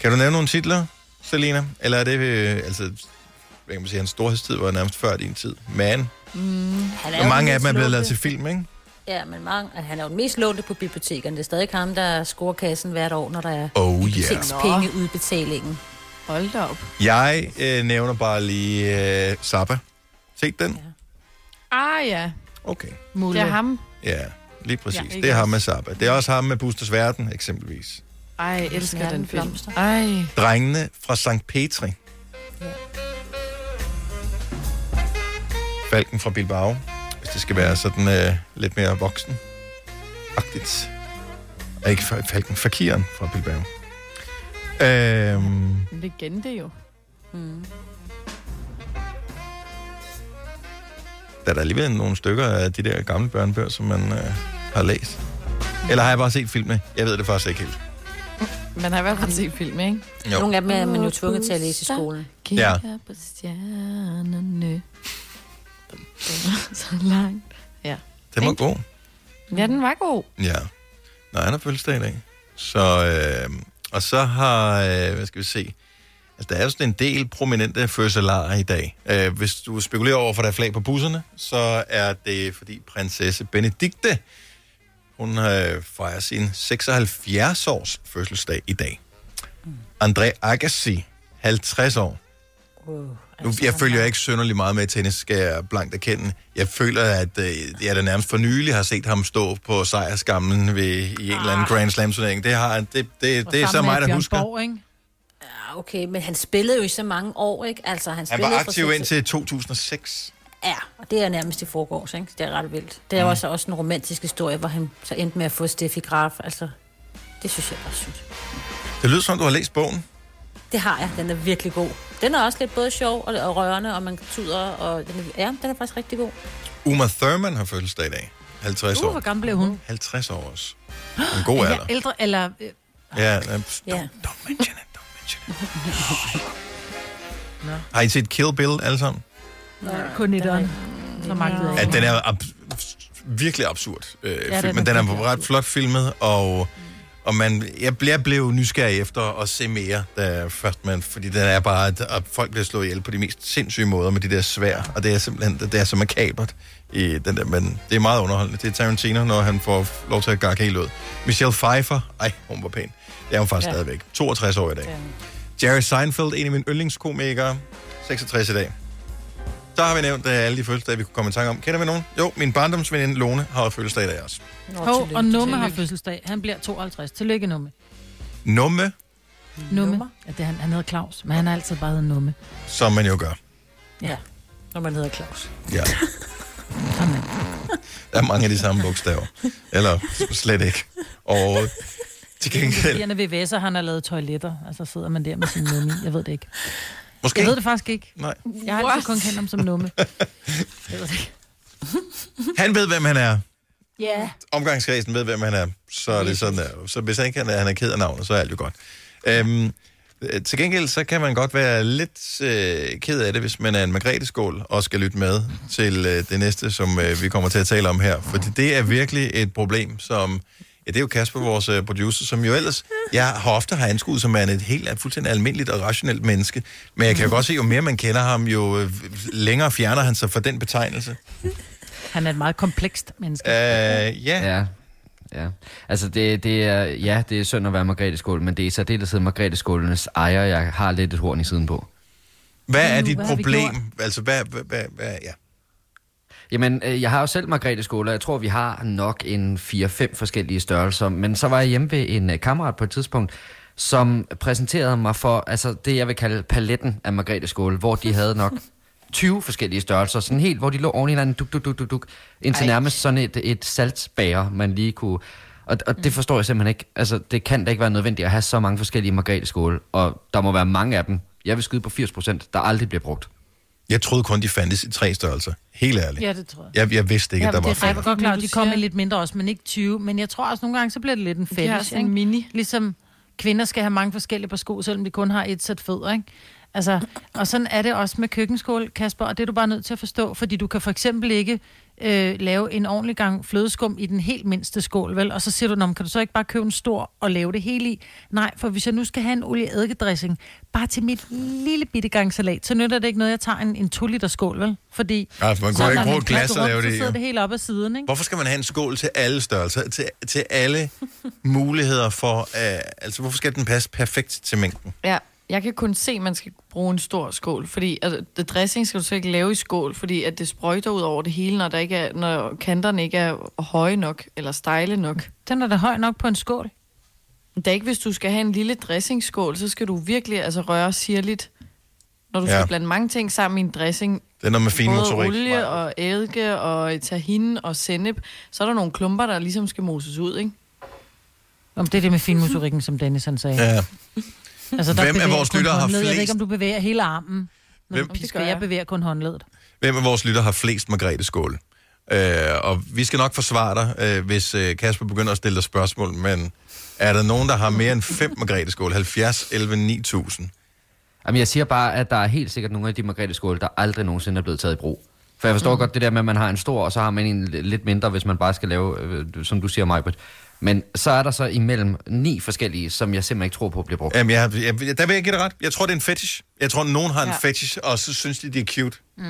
Kan du nævne nogle titler, Selina? Eller er det, øh, altså, hvad kan man sige, hans storhedstid var nærmest før din tid. Man. Mm, han Og jo mange af dem er mest blevet lavet til film, ikke? Ja, men mange, han er jo den mest lånte på bibliotekerne. Det er stadig ham, der scorer kassen hvert år, når der er Oh, yeah. bibliotekspenge-udbetalingen. Hold da op. Jeg øh, nævner bare lige øh, Zappa. Set den? Ah ja. Okay. Det er ham. Ja, lige præcis. Ja, Ja, det er ham også? med Zappa. Det er også ham med Busters Verden, eksempelvis. Ej, jeg elsker Smerten den film. blomster. Ej. Drengene fra St. Petri. Falken fra Bilbao. Hvis det skal være sådan øh, lidt mere voksen. Agtigt. Ja, Ikke fa- Falken, Fakiren fra Bilbao. Øhm, En legende jo. Mm. Der er der alligevel nogle stykker af de der gamle børnebøger, som man øh, har læst. Eller har jeg bare set filmene? Jeg ved det faktisk ikke helt. Man har i hvert fald set film, ikke? Jo. Nogle af dem er man jo tvunget til at læse i skolen. Ja. På stjernerne. Så langt. Ja. Den var god. Ja, den var god. Ja. Nej, han har fødselsdag i dag. Så, øh, og så har, øh, hvad skal vi se, altså der er jo sådan en del prominente fødselarer i dag. Øh, hvis du spekulerer over, for der er flag på busserne, så er det fordi prinsesse Benedikte, hun øh, fejrer sin 76 års fødselsdag i dag. André Agassi, 50 år. Nu, jeg følger ikke synderlig meget med tennis, skal jeg blankt erkende. Jeg føler, at øh, jeg da nærmest for nylig har set ham stå på sejrskammen ved, i en eller anden Grand Slam-turnering. Det, har, det, det, det er så mig, der husker. Borg, ikke? Ja, okay, men han spillede jo i så mange år, ikke? Altså, han, Han spillede var fra aktiv seks- indtil 2006. Ja, og det er nærmest i forgårs, ikke? Det er ret vildt. Det er mm. også, også en romantisk historie, hvor han så endte med at få Steffi Graf. Altså, det synes jeg var sygt. Det lyder som, du har læst bogen. Det har jeg. Den er virkelig god. Den er også lidt både sjov og, og rørende, og man tuder, og den er, ja, den er faktisk rigtig god. Uma Thurman har fødselsdag i dag. 50 Uh, år. hvor gammel blev hun? 50 år også. En god Er alder. jeg ældre, eller... øh, Ja, ja. Ja. Har Har I set Kill Bill alle sammen? Kun et Så magtede Ja, den er ab- virkelig absurd. Øh, den ja, er film, men den er ret flot filmet, og, og man, jeg, jeg blev nysgerrig efter at se mere, da først man, fordi den er bare, at, at folk bliver slået ihjel på de mest sindssyge måder med de der svær, og det er simpelthen, det er så makabert i den der, men det er meget underholdende. Det er Tarantino, når han får lov til at gakke helt ud. Michelle Pfeiffer, ej, hun var pæn. Det er hun faktisk Ja. ja. stadigvæk. 62 år i dag. Jerry Seinfeld, en af mine yndlingskomikere, 66 i dag. Så har vi nævnt uh, alle de fødselsdage, vi kunne komme i tanke om. Kender vi nogen? Jo, min barndomsveninde Lone har fødselsdag i dag også. Hov, og Numme har fødselsdag. Han bliver 52. Tillykke, Numme. Numme, Numme. Ja, det, er han, han hedder Claus, men han har altid bare heddet Numme. som man jo gør. Ja, når man hedder Claus. Ja. Der er mange af de samme bogstaver. Eller slet ikke. Og til gengæld... Fordi han er VVS'er, han har lavet toiletter, og så sidder man der med sin Numme. Jeg ved det ikke. Måske. Jeg ved det faktisk ikke. Nej. Jeg har altid kun kendt ham som Numme. Jeg ved det ikke. Han ved, hvem han er. Ja. Omgangskredsen ved, hvem han er. Så er det sådan der. Så hvis han ikke han er, han er ked af navnet, så er alt jo godt. Øhm, øh, til gengæld, så kan man godt være lidt øh, ked af det, hvis man er en margrethe og skal lytte med til øh, det næste, som øh, vi kommer til at tale om her. Fordi det er virkelig et problem, som... Ja, det er jo Kasper, vores øh, producer, som jo ellers... Jeg har ofte har anskuet som en et helt fuldstændig almindeligt og rationelt menneske. Men jeg kan jo godt se, jo mere man kender ham, jo øh, længere fjerner han sig fra den betegnelse. Han er et meget komplekst menneske. Øh, ja. Ja. Ja, altså det, det er, ja, det er synd at være Margrethe Skål, men det er i særdeleshed Margrethe Skålenes ejer, jeg har lidt et horn i siden på. Hvad er dit hvad problem? Altså, hvad, hvad, hvad, hvad ja. Jamen, øh, jeg har jo selv Margrethe skole, og jeg tror, vi har nok en 4-5 forskellige størrelser. Men så var jeg hjemme ved en øh, kammerat på et tidspunkt, som præsenterede mig for altså, det, jeg vil kalde paletten af Margrethe skole, hvor de havde nok 20 forskellige størrelser, sådan helt, hvor de lå oven i hinanden, duk, duk, duk, duk, duk, indtil Ej. nærmest sådan et, et saltsbager, man lige kunne... Og, og det forstår jeg simpelthen ikke. Altså, det kan da ikke være nødvendigt at have så mange forskellige Margrethe skole, og der må være mange af dem. Jeg vil skyde på 80 procent, der aldrig bliver brugt. Jeg troede kun, de fandtes i tre størrelser. Helt ærligt. Ja, det tror jeg. Jeg, jeg vidste ikke, ja, at der det var er flere. jeg er godt klar, at de kommer i lidt mindre også, men ikke 20. Men jeg tror også nogle gange, så bliver det lidt en fetish, sådan en mini. Ligesom kvinder skal have mange forskellige på sko, selvom de kun har et sæt fødder, ikke? Altså, og sådan er det også med køkkenskål, Kasper, og det er du bare nødt til at forstå, fordi du kan for eksempel ikke øh, lave en ordentlig gang flødeskum i den helt mindste skål, vel? Og så siger du, "Nå, kan du så ikke bare købe en stor og lave det hele i? Nej, for hvis jeg nu skal have en olieeddikeddressing, bare til mit lille bitte gang salat, så nytter det ikke noget, jeg tager en, en 2 liter skål, vel? Fordi Ja, for man så kunne ikke bruge et glas og lave det Så i, sidder det helt op ad siden, ikke? Hvorfor skal man have en skål til alle størrelser? Til, til alle muligheder for... Uh, altså, hvorfor skal den passe perfekt til mængden? Ja, jeg kan kun se, at man skal bruge en stor skål, fordi altså, det dressing skal du så ikke lave i skål, fordi at det sprøjter ud over det hele, når, der ikke er, når kanterne ikke er høje nok, eller stejle nok. Den er da høj nok på en skål. Det er ikke, hvis du skal have en lille dressingskål, så skal du virkelig altså, røre sirligt. Når du Ja. skal blande mange ting sammen i en dressing, Det er noget med fin både motorik. olie og eddike og tahin og sennep, så er der nogle klumper, der ligesom skal moses ud, ikke? Om det er det med finmotorikken, som Dennis han sagde. Ja. Altså, der Hvem af vores kun lyttere har håndledet. Jeg ved flest- ikke, om du bevæger hele armen. Men Hvem- gør jeg. jeg bevæger kun håndledet. Hvem af vores lytter har flest Margrethe skål? Øh, og vi skal nok forsvare dig, øh, hvis øh, Kasper begynder at stille dig spørgsmål, men er der nogen, der har mere end fem Margrethe skål? 70, 11, 9000. Jamen, jeg siger bare, at der er helt sikkert nogle af de Margrethe skåle, der aldrig nogensinde er blevet taget i brug. For jeg forstår mm. godt det der med, at man har en stor, og så har man en lidt mindre, hvis man bare skal lave, øh, som du siger, Majbert. Men så er der så imellem ni forskellige, som jeg simpelthen ikke tror på bliver brugt. Jamen, jeg, jeg, der vil jeg give dig ret. Jeg tror, det er en fetish. Jeg tror, nogen har en Ja. fetish, og så synes de, de er cute. Mm.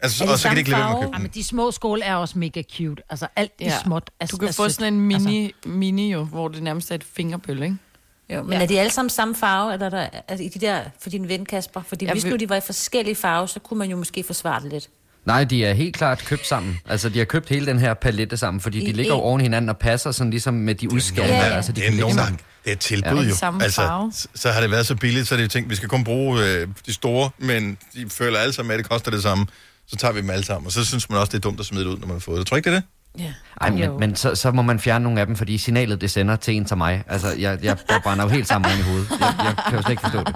Altså, Er det og så kan de ikke lade være med at købe Ja, men de små skåle er også mega cute. Altså, alt det Ja. småt er Du kan er få sødt. sådan en mini, altså. mini jo, hvor det nærmest er et fingerbøl, ikke? Jo, men ja. er de alle sammen samme farve, eller er der, altså, i de der, for din ven Kasper? Fordi Jeg hvis vil- nu de var i forskellige farver, så kunne man jo måske forsvare det lidt. Nej, de er helt klart købt sammen. Altså, de har købt hele den her palette sammen, fordi I de ligger jo en- oven hinanden og passer sådan ligesom med de udskæringer. Ja, ja. Altså, de Det er nogen sammen. Det er et tilbud Ja. jo. Altså, farve. så, så har det været så billigt, så er det jo tænkt, vi skal kun bruge øh, de store, men de føler alle sammen, at det koster det samme. Så tager vi dem alle sammen, og så synes man også, det er dumt at smide det ud, når man har fået det. Tror ikke, det er det? Ja. Ej, men, men så, så må man fjerne nogle af dem, fordi signalet, det sender til en som mig. Altså, jeg, jeg, jeg brænder jo helt sammen i hovedet. Jeg, jeg kan jo slet ikke forstå det.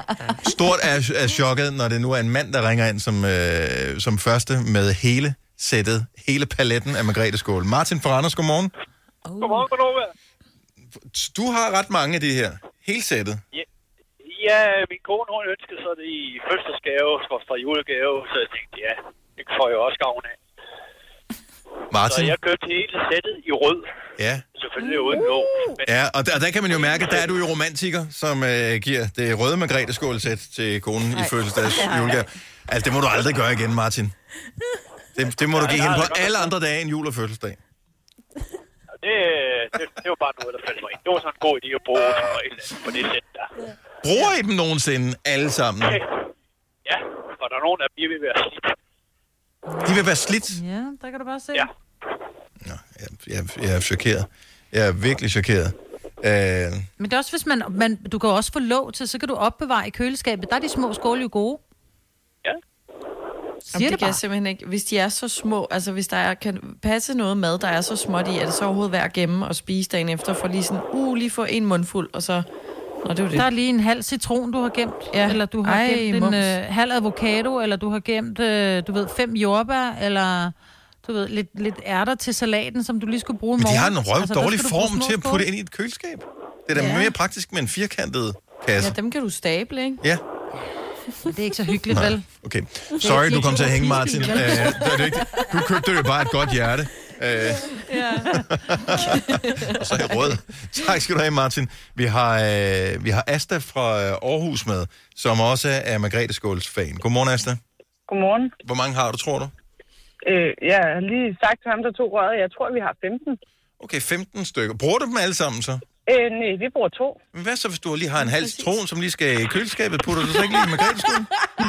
Stort er, er chokket, når det nu er en mand, der ringer ind som, øh, som første med hele sættet, hele paletten af Margrethe Skål. Martin fra Randers, godmorgen. Godmorgen, godmorgen. Du har ret mange af de her. Hele sættet. Ja, ja, min kone, hun ønskede så det i fødselsdagsgave, fra julegave, så jeg tænkte, ja, det får jeg også gavn af. Martin? Så jeg købte hele sættet i rød, Ja. selvfølgelig uden låg. Men Ja, og der, og der kan man jo mærke, at der er du jo romantiker, som øh, giver det røde Margrethe skålsæt til konen i fødselsdags julegave. Altså, det må du aldrig gøre igen, Martin. Det, det må du give hende på alle andre dage end jul og fødselsdag. det, det, det var bare noget, der faldt mig ind. Det var sådan en god idé at bruge på det sæt der. Bruger I dem nogensinde alle sammen? Ja, og der er nogen, der bliver ved at være slidt. De vil være slidt. Ja, der kan du bare se. Ja. Jeg, jeg er chokeret. Jeg er virkelig chokeret. Øh, Men det er også, hvis man, man... Du kan jo også få låg til, så kan du opbevare i køleskabet. Der er de små skåle jo gode. Ja. Siger Jamen, det det kan jeg simpelthen ikke. Hvis de er så små, altså hvis der er, kan passe noget mad, der er så småt i, er det så overhovedet værd at gemme og spise dagen efter, for lige sådan, uh, lige få en mundfuld, og så... Nå, det jo det. Der er lige en halv citron, du har gemt. Ja. Eller du har Ej, gemt en øh, halv avocado, eller du har gemt, øh, du ved, fem jordbær, eller du ved, lidt, lidt ærter til salaten, som du lige skulle bruge i men de morgen. har en røv Altså, dårlig form til at putte ind i et køleskab. Det er da Ja. mere praktisk med en firkantet kasse. Ja, dem kan du stable, ikke? Ja. Det er ikke så hyggeligt, Nej. vel? Okay. Sorry, du kom til at hænge, Martin. Uh, vel? det er det ikke. Du købte jo bare et godt hjerte. Uh, Ja. og så er jeg rød. Tak skal du have, Martin. Vi har, uh, vi har Asta fra øh, Aarhus med, som også er Margrethe Skåls fan. Godmorgen, Asta. Godmorgen. Hvor mange har du, tror du? Øh, jeg har lige sagt til ham, der tog røret, jeg tror, vi har 15. Okay, 15 stykker. Bruger du dem alle sammen så? Øh, nej, vi bruger to. Men hvad så, hvis du lige har en halv citron, som lige skal i køleskabet? Putter du så ikke lige i margreteskål?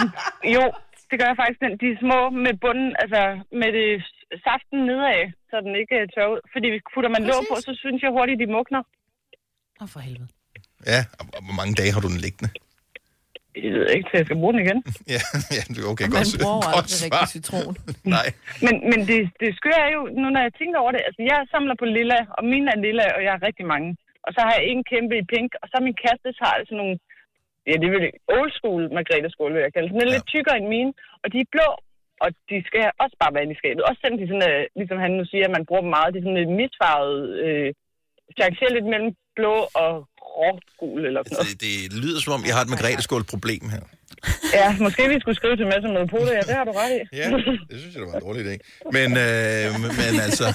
Jo, det gør jeg faktisk. Den, de små med bunden, altså med det saften nedad, så den ikke øh, tør ud. Fordi hvis putter man låg på, så synes jeg hurtigt, de mugner. Åh, for helvede. Ja, og hvor mange dage har du den liggende? Jeg ved ikke, til jeg skal bruge den igen. Ja, ja det er okay. Man godt, bruger godt aldrig rigtig svar. citron. Nej. Men, men det, det skøre er jo, nu når jeg tænker over det, altså jeg samler på lilla, og mine er lilla, og jeg har rigtig mange. Og så har jeg en kæmpe i pink, og så min kæreste har sådan nogle, ja det vil old school Margrethe skål, vil jeg kalde det. Den er lidt tykkere end mine, og de er blå, og de skal også bare være i skabet. Også selvom de sådan, øh, ligesom han nu siger, at man bruger dem meget, de er sådan lidt misfarvet, øh, changerer lidt mellem blå og rågul eller sådan noget. Det, det lyder som om, jeg har et margreteskål-problem her. Ja, måske vi skulle skrive til Mads med Polo, ja, det har du ret i. Ja, det synes jeg, det var en dårlig idé. Men, øh, men- altså...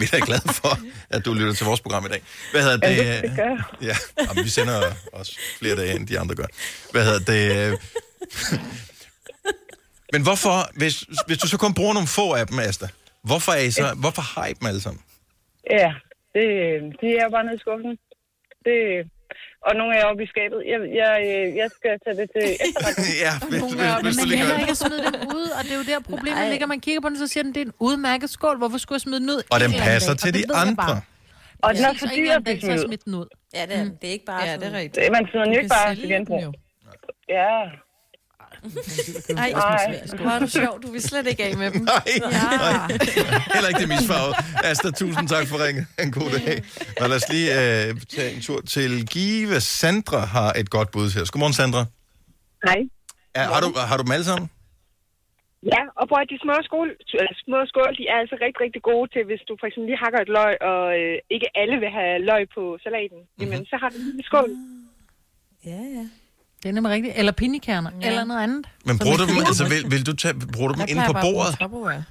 vi er da glade for, at du lytter til vores program i dag. Hvad hedder det? Ja, det- gør jeg. Ja, jamen, vi sender også flere dage, end de andre gør. Hvad hedder det? Men hvorfor, hvis, hvis du så kun bruger nogle få af dem, Asta, hvorfor, er I så, hvorfor har I dem alle sammen? Ja, det, de er jo bare nede i skuffen. Det, og nogle er oppe i skabet. Jeg, jeg, jeg skal tage det til efterretning. ja, hvis, Nogle er oppe, men heller ikke at smide dem ud, og det er jo der problemet Nej. ligger. Man kigger på den, så siger den, det er en udmærket skål. Hvorfor skulle jeg smide den ud? Og den passer dag? til de det andre. bare. Og den er for dyr at blive så er smidt ud. den. Ja, det er, det er ikke bare Ja, sådan... det er rigtigt. Man smider den jo ikke bare til genbrug. den. Ja. Ej, hvor er du sjov. Du vil slet ikke af med dem. Nej, ja. Heller ikke det misfarvet. Asta, tusind tak for ringen. En god dag. Og lad os lige øh, tage en tur til Give. Sandra har et godt bud os. Godmorgen, Sandra. Hej. Er, har, du, har du dem alle sammen? Ja, og prøv at de små, skål, små skål, de er altså rigtig, rigtig gode til, hvis du for eksempel lige hakker et løg, og øh, ikke alle vil have løg på salaten. Mm-hmm. Jamen, så har du en lille skål. Ja, ja. Det er nemlig rigtigt. Eller pinjekerner, ja. eller noget andet. Men bruger du dem, altså, vil, vil du tage, bruger du dem plejer på bordet?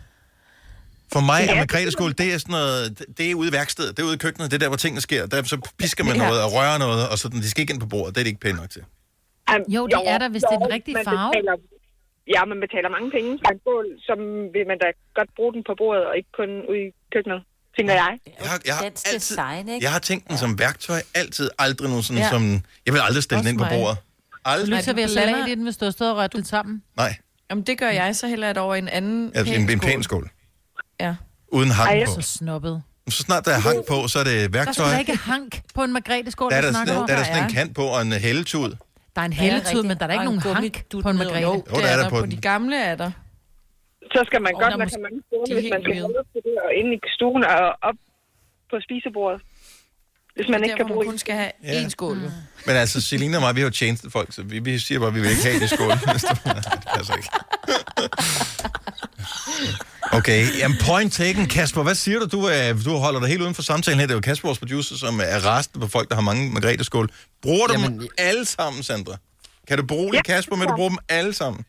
For mig er Ja. margreteskål, det er sådan noget, det- det er ude i værkstedet, det er ude i køkkenet, det er der, hvor tingene sker. Der så pisker man Ja. noget og rører noget, og sådan, de skal ikke ind på bordet. Det er de ikke pænt nok til. Um, Jo, det er der, hvis det er den rigtige farve. Betaler, ja, man betaler mange penge for en skål, som vil man da godt bruge den på bordet, og ikke kun ude i køkkenet, tænker jeg. Jeg har, jeg har altid, design, ikke? jeg har tænkt den som værktøj, altid, aldrig nogen sådan Ja. ja. som... Jeg vil aldrig stille den ind på bordet. Aldrig. lytter ved at salat i den, hvis du har stået og rørt det sammen. Nej, Jamen, det gør jeg så heller et over en anden altså en, en pæn skål. Ja. Uden Ej, hang jeg er på. så snobbet. Så snart der er hang på, så er det Der skal værktøj. der ikke hank på en margrethe-skål, Der er der der, snakker der, om. der er der sådan en kant på og en helletud. Der er en Ja, rigtigt. men der er der ikke Og en nogen hank på en margrethe. Jo, der er er der på på den. de gamle er der. Så skal man godt der lade mås- så mange skåle, de er hvis man skal holde på det, og inde i stuen og op på spisebordet. Hvis man ikke kan der, hvor bruge kun skal have Ja. én skål. jo. Men altså, Selina og mig, vi har jo tjeneste folk, så vi, vi siger bare, at vi vil ikke have det skål. det passer ikke. Okay, jamen point taken. Kasper, hvad siger du? Du, er, du holder dig helt uden for samtalen her. Det er jo Kasper, vores producer, som er resten på folk, der har mange margrethe-skål. Bruger du Jamen, dem alle sammen, Sandra? Kan du berolige Ja. Kasper med, at du bruger dem alle sammen?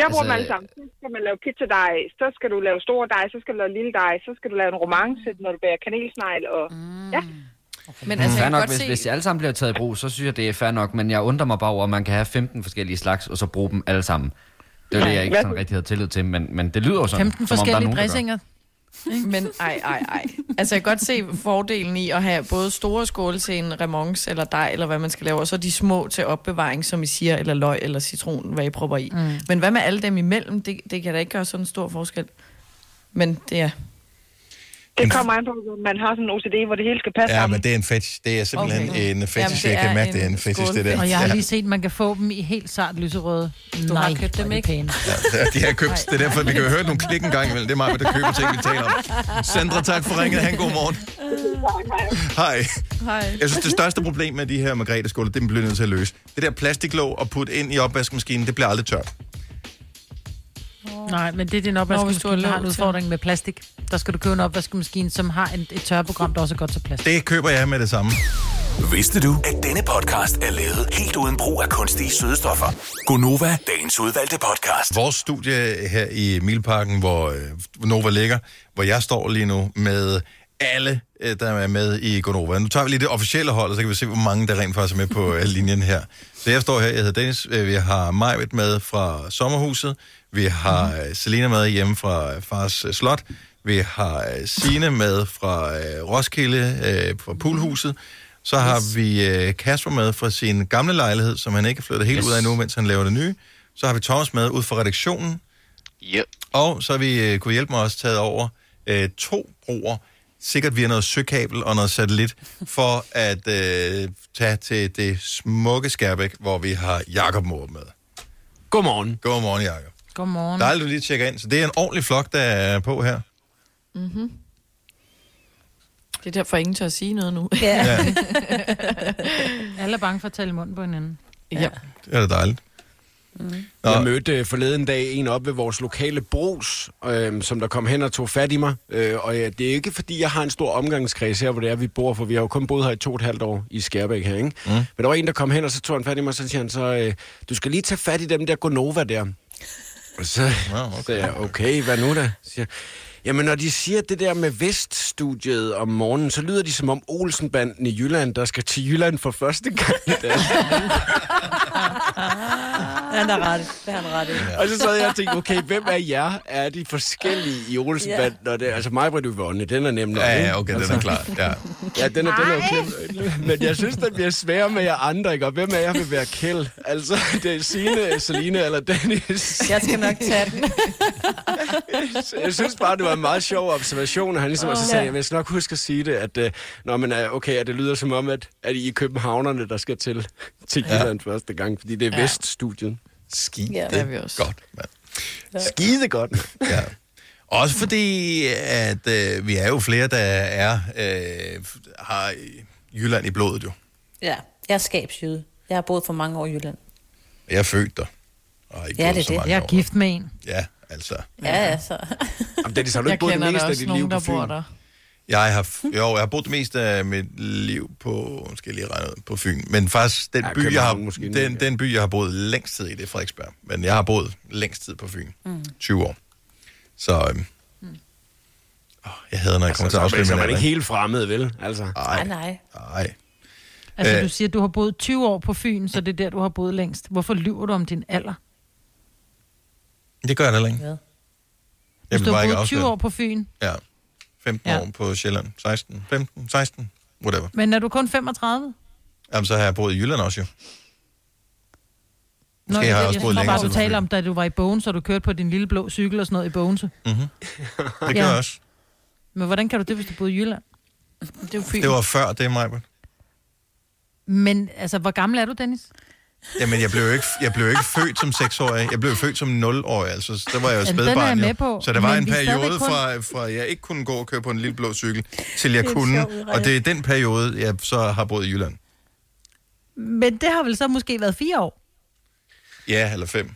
Jeg bruger Altså- dem alle sammen. Så skal man lave pizzadej, så skal du lave stor dej, så skal du lave lille dej, så skal du lave en romance, når du bager kanelsnegl, og ja. Men Altså, fair nok, godt hvis, se... hvis de alle sammen bliver taget i brug, så synes jeg, det er fair nok. Men jeg undrer mig bare over, at man kan have 15 forskellige slags, og så bruge dem alle sammen. Det er det, jeg ikke sådan rigtig havde tillid til, men, men det lyder jo sådan, 15 som om der er forskellige nogen, der Men ej, ej, ej. Altså, jeg kan godt se fordelen i at have både store skåle til en remonce eller dej, eller hvad man skal lave, og så de små til opbevaring, som I siger, eller løg eller citron, hvad I propper i. Mm. Men hvad med alle dem imellem? Det, det kan da ikke gøre sådan en stor forskel. Men det er... Det kommer an på, at man har sådan en OCD, hvor det hele skal passe Ja, sammen. men det er en fetish. Det er simpelthen Okay. en fetish. det jeg kan er mærke, det er en fetish, det der. Og jeg har Ja. lige set, at man kan få dem i helt sart lyserøde. Du Nej, har købt dem, er ikke? Pæne. Ja, de har købt. Det er derfor, vi kan høre nogle klik en gang imellem. Det er mig, der køber ting, vi taler om. Sandra, tak for ringet. Han god morgen. Hej. Hej. Jeg synes, det største problem med de her margrethe-skåler, det bliver nødt til at løse. Det der plastiklåg og putte ind i opvaskemaskinen, det bliver aldrig tørt. Nej, men det er din Nå, hvis du opvaskemaskine, har der har en udfordring med plastik. Der skal du købe en opvaskemaskine, som har en, et tørreprogram, der også er godt til plastik. Det køber jeg med det samme. Vidste du, at denne podcast er lavet helt uden brug af kunstige sødestoffer? Gonova, dagens udvalgte podcast. Vores studie her i Milparken, hvor øh, Nova ligger, hvor jeg står lige nu med alle, øh, der er med i Gonova. Nu tager vi lige det officielle hold, og så kan vi se, hvor mange der rent faktisk er med på øh, linjen her. Så jeg står her, jeg hedder Dennis, øh, vi har Majved med fra Sommerhuset, vi har mm. Selina med hjemme fra Fars Slot, Vi har Sine med fra Roskilde, fra Poolhuset. Så har yes. vi Kasper med fra sin gamle lejlighed, som han ikke er flyttet helt Yes. ud af nu, mens han laver det nye. Så har vi Thomas med ud fra redaktionen. Ja. Og så har vi, kunne hjælpe mig også, taget over øh, to broer, sikkert via noget søkabel og noget satellit, for at øh, tage til det smukke Skærbæk, hvor vi har Jakob Morup med. Godmorgen. Godmorgen, Jakob. Godmorgen. Dejligt, du lige tjekker ind. Så det er en ordentlig flok, der er på her. Mm-hmm. Det er derfor, ingen tør at sige noget nu. Ja. Ja. Alle er bange for at tale i munden på hinanden. Ja. Det er da dejligt. Nå. Jeg mødte øh, forleden dag en op ved vores lokale brus, øh, som der kom hen og tog fat i mig. Øh, og ja, det er ikke, fordi jeg har en stor omgangskreds her, hvor det er, vi bor, for vi har jo kun boet her i to og et halvt år i Skærbæk her, ikke? Mm. Men der var en, der kom hen, og så tog han fat i mig, og så siger han så, øh, du skal lige tage fat i dem der Gonova der. Og så Nå, okay. sagde jeg, okay, hvad nu da? Så Siger, Jamen, når de siger det der med Veststudiet om morgenen, så lyder de som om Olsenbanden i Jylland, der skal til Jylland for første gang i dag. Han er ret. Det er han ret i. Og så sad jeg og tænkte, okay, hvem af jer er de forskellige i Olsenbanden? Ja. Det, altså mig, du Yvonne, den er nem nok, Ja, ja, okay, den er altså, klar. Ja. Ja, den er, den er klem. Men jeg synes, det bliver sværere med jer andre, ikke? Og hvem af jer vil være Kjeld? Altså, det er Signe, Celine eller Dennis. Jeg skal nok tage den. jeg synes bare, det var en meget sjov observation, og han ligesom oh, så sagde, jeg vil nok huske at sige det, at øh, når man er, okay, at det lyder som om, at, at I er københavnerne, der skal til, til Jylland ja. første gang, fordi det er Ja. ja. Veststudien. Skide Ja, det er vi også. godt, mand. Skide godt. Ja. Også fordi, at øh, vi er jo flere, der er, øh, har Jylland i blodet jo. Ja, jeg er skabsjyde. Jeg har boet for mange år i Jylland. Jeg er født der. Og ikke Ja, det er så det. Jeg er år. gift med en. Ja, altså. Ja, ja, så. Jamen, Dennis, har du ikke boet det kender meste af også dit liv der på bor Fyn? der. Jeg har, jo, jeg har boet det meste af mit liv på, skal jeg lige regne ud, på Fyn. Men faktisk, den, Ja, by, jeg har, måske den, ja. den by, jeg har boet længst tid i, det er Frederiksberg. Men jeg har boet længst tid på Fyn. Mm. 20 år. Så øhm, åh, jeg havde, når jeg Altså, kommer til så, at så, er man ikke helt fremmed, vel? Altså. Nej, Ej, nej. ej. Altså, Øh. du siger, at du har boet 20 år på Fyn, så det er der, du har boet længst. Hvorfor lyver du om din alder? Det gør jeg da ikke. Ja. Jeg vil du bare har ikke boet 20 afsløre. år på Fyn, Ja. 15 Ja. år på Sjælland. 16, 15, 16, whatever. men er du kun 35? Jamen, så har jeg boet i Jylland også jo. Nå, Måske har jeg jeg, også jeg boet længere bare, du taler om, da du var i Bogense, og du kørte på din lille blå cykel og sådan noget i Bogense. Mm-hmm. Det gør Ja. jeg også. Men hvordan kan du det, hvis du boede i Jylland? Det Fyn. Det var før det, Majbert. Men altså, hvor gammel er du, Dennis? Jamen, jeg blev jo ikke, jeg blev ikke født som 6-årig. Jeg blev født som 0-årig. Altså, der var jeg jo er jeg spædbarn. med jo. på, Så der var men en er periode kun- fra, fra, jeg ikke kunne gå og køre på en lille blå cykel, til jeg er kunne. Og det er den periode, jeg så har boet i Jylland. Men det har vel så måske været fire år? Ja, eller fem.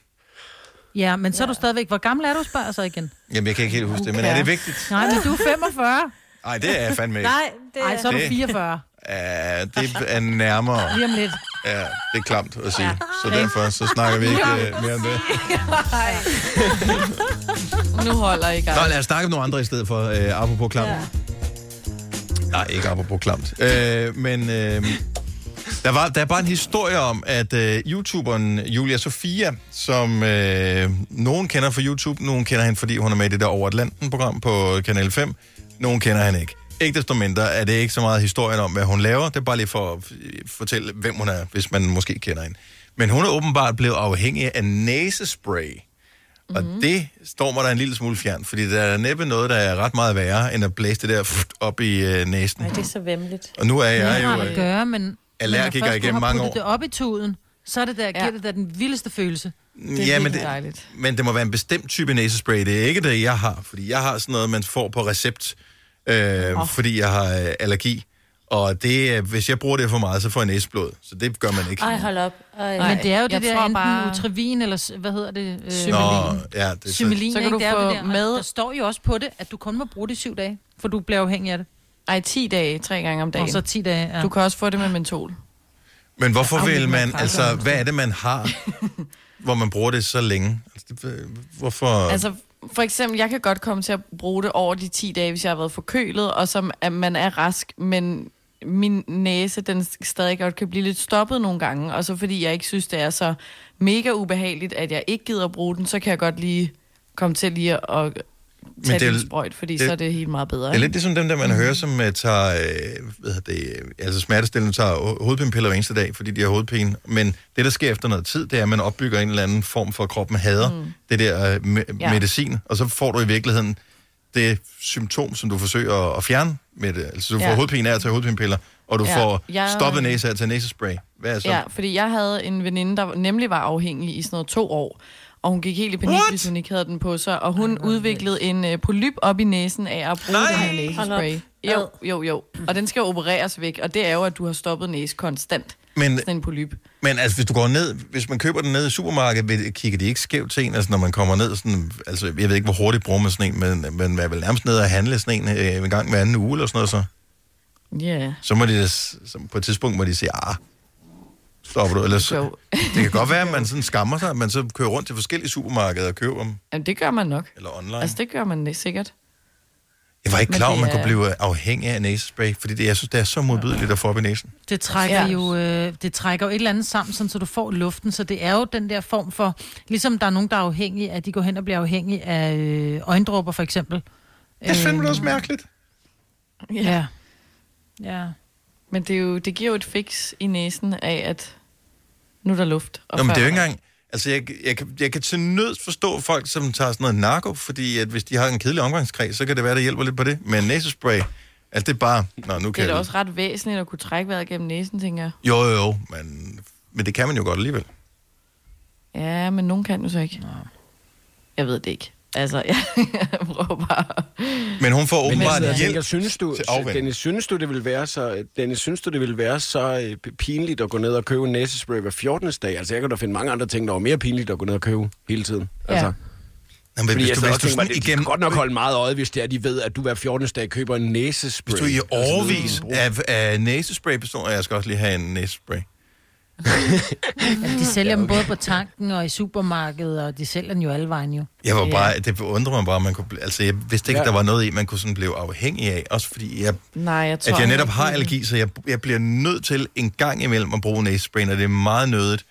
Ja, men så er du stadigvæk... Hvor gammel er du, spørger jeg så igen? Jamen, jeg kan ikke helt huske det, men er det vigtigt? Nej, men du er 45. Nej, det er jeg fandme ikke. Nej, det Nej, så er du Det- 44. Ja, det er nærmere. Lige om lidt. Ja, det er klamt at sige. Så derfor så snakker vi ikke uh, mere om det. nu holder I gang. Nå, lad os snakke om nogle andre i stedet for, uh, apropos klamt. Ja. Nej, ikke apropos klamt. Uh, men uh, der, var, der er bare en historie om, at uh, YouTuberen Julia Sofia, som uh, nogen kender fra YouTube, nogen kender hende, fordi hun er med i det der Over Atlanten-program på Kanal 5, nogen kender hende ikke. Ikke desto mindre er det ikke så meget historien om, hvad hun laver. Det er bare lige for at fortælle, hvem hun er, hvis man måske kender hende. Men hun er åbenbart blevet afhængig af næsespray. Og Mhm. det står mig der en lille smule fjern, fordi der er næppe noget, der er ret meget værre, end at blæse det der op i øh, næsen. Nej, det er så vemmeligt. Og nu er jeg har jo at øh, gøre, men... allergiker men igennem mange år. det op i tuden, så er det der, giver det der den vildeste følelse. Det er ja, men helt det, dejligt. men det må være en bestemt type næsespray. Det er ikke det, jeg har, fordi jeg har sådan noget, man får på recept, øh, oh. fordi jeg har øh, allergi. Og det, er- hvis jeg bruger det for meget, så får jeg næseblod. Så det gør man ikke. Ej, hold op. Ej. Men det er jo jeg det der enten bare- Utrevin, eller hvad hedder det? Øh, Symelin. Nå, ja, det er så, Symelin, Så kan ikke? du få det der. med- Og Der står jo også på det, at du kun må bruge det i syv dage, for du bliver afhængig af det. Ej, 10 dage, tre gange om dagen. Og så 10 dage, ja. Du kan også få det med mentol. men hvorfor vil man, altså, hvad er det, man har, hvor man bruger det så længe? Altså, det, hvorfor? Altså, for eksempel, jeg kan godt komme til at bruge det over de 10 dage, hvis jeg har været forkølet, og som at man er rask, men min næse, den stadig godt kan blive lidt stoppet nogle gange, og så fordi jeg ikke synes, det er så mega ubehageligt, at jeg ikke gider at bruge den, så kan jeg godt lige komme til lige at tage det er- din sprøjt, fordi det- det, så er det helt meget bedre. Det er lidt ligesom dem, der man hører, som uh, tager øh, hvad det, øh, altså smertestillende tager ho- hovedpinepiller hver eneste dag, fordi de har hovedpine. Men det, der sker efter noget tid, det er, at man opbygger en eller anden form for, at kroppen hader mm. det der uh, me- Ja. medicin, og så får du i virkeligheden det symptom, som du forsøger at fjerne med det. Altså, du får Ja. hovedpine af at tage hovedpinepiller, og du Ja, får jeg- stoppet næse af at tage næsespray. Hvad er så? Ja, fordi jeg havde en veninde, der nemlig var afhængig i sådan noget to år. Og hun gik helt i panik, What? hvis hun ikke havde den på sig. Og hun udviklede en uh, polyp op i næsen af at bruge Nej. den her næsespray. Jo, jo, jo. Og den skal jo opereres væk. Og det er jo, at du har stoppet næse konstant. Men, Sådan en polyp. men altså, hvis du går ned, hvis man køber den ned i supermarkedet, vil- kigger de ikke skævt til en, altså når man kommer ned, sådan, altså jeg ved ikke, hvor hurtigt bruger man sådan en, men, men man er vel nærmest ned og handle sådan en øh, en gang hver anden uge eller sådan noget så. Ja. Yeah. så må de, så på et tidspunkt må de sige, ah, stopper du. Eller så, Jo. det kan godt være, at man sådan skammer sig, at man så kører rundt til forskellige supermarkeder og køber dem. Jamen, det gør man nok. Eller online. Altså, det gør man sikkert. Jeg var ikke men klar, over, det man kunne blive afhængig af næsespray, fordi det, jeg synes, det er så modbydeligt at få op i næsen. Det trækker, Ja. jo, øh, det trækker jo et eller andet sammen, sådan, så du får luften. Så det er jo den der form for... Ligesom der er nogen, der er afhængige, at de går hen og bliver afhængige af øh, øjendråber, for eksempel. Det er fandme også mærkeligt. Ja. Ja. Men det, er jo, det giver jo et fix i næsen af, at nu er der luft. Og Nå, men det er jo ikke engang... Altså, jeg, jeg, kan, jeg kan til nød forstå folk, som tager sådan noget narko, fordi at hvis de har en kedelig omgangskreds, så kan det være, der hjælper lidt på det. Men næsespray, altså det er bare... Nå, nu Det kan er da jeg... også ret væsentligt at kunne trække vejret gennem næsen, tænker jeg. Jo, jo, jo, men, men det kan man jo godt alligevel. Ja, men nogen kan jo så ikke. Jeg ved det ikke. Altså, jeg, jeg prøver bare... Men hun får Men åbenbart jeg hjælp tænker, synes du, til afvænning. Dennis, synes du, det vil være så, Dennis, synes du, det vil være så øh, pinligt at gå ned og købe en næsespray hver 14. dag? Altså, jeg kan da finde mange andre ting, der var mere pinligt at gå ned og købe hele tiden. Ja. Altså. Nå, men Fordi hvis jeg du, så hvis du tænker, sådan igennem... skal godt nok holde meget øje, hvis det er, de ved, at du hver 14. dag køber en næsespray. Hvis du i Altså, overvis du af, af næsespray-personer, jeg skal også lige have en næsespray. Ja de sælger dem både på tanken og i supermarkedet, og de sælger den jo alle vejen jo. Jeg var Ja. bare, det undrer mig bare, man kunne, altså jeg vidste ikke, Ja. at der var noget i, man kunne sådan blive afhængig af, også fordi jeg, Nej, jeg tror... at jeg netop har allergi, så jeg, jeg bliver nødt til en gang imellem at bruge næsespray, og det er meget nødigt,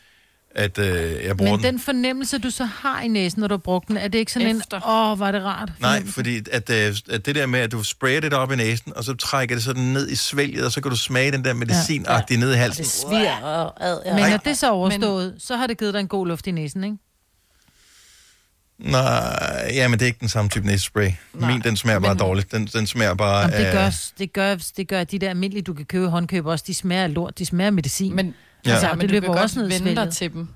at øh, jeg bruger Men den. den fornemmelse, du så har i næsen, når du har brugt den, er det ikke sådan Efter. en, åh, oh, var det rart? Nej, fordi at, øh, at det der med, at du sprayer det op i næsen, og så trækker det sådan ned i svælget, og så kan du smage den der medicinagtige ja. ned i halsen. Det sviger og ad. Ja. Men når det så er overstået, så har det givet dig en god luft i næsen, ikke? Nej, ja, men det er ikke den samme type næsespray. Min, den smager bare Men- dårligt. Den, den smager bare Jamen, det, gør, det, gør, det gør, de der almindelige, du kan købe i håndkøb også, de smager af lort, de smager af medicin. Men, Ja. altså, ja, det men du løber kan også godt svælget. til dem.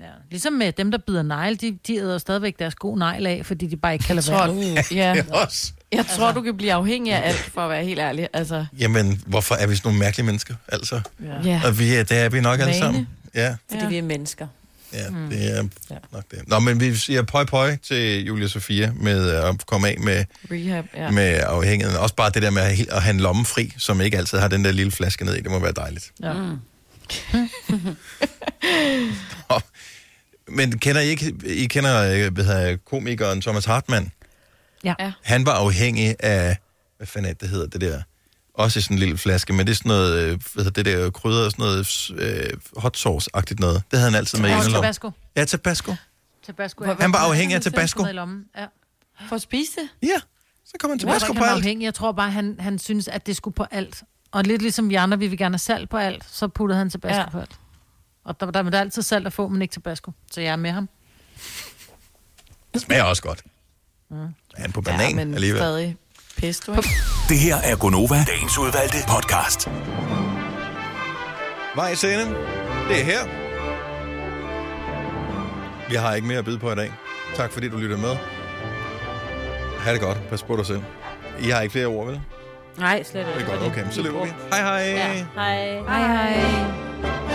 Ja. Ligesom med dem, der bider negle, de, de æder stadigvæk deres gode negl af, fordi de bare ikke kan lade tror, være. ja, Ja, også. jeg tror, du kan blive afhængig af alt, for at være helt ærlig. Altså, Jamen, hvorfor er vi sådan nogle mærkelige mennesker, altså? ja. ja. Og vi er, det er vi nok alle Vane. sammen. Ja, Fordi Ja. vi er mennesker. ja, Mm. det er nok det. Nå, men vi siger pøj pøj til Julia Sofia med at komme af med, Rehab, ja. med afhængigheden. Også bare det der med at have en lomme fri, som ikke altid har den der lille flaske ned i. Det må være dejligt. Ja. Mm. Nå, Men kender I ikke, I kender hvad hedder, komikeren Thomas Hartmann? Ja. Ja. Han var afhængig af, hvad fanden er det, det hedder, det der, også i sådan en lille flaske, men det er sådan noget, øh, hvad hedder det der krydder, sådan noget øh, hot sauce-agtigt noget. Det havde han altid med i Og inderlommen. Tabasco. Ja, Tabasco. Tabasco. Hvor- Han var Ja, afhængig af Tabasco. i lommen. Ja. For at spise det? Ja, så kom han Tabasco på han var alt. afhængig. Jeg tror bare, han, han synes, at det skulle på alt. Og lidt ligesom vi andre, vi vil gerne have salt på alt, så puttede han Tabasco Ja. ja. på alt. Og der, der, der er altid salt at få, men ikke Tabasco. Så jeg er med ham. Det smager også godt. Mm. Han på banan ja, men alligevel. stadig pesto, ikke? Det her er Gonova, dagens udvalgte podcast. Vej i scenen. Det er her. Vi har ikke mere at byde på i dag. Tak fordi du lytter med. Ha' det godt. Pas på dig selv. I har ikke flere ord, vel? Nej, slet ikke. Det er godt, okay. Så løber vi. Hej hej. Ja, hej. Hej hej.